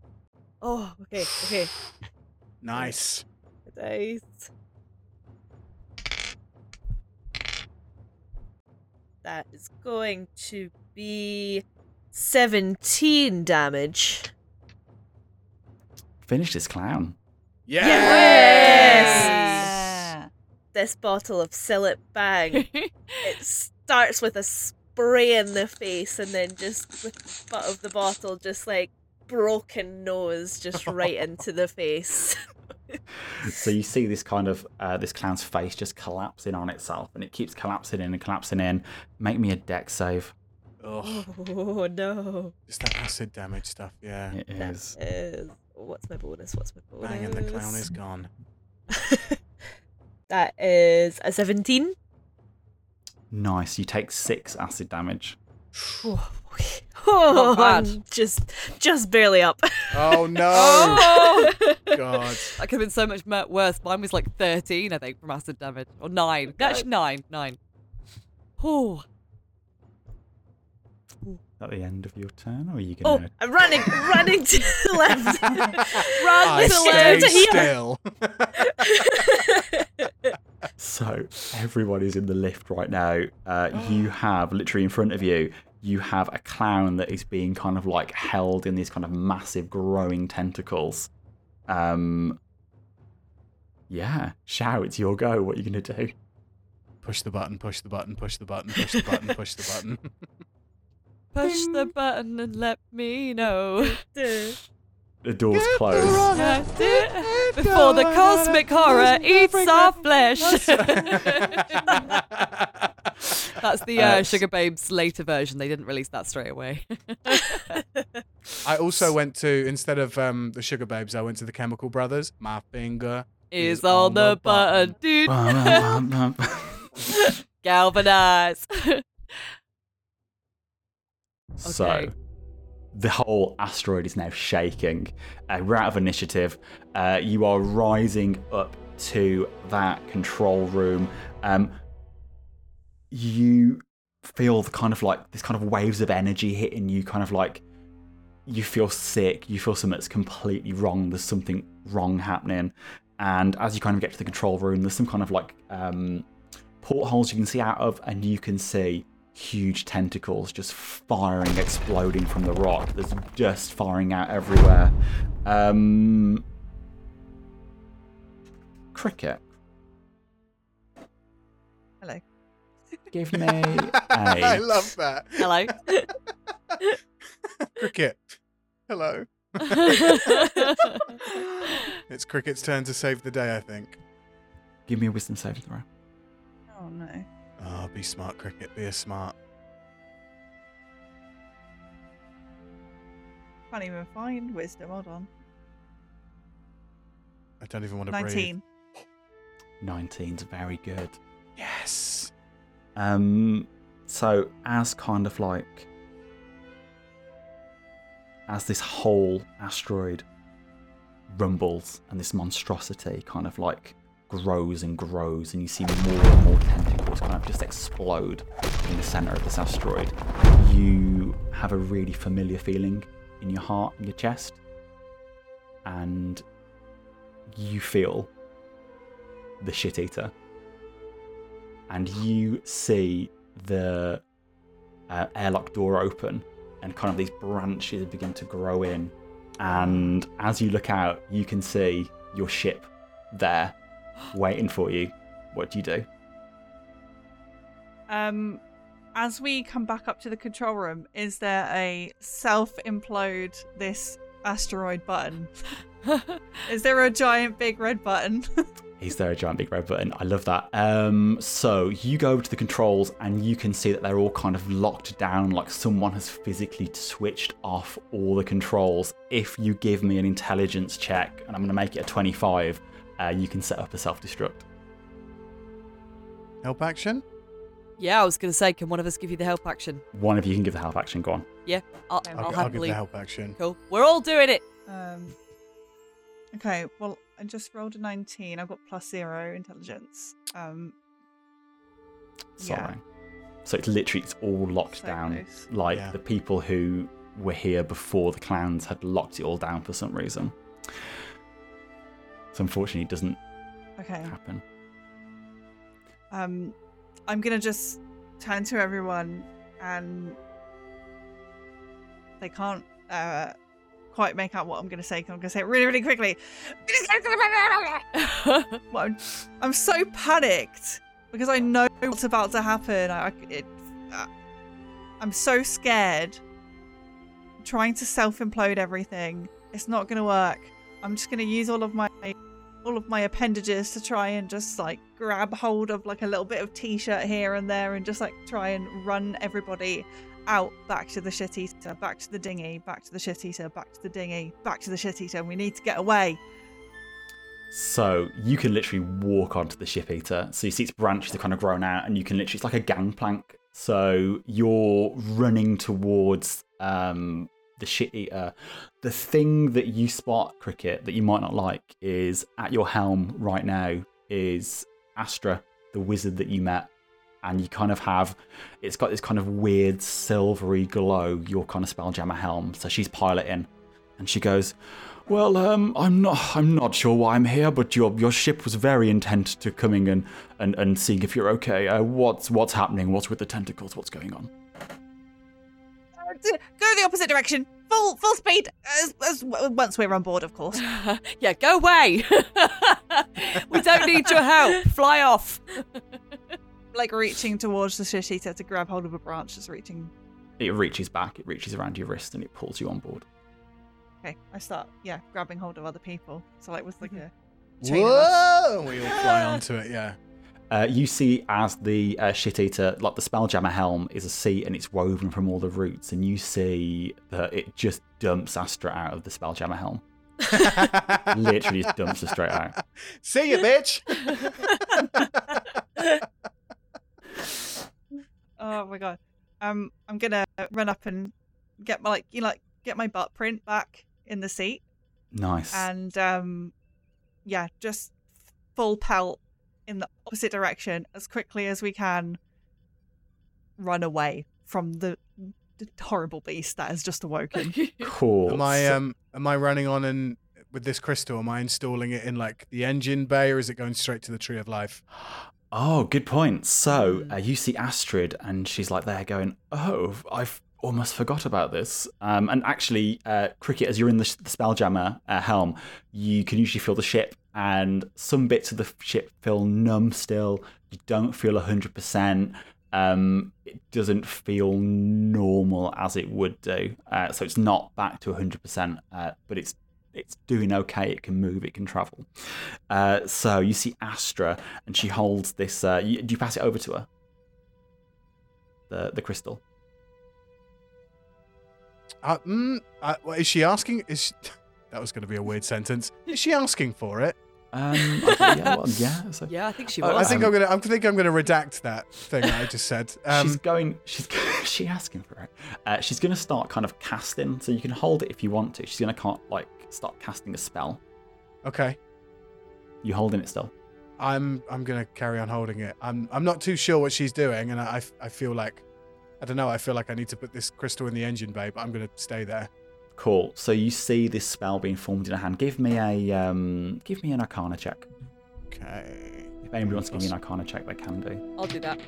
Speaker 5: Oh, okay, okay.
Speaker 1: Nice.
Speaker 5: Dice. That is going to be 17 damage.
Speaker 2: Finish this clown.
Speaker 1: Yes.
Speaker 4: Yeah.
Speaker 5: This bottle of Cillit Bang. it starts with a spray in the face and then just with the butt of the bottle just like broken nose just right into the face
Speaker 2: So you see this kind of uh, this clown's face just collapsing on itself, and it keeps collapsing in and collapsing in. Make me a dex save.
Speaker 1: Ugh,
Speaker 5: oh no
Speaker 1: just that acid damage stuff. Yeah.
Speaker 2: It is.
Speaker 5: is what's my bonus what's my bonus
Speaker 1: Bang, and the clown is gone.
Speaker 5: that is a 17
Speaker 2: Nice. You take six acid damage.
Speaker 5: Oh, oh. I'm just just barely up
Speaker 1: Oh no!
Speaker 3: oh,
Speaker 1: God.
Speaker 3: that could have been so much mer- worse. Mine was like 13, I think, from acid damage. Or 9. Actually, 9. 9. Oh,
Speaker 2: At the end of your turn, or are you
Speaker 5: oh
Speaker 2: gonna?
Speaker 5: i'm running running to the left
Speaker 3: run
Speaker 1: I
Speaker 3: to the
Speaker 1: stay
Speaker 3: left.
Speaker 1: still.
Speaker 2: So everyone is in the lift right now. Uh, you have literally in front of you. You have a clown that is being kind of like held in these kind of massive growing tentacles. Um. Yeah, Shao, it's your go. What are you gonna do?
Speaker 1: push the button. Push the button. Push the button. Push the button. Push the button.
Speaker 3: Push the button and let me know.
Speaker 2: The doors close.
Speaker 3: Before the cosmic horror eats our flesh. That's the uh,
Speaker 2: Uh,
Speaker 3: Sugababes later version. They didn't release that straight away.
Speaker 1: I also went to instead of um, the Sugababes, I went to the Chemical Brothers. My finger
Speaker 3: Is on the button, dude. Galvanize.
Speaker 2: So, the whole asteroid is now shaking. Uh, we're out of initiative. Uh, you are rising up to that control room. Um, you feel the kind of like this kind of waves of energy hitting you, kind of like you feel sick. You feel something that's completely wrong. There's something wrong happening. And as you kind of get to the control room, there's some kind of like um, portholes you can see out of, and you can see huge tentacles just firing, exploding from the rock. There's just firing out everywhere. Um, cricket, give me
Speaker 1: I
Speaker 2: a.
Speaker 1: love that.
Speaker 3: Hello.
Speaker 1: Cricket. Hello. It's Cricket's turn to save the day, I think.
Speaker 2: Give me a wisdom saving throw.
Speaker 4: Oh no.
Speaker 1: Oh, be smart, Cricket. Be a smart.
Speaker 4: Can't even find wisdom. Hold on.
Speaker 1: I don't even want to breathe.
Speaker 4: 19.
Speaker 2: 19's very good.
Speaker 1: Yes.
Speaker 2: Um, So, as kind of like. As this whole asteroid rumbles and this monstrosity kind of like grows and grows, and you see more and more tentacles kind of just explode in the center of this asteroid, you have a really familiar feeling in your heart, and your chest, and you feel the shit eater. And you see the uh, airlock door open, and kind of these branches begin to grow in. And as you look out, you can see your ship there waiting for you. What do you do?
Speaker 4: Um, as we come back up to the control room, is there a self implode this asteroid button? is there a giant big red button?
Speaker 2: Is there a giant big red button? I love that. Um, so you go to the controls and you can see that they're all kind of locked down, like someone has physically switched off all the controls. If you give me an intelligence check, and I'm going to make it a 25, uh, you can set up a self destruct.
Speaker 1: Help action?
Speaker 3: Yeah, I was going to say, can one of us give you the help action?
Speaker 2: One of you can give the help action. Go on.
Speaker 3: Yeah, I'll,
Speaker 4: Okay,
Speaker 3: I'll,
Speaker 1: I'll, I'll give the help action.
Speaker 3: Cool. We're all doing it.
Speaker 4: um, okay, well, I just rolled a 19. I've got plus zero intelligence. Um,
Speaker 2: Sorry.
Speaker 4: Yeah.
Speaker 2: So it's literally it's all locked
Speaker 4: So
Speaker 2: down.
Speaker 4: close.
Speaker 2: Like
Speaker 1: Yeah.
Speaker 2: the people who were here before the clans had locked it all down for some reason. So unfortunately, it doesn't
Speaker 4: okay.
Speaker 2: happen.
Speaker 4: Um, I'm gonna just turn to everyone, and they can't uh, quite make out what I'm gonna say. 'cause I'm gonna say it really, really quickly. I'm, I'm so panicked because I know what's about to happen. I, it, uh, I'm so scared. trying to self implode everything. It's not gonna work. I'm just gonna use all of my all of my appendages to try and just like grab hold of like a little bit of t-shirt here and there and just like try and run everybody out back to the shit eater, back to the dinghy, back to the shit eater, back to the dinghy, back to the shit eater. We need to get away.
Speaker 2: So you can literally walk onto the ship eater. So you see its branches are kind of grown out, and you can literally it's like a gangplank. So you're running towards um, the shit eater. The thing that you spot, cricket, that you might not like is at your helm right now is Astra, the wizard that you met. And you kind of have, it's got this kind of weird silvery glow, your kind of spelljammer helm. So she's piloting, and she goes, well, um, I'm not. I'm not sure why I'm here, but your your ship was very intent to coming and and, and seeing if you're okay. Uh, what's what's happening? What's with the tentacles? What's going on?
Speaker 4: D- Go the opposite direction. Full full speed. As, as once we're on board, of course.
Speaker 3: yeah, go away. we don't need your help. Fly off.
Speaker 4: Like reaching towards the shit eater to grab hold of a branch. Just reaching.
Speaker 2: It reaches back. It reaches around your wrist and it pulls you on board.
Speaker 4: Okay, I start. Yeah, grabbing hold of other people. So like with like mm-hmm. a chain of us.
Speaker 1: Whoa! We all fly onto it, yeah.
Speaker 2: Uh, you see as the uh, shit eater, like the spelljammer helm, is a seat and it's woven from all the roots, and you see that it just dumps Astra out of the spelljammer helm. Literally just dumps her straight out.
Speaker 1: See you, bitch.
Speaker 4: Oh my god. Um, I'm gonna run up and get my like you know, like get my butt print back in the seat,
Speaker 2: Nice.
Speaker 4: and um, yeah, just full pelt in the opposite direction as quickly as we can. Run away from the, the horrible beast that has just awoken.
Speaker 2: cool.
Speaker 1: Am I um am I running on and with this crystal? Am I installing it in like the engine bay, or is it going straight to the tree of life?
Speaker 2: Oh, good point. So
Speaker 3: Mm.
Speaker 2: uh, you see Astrid, and she's like there going, "Oh, I've almost forgot about this." Um, and actually, uh, cricket, as you're in the, sh- the spelljammer uh, helm, you can usually feel the ship, and some bits of the ship feel numb still. You don't feel hundred percent. Um, it doesn't feel normal as it would do. Uh, so it's not back to hundred percent, uh, but it's it's doing okay. It can move. It can travel. Uh, so you see Astra, and she holds this. Uh, you, do you pass it over to her? The the crystal.
Speaker 1: Uh, mm, uh, is she asking? Is she... that was going to be a weird sentence? Is she asking for it?
Speaker 2: Um, I think- yeah, well, yeah. So
Speaker 3: Yeah, I think she was.
Speaker 1: I think
Speaker 2: um,
Speaker 1: I'm gonna. I think I'm gonna redact that thing that I just said. Um,
Speaker 2: she's going. She's she asking for it. Uh, she's going to start kind of casting. So you can hold it if you want to. She's going to can't like start casting a spell.
Speaker 1: okay.
Speaker 2: You holding it still?
Speaker 1: I'm. I'm gonna carry on holding it. I'm. I'm not too sure what she's doing, and I. I feel like. I don't know. I feel like I need to put this crystal in the engine bay, but I'm gonna stay there.
Speaker 2: Cool. So you see this spell being formed in a hand. Give me a um. Give me an Arcana check.
Speaker 1: Okay.
Speaker 2: If anybody wants to give me an Arcana check, they can do.
Speaker 3: I'll do that.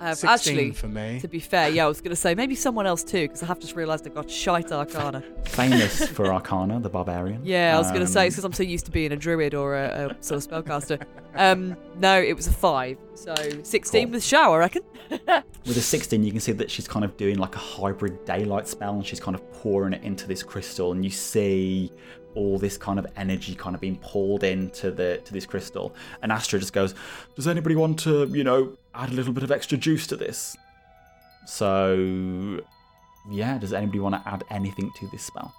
Speaker 2: Cool.
Speaker 3: Uh, actually,
Speaker 1: for me.
Speaker 3: to be fair, yeah, I was going to say maybe someone else too, because I have just realised I got shite arcana.
Speaker 2: Famous for Arcana, the barbarian.
Speaker 3: Yeah, I was going to say
Speaker 2: Um,
Speaker 3: it's because I'm so used to being a druid or a, a sort of spellcaster. Um, no, it was a five, so 16
Speaker 2: Cool.
Speaker 3: with shower, I reckon.
Speaker 2: With a 16, you can see that she's kind of doing like a hybrid daylight spell and she's kind of pouring it into this crystal and you see all this kind of energy kind of being pulled into the to this crystal. And Astra just goes, Does anybody want to, you know, add a little bit of extra juice to this? So yeah, does anybody want to add anything to this spell?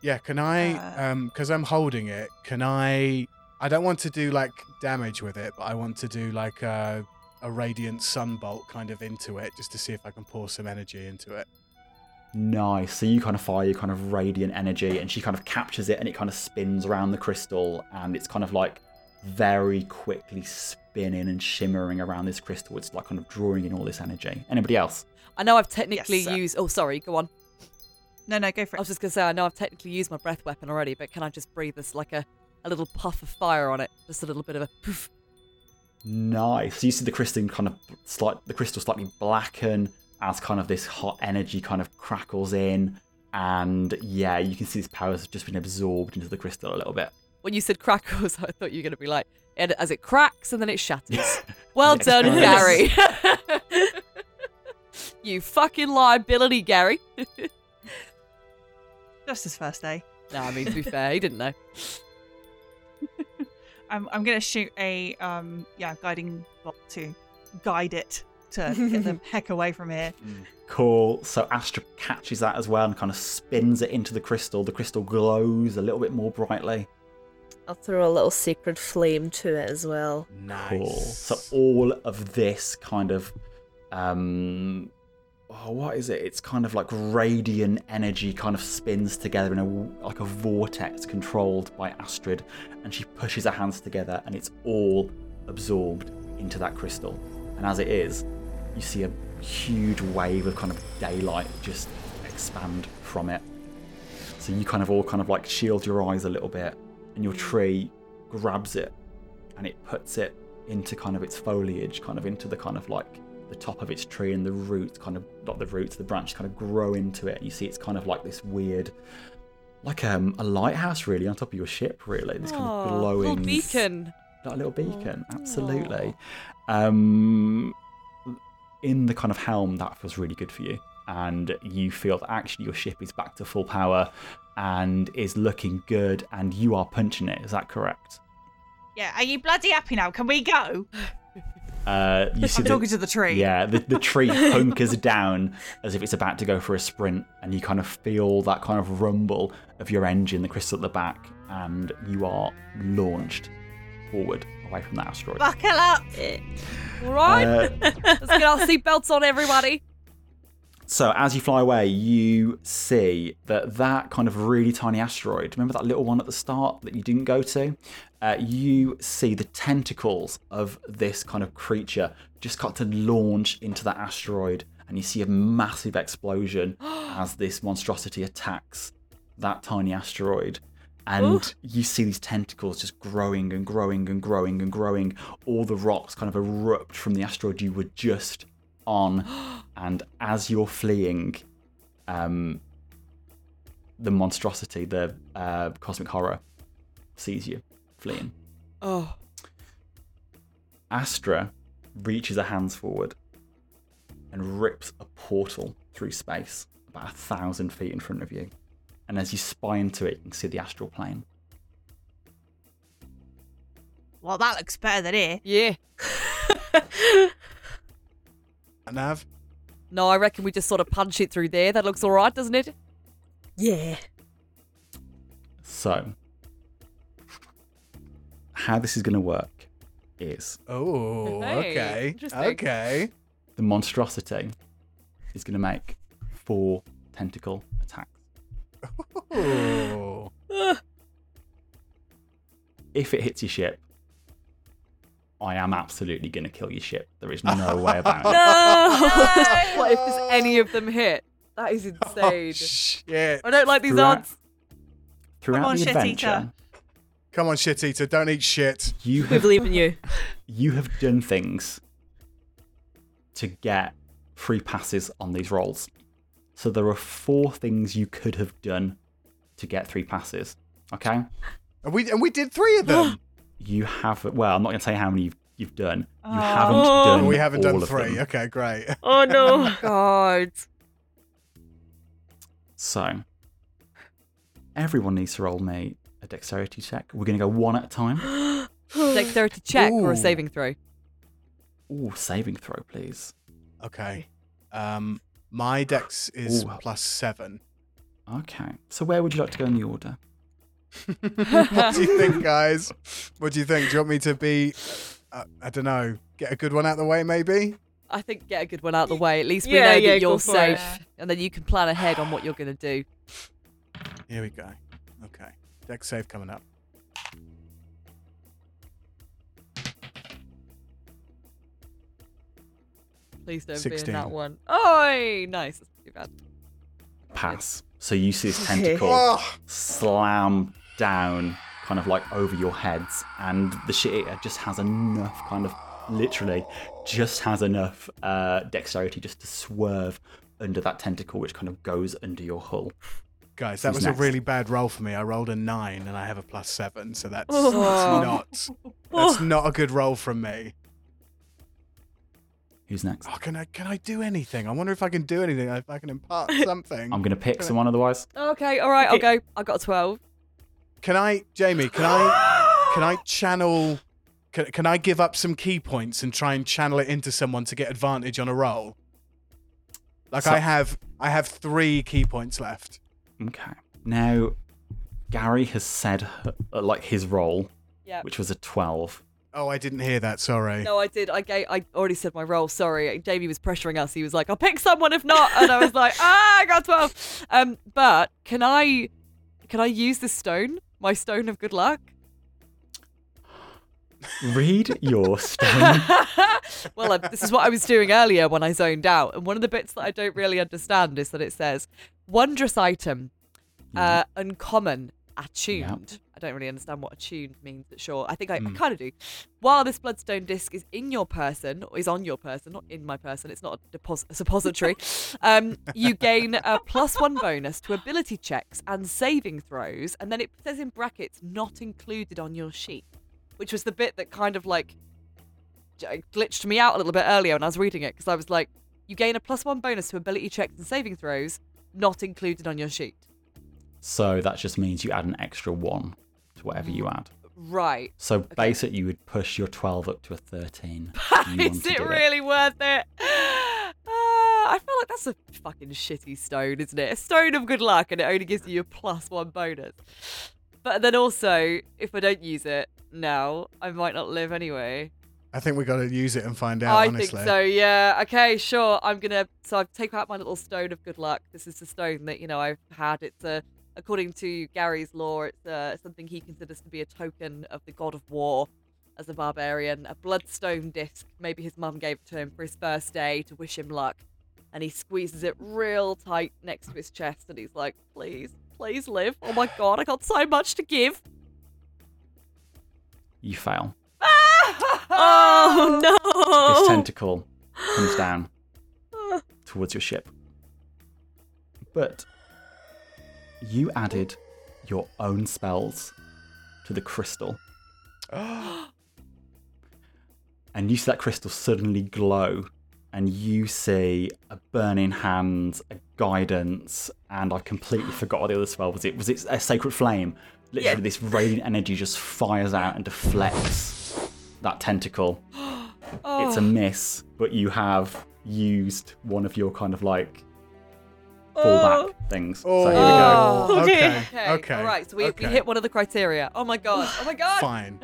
Speaker 1: Yeah. Can I?
Speaker 4: Uh,
Speaker 1: Um. Because I'm holding it. Can I? I don't want to do like damage with it, but I want to do like a a radiant sunbolt kind of into it, just to see if I can pour some energy into it.
Speaker 2: Nice. So you kind of fire your kind of radiant energy, and she kind of captures it, and it kind of spins around the crystal, and it's kind of like very quickly spinning and shimmering around this crystal. It's like kind of drawing in all this energy. Anybody else?
Speaker 3: I know I've technically
Speaker 4: Yes,
Speaker 3: used. Oh, sorry, go on.
Speaker 4: No, no, go for it.
Speaker 3: I was just going to say, I know I've technically used my breath weapon already, but can I just breathe this like a, a little puff of fire on it? Just a little bit of a poof.
Speaker 2: Nice. So you see the crystal kind of slight, the crystal slightly blacken as kind of this hot energy kind of crackles in, and yeah, you can see this power has just been absorbed into the crystal a little bit.
Speaker 3: When you said crackles, I thought you were going to be like, and as it cracks and then it shatters. Well
Speaker 2: Yes,
Speaker 3: done. Gary. you fucking liability, Gary.
Speaker 4: Just his first day.
Speaker 3: no, I mean, to be fair, he didn't know.
Speaker 4: I'm, I'm going to shoot a um yeah guiding bolt to guide it to get the heck away from here.
Speaker 2: Cool. So Astra catches that as well and kind of spins it into the crystal. The crystal glows a little bit more brightly.
Speaker 5: I'll throw a little sacred flame to it as well.
Speaker 1: Nice.
Speaker 2: Cool. So all of this kind of um oh, what is it? It's kind of like radiant energy kind of spins together in a like a vortex controlled by Astrid and she pushes her hands together and it's all absorbed into that crystal. And as it is, you see a huge wave of kind of daylight just expand from it. So you kind of all kind of like shield your eyes a little bit, and your tree grabs it and it puts it into kind of its foliage, kind of into the kind of like the top of its tree, and the roots kind of not the roots, the branches kind of grow into it. You see, it's kind of like this weird, like um, a lighthouse really on top of your ship, really. This kind of glowing
Speaker 3: little beacon.
Speaker 2: like a little beacon, absolutely. Um, in the kind of helm, that feels really good for you, and you feel that actually your ship is back to full power and is looking good, and you are punching it. Is that correct?
Speaker 4: Yeah, are you bloody happy now? Can we go?
Speaker 2: Uh, you see
Speaker 4: I'm
Speaker 2: the-
Speaker 4: talking to the tree.
Speaker 2: Yeah, the, the tree hunkers down as if it's about to go for a sprint, and you kind of feel that kind of rumble of your engine, the crystal at the back, and you are launched forward away from that asteroid.
Speaker 4: Buckle up.
Speaker 3: All right,
Speaker 2: Uh,
Speaker 3: let's get our seatbelts on, everybody.
Speaker 2: So as you fly away, you see that that kind of really tiny asteroid. Remember that little one at the start that you didn't go to? Uh, you see the tentacles of this kind of creature just got to launch into that asteroid, and you see a massive explosion as this monstrosity attacks that tiny asteroid. And you see these tentacles just growing and growing and growing and growing. All the rocks kind of erupt from the asteroid you were just on. and as you're fleeing, um, the monstrosity, the uh, cosmic horror, sees you fleeing.
Speaker 3: Oh,
Speaker 2: Astra reaches her hands forward and rips a portal through space about a thousand feet in front of you. And as you spy into it, you can see the astral plane.
Speaker 4: Well, that looks better than here.
Speaker 3: yeah.
Speaker 1: Nav.
Speaker 3: No, I reckon we just sort of punch it through there. That looks all right, doesn't it?
Speaker 5: Yeah.
Speaker 2: So, how this is going to work is
Speaker 1: Oh,
Speaker 3: Hey,
Speaker 1: okay.
Speaker 3: interesting.
Speaker 1: Okay.
Speaker 2: the monstrosity is going to make four tentacle attacks.
Speaker 1: Ooh.
Speaker 2: If it hits your ship, I am absolutely going to kill your ship. There is no way about it.
Speaker 5: No!
Speaker 3: what if there's any of them hit? That is
Speaker 1: Oh,
Speaker 3: insane.
Speaker 1: shit.
Speaker 3: I don't like these
Speaker 2: Throughout-
Speaker 3: odds.
Speaker 2: Throughout
Speaker 4: on,
Speaker 2: the
Speaker 4: shit
Speaker 2: adventure,
Speaker 4: eater.
Speaker 1: Come on, shit eater. Don't eat shit.
Speaker 2: you
Speaker 5: We believe in you.
Speaker 2: you have done things to get free passes on these rolls. So there are four things you could have done to get three passes. Okay,
Speaker 1: And we and we did three of them.
Speaker 2: you have. Well, I'm not going to say how many you've, you've done. You
Speaker 4: Oh.
Speaker 2: haven't
Speaker 5: Oh.
Speaker 2: done.
Speaker 1: we haven't
Speaker 2: all
Speaker 1: done
Speaker 2: of
Speaker 1: three.
Speaker 2: them.
Speaker 1: Okay, great.
Speaker 5: Oh no.
Speaker 3: God.
Speaker 2: So everyone needs to roll me a dexterity check. We're going to go one at a time.
Speaker 3: Dexterity check or a saving throw?
Speaker 2: Ooh, saving throw, please.
Speaker 1: Okay. Um, my dex is
Speaker 2: Ooh.
Speaker 1: plus seven.
Speaker 2: Okay. So where would you like to go in the order?
Speaker 1: What do you think, guys? What do you think? Do you want me to be? Uh, I don't know. Get a good one out the way, maybe.
Speaker 3: I think get a good one out of the way. At least we
Speaker 5: Yeah,
Speaker 3: know
Speaker 5: yeah,
Speaker 3: that you're safe,
Speaker 4: it.
Speaker 3: and then you can plan ahead on what you're going to do.
Speaker 1: Here we go. Okay. dex save coming up.
Speaker 3: Please don't be in that one. Oh, nice. That's too bad.
Speaker 2: Pass. So you see this tentacle
Speaker 1: Oh,
Speaker 2: slam down, kind of like over your heads, and the shit eater just has enough, kind of literally, just has enough uh, dexterity just to swerve under that tentacle, which kind of goes under your hull.
Speaker 1: guys, that
Speaker 2: Who's
Speaker 1: was
Speaker 2: next?
Speaker 1: a really bad roll for me. I rolled a nine and I have a plus seven, so that's,
Speaker 5: Oh.
Speaker 1: that's not that's not a good roll from me.
Speaker 2: Who's next?
Speaker 1: Oh, can I can I do anything? I wonder if I can do anything. If I can impart something.
Speaker 2: I'm gonna pick someone otherwise.
Speaker 3: Okay, all right, I'll go. I got a 12.
Speaker 1: Can I, Jamie? Can I can I channel? Can, can I give up some ki points and try and channel it into someone to get advantage on a roll? Like
Speaker 2: So-
Speaker 1: I have, I have three ki points left.
Speaker 2: Okay. Now, Gary has said uh, like his roll,
Speaker 3: Yeah.
Speaker 2: which was a 12.
Speaker 1: Oh, I didn't hear that. Sorry.
Speaker 3: No, I did. I gave, I already said my role. Sorry, Jamie was pressuring us. He was like, "I'll pick someone if not," and I was like, "Ah, I got 12." Um, but can I, can I use this stone? My stone of good luck.
Speaker 2: Read your stone.
Speaker 3: well, uh, this is what I was doing earlier when I zoned out, and one of the bits that I don't really understand is that it says wondrous item, uh, uncommon, attuned. I don't really understand what attuned means, but sure, I think I, I
Speaker 1: Mm.
Speaker 3: kind of do. While this bloodstone disc is in your person, or is on your person, not in my person, it's not a, depos- a suppository, um, you gain a plus one bonus to ability checks and saving throws, and then it says in brackets, not included on your sheet, which was the bit that kind of like glitched me out a little bit earlier when I was reading it because I was like, you gain a plus one bonus to ability checks and saving throws, not included on your sheet.
Speaker 2: so that just means you add an extra one to whatever you add.
Speaker 3: Right.
Speaker 2: So basically, you would push your 12 up to a 13. You
Speaker 3: Is
Speaker 2: want to
Speaker 3: it really worth it? Uh, I feel like that's a fucking shitty stone, isn't it? A stone of good luck and it only gives you a plus one bonus. But then also, if I don't use it now, I might not live anyway.
Speaker 1: I think we got to use it and find out.
Speaker 3: I
Speaker 1: honestly.
Speaker 3: think so, yeah. Okay, sure. I'm gonna. So I take out my little stone of good luck. This is the stone that you know I've had. It's a, according to Gary's law, it's uh something he considers to be a token of the god of war. As a barbarian, a bloodstone disc. Maybe his mum gave it to him for his first day to wish him luck, and he squeezes it real tight next to his chest, and he's like, "Please, please live. Oh my god, I got so much to give."
Speaker 2: You fail.
Speaker 5: Oh no!
Speaker 2: This
Speaker 5: no!
Speaker 2: tentacle comes down towards your ship. But you added your own spells to the crystal. and you see that crystal suddenly glow, and you see a burning hand, a guidance, and I completely forgot what the other spell was. It was it a sacred flame. Literally,
Speaker 5: Yeah.
Speaker 2: this radiant energy just fires out and deflects that tentacle. It's a
Speaker 3: Oh.
Speaker 2: miss, but you have used one of your kind of like fallback oh. things.
Speaker 1: Oh,
Speaker 2: so here we go.
Speaker 3: Oh.
Speaker 5: Okay.
Speaker 1: Okay.
Speaker 3: Okay.
Speaker 1: Okay.
Speaker 3: All right. So we,
Speaker 1: okay.
Speaker 3: we hit one of the criteria. Oh my god. Oh my god.
Speaker 1: Fine.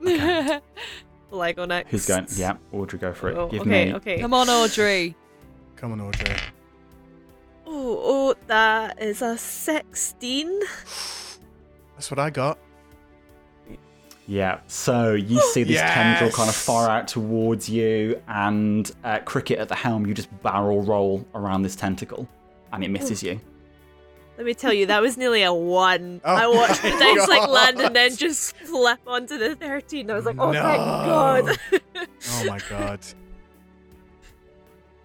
Speaker 5: Lego next.
Speaker 2: Who's going? Yeah, Audrey, go for it.
Speaker 5: Oh,
Speaker 2: Give
Speaker 5: okay,
Speaker 2: me.
Speaker 5: okay.
Speaker 3: Come on, Audrey.
Speaker 1: Come on, Audrey.
Speaker 5: Oh, oh, that is a 16.
Speaker 1: That's what I got.
Speaker 2: Yeah, so you see this tendril kind of far out towards you, and uh, Cricket at the helm, you just barrel roll around this tentacle, and it misses you.
Speaker 5: Let me tell you, that was nearly a 1.
Speaker 1: Oh
Speaker 5: I watched the dice like land and then just flip onto the 13. I was like, oh,
Speaker 1: No.
Speaker 5: thank God.
Speaker 1: Oh my god.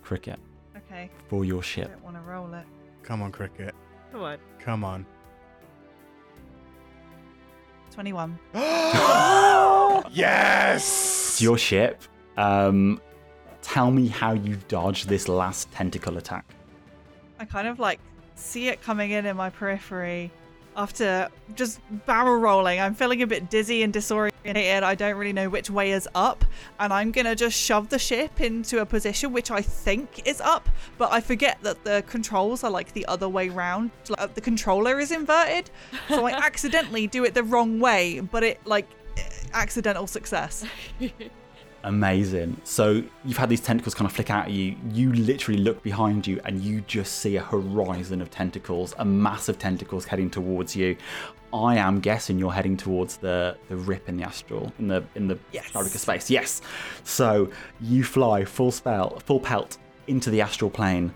Speaker 2: Cricket,
Speaker 4: Okay,
Speaker 2: for your
Speaker 4: I
Speaker 2: ship.
Speaker 4: don't want to roll it.
Speaker 1: Come on, Cricket.
Speaker 5: Come on.
Speaker 1: Come on.
Speaker 4: 21.
Speaker 1: yes!
Speaker 2: It's your ship. Um, tell me how you dodge this last tentacle attack.
Speaker 4: I kind of like see it coming in in my periphery after just barrel rolling. I'm feeling a bit dizzy and disorientated. I don't really know which way is up, and I'm gonna just shove the ship into a position which I think is up, but I forget that the controls are like the other way round. Like, the controller is inverted, so I accidentally do it the wrong way, but it like accidental success.
Speaker 2: Amazing. So you've had these tentacles kind of flick out at you. You literally look behind you and you just see a horizon of tentacles, a mass of tentacles heading towards you. I am guessing you're heading towards the the rip in the astral in the in the
Speaker 4: Yes.
Speaker 2: fabric space. Yes. So you fly full spell, full pelt into the astral plane.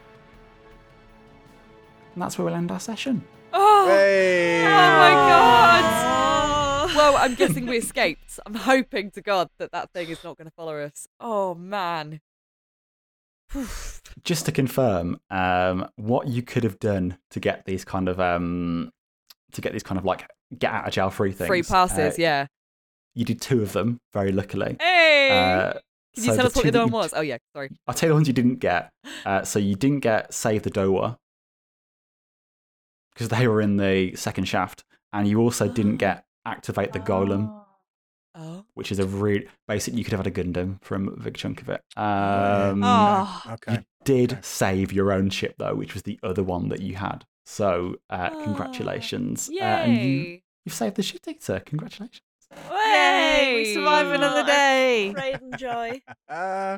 Speaker 2: And that's where we'll end our session.
Speaker 3: Oh.
Speaker 1: Hey!
Speaker 3: Oh my god.
Speaker 5: Oh.
Speaker 3: Well, I'm guessing we escaped. I'm hoping to God that that thing is not going to follow us. Oh man.
Speaker 2: Just to confirm, um, what you could have done to get these kind of um, to get these kind of like get out of jail free things.
Speaker 3: Free passes,
Speaker 2: uh,
Speaker 3: yeah.
Speaker 2: You did two of them, very luckily.
Speaker 3: Hey.
Speaker 2: Uh,
Speaker 3: Can you tell us what the other one was? Oh yeah, sorry.
Speaker 2: I'll tell you the ones you didn't get. Uh, so you didn't get Save the Doa because they were in the second shaft, and you also didn't get Activate the Golem,
Speaker 3: Oh.
Speaker 2: which is a really basic. You could have had a Gundam from a big chunk of it. Um,
Speaker 4: Oh.
Speaker 1: Okay.
Speaker 2: You did
Speaker 1: Okay.
Speaker 2: save your own ship though, which was the other one that you had. So uh,
Speaker 3: Ah,
Speaker 2: congratulations,
Speaker 3: Yay.
Speaker 2: Uh, and you you've saved the ship data. Congratulations.
Speaker 4: Yay! We survived another
Speaker 5: Oh,
Speaker 4: day.
Speaker 5: Great and joy.
Speaker 1: Uh,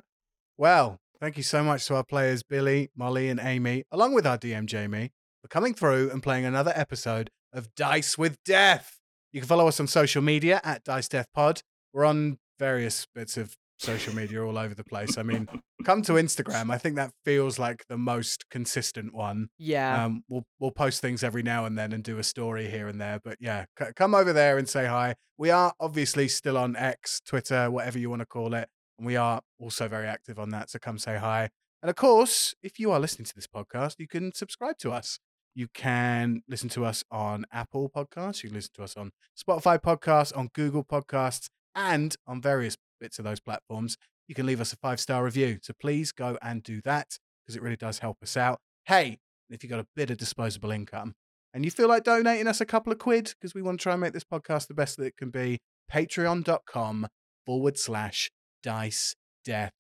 Speaker 1: well, thank you so much to our players, Billie, Molly, and Amy, along with our DM, Jamie, for coming through and playing another episode of Dice with Death. You can follow us on social media at Dice Death Pod. We're on various bits of social media all over the place. I mean, come to Instagram. I think that feels like the most consistent one.
Speaker 3: Yeah.
Speaker 1: Um, we'll we'll post things every now and then and do a story here and there. But yeah, c- come over there and say hi. We are obviously still on X, Twitter, whatever you want to call it, and we are also very active on that. So come say hi. And of course, if you are listening to this podcast, you can subscribe to us. You can listen to us on Apple Podcasts. You can listen to us on Spotify Podcasts, on Google Podcasts, and on various bits of those platforms. You can leave us a five star review. So please go and do that because it really does help us out. Hey, if you've got a bit of disposable income and you feel like donating us a couple of quid because we want to try and make this podcast the best that it can be, patreon.com forward slash dice death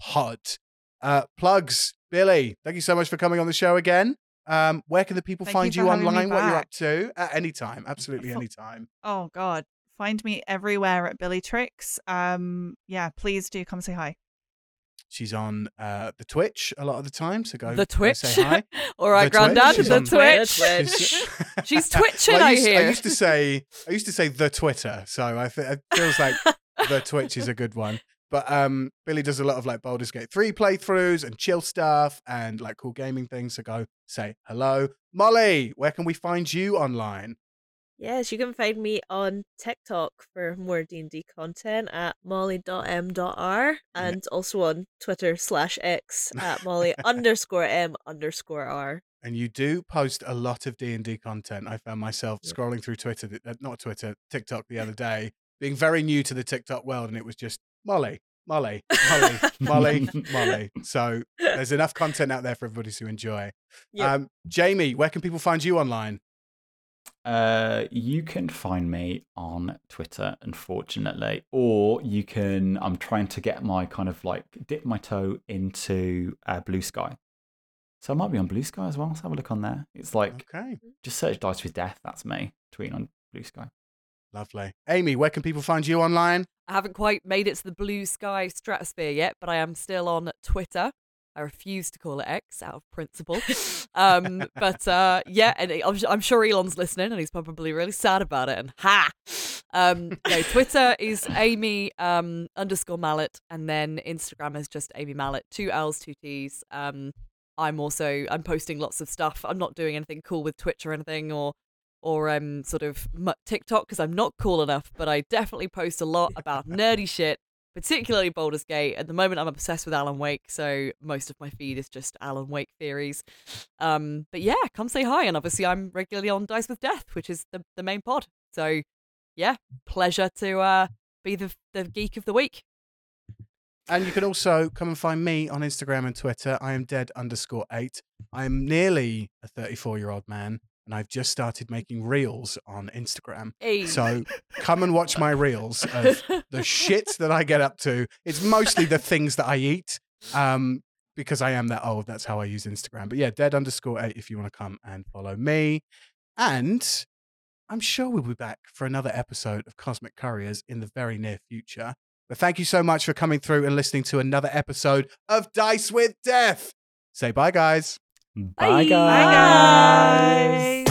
Speaker 1: pod. Uh, plugs, Billie, thank you so much for coming on the show again. Um, where can the people
Speaker 4: Thank
Speaker 1: find
Speaker 4: you
Speaker 1: you,
Speaker 4: for having me
Speaker 1: online? What you're up to at any time? Absolutely any time.
Speaker 4: Oh God, find me everywhere at Billie Trixx. Um, yeah, please do come say hi.
Speaker 1: She's on uh, the Twitch a lot of the time, so go
Speaker 3: the
Speaker 1: go
Speaker 3: Twitch.
Speaker 1: say hi.
Speaker 3: All right,
Speaker 1: The Twitch,
Speaker 3: Granddad.
Speaker 1: she's
Speaker 3: The Twitch.
Speaker 5: Twitch.
Speaker 3: She's twitching,
Speaker 1: Well, I,
Speaker 3: I
Speaker 1: used,
Speaker 3: hear.
Speaker 1: I used to say I used to say the Twitter, so I th- it feels like the Twitch is a good one. But um, Billie does a lot of like Baldur's Gate 3 playthroughs and chill stuff and like cool gaming things. So go say hello. Molly, where can we find you online?
Speaker 5: Yes, you can find me on TikTok for more D&D content at molly.m.r and also on Twitter slash X at molly underscore m underscore r.
Speaker 1: And you do post a lot of D&D content. I found myself scrolling through Twitter, uh, not Twitter, TikTok the other day, being very new to the TikTok world. And it was just Molly, Molly, Molly, Molly, Molly. So there's enough content out there for everybody to enjoy.
Speaker 5: Yep.
Speaker 1: Um, Jamie, where can people find you online?
Speaker 2: Uh, you can find me on Twitter, unfortunately, or you can. I'm trying to get my kind of like dip my toe into uh, Bluesky. So I might be on Bluesky as well. Let's have a look on there. It's like
Speaker 1: Okay,
Speaker 2: just search Dice with Death. That's me tweeting on Bluesky.
Speaker 1: lovely. Amy, where can people find you online?
Speaker 3: I haven't quite made it to the blue sky stratosphere yet, but I am still on Twitter. I refuse to call it X out of principle. um, but uh, yeah, and I'm, sure Elon's listening, and he's probably really sad about it. And ha! Um, no, Twitter is Amy um, underscore Mallett, and then Instagram is just Amy Mallett, two L's, two T's. Um, I'm also I'm posting lots of stuff. I'm not doing anything cool with Twitch or anything, or or um sort of TikTok because I'm not cool enough. But I definitely post a lot about nerdy shit, particularly Baldur's Gate. At the moment, I'm obsessed with Alan Wake, so most of my feed is just Alan Wake theories. Um, but yeah, come say hi, and obviously I'm regularly on Dice with Death, which is the the main pod. So yeah, pleasure to uh be the the geek of the week.
Speaker 1: And you can also come and find me on Instagram and Twitter. I am dead underscore eight. I'm nearly a 34 year old man, and I've just started making reels on Instagram.
Speaker 3: Hey.
Speaker 1: So come and watch my reels of the shit that I get up to. It's mostly the things that I eat. Um, because I am that old, that's how I use Instagram. But yeah, dead underscore eight if you want to come and follow me. And I'm sure we'll be back for another episode of Cosmic Couriers in the very near future. But thank you so much for coming through and listening to another episode of Dice with Death. Say bye, guys.
Speaker 2: Bye,
Speaker 3: Bye.
Speaker 2: guys.
Speaker 4: guys.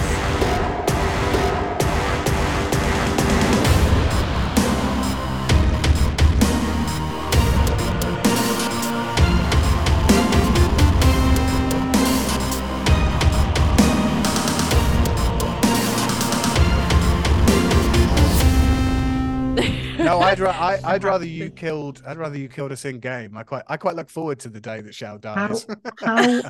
Speaker 1: I'd, ra- I, I'd rather you killed. I'd rather you killed us in game. I quite, I quite look forward to the day that Shao dies.
Speaker 2: How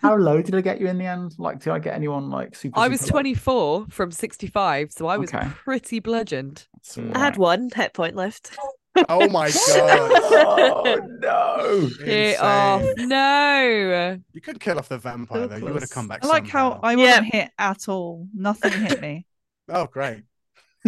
Speaker 2: how low did I get you in the end? Like, did I get anyone like super?
Speaker 3: I was
Speaker 2: super low?
Speaker 3: 24 from 65, so I was
Speaker 2: Okay.
Speaker 3: pretty bludgeoned.
Speaker 2: That's
Speaker 5: I had one hit point left.
Speaker 1: oh my god!
Speaker 2: oh no!
Speaker 3: Get off.
Speaker 1: Insane.
Speaker 3: No.
Speaker 1: You could kill off the vampire though. You would have come back.
Speaker 4: I like how. I wasn't hit at all. Nothing hit me.
Speaker 1: Oh, great.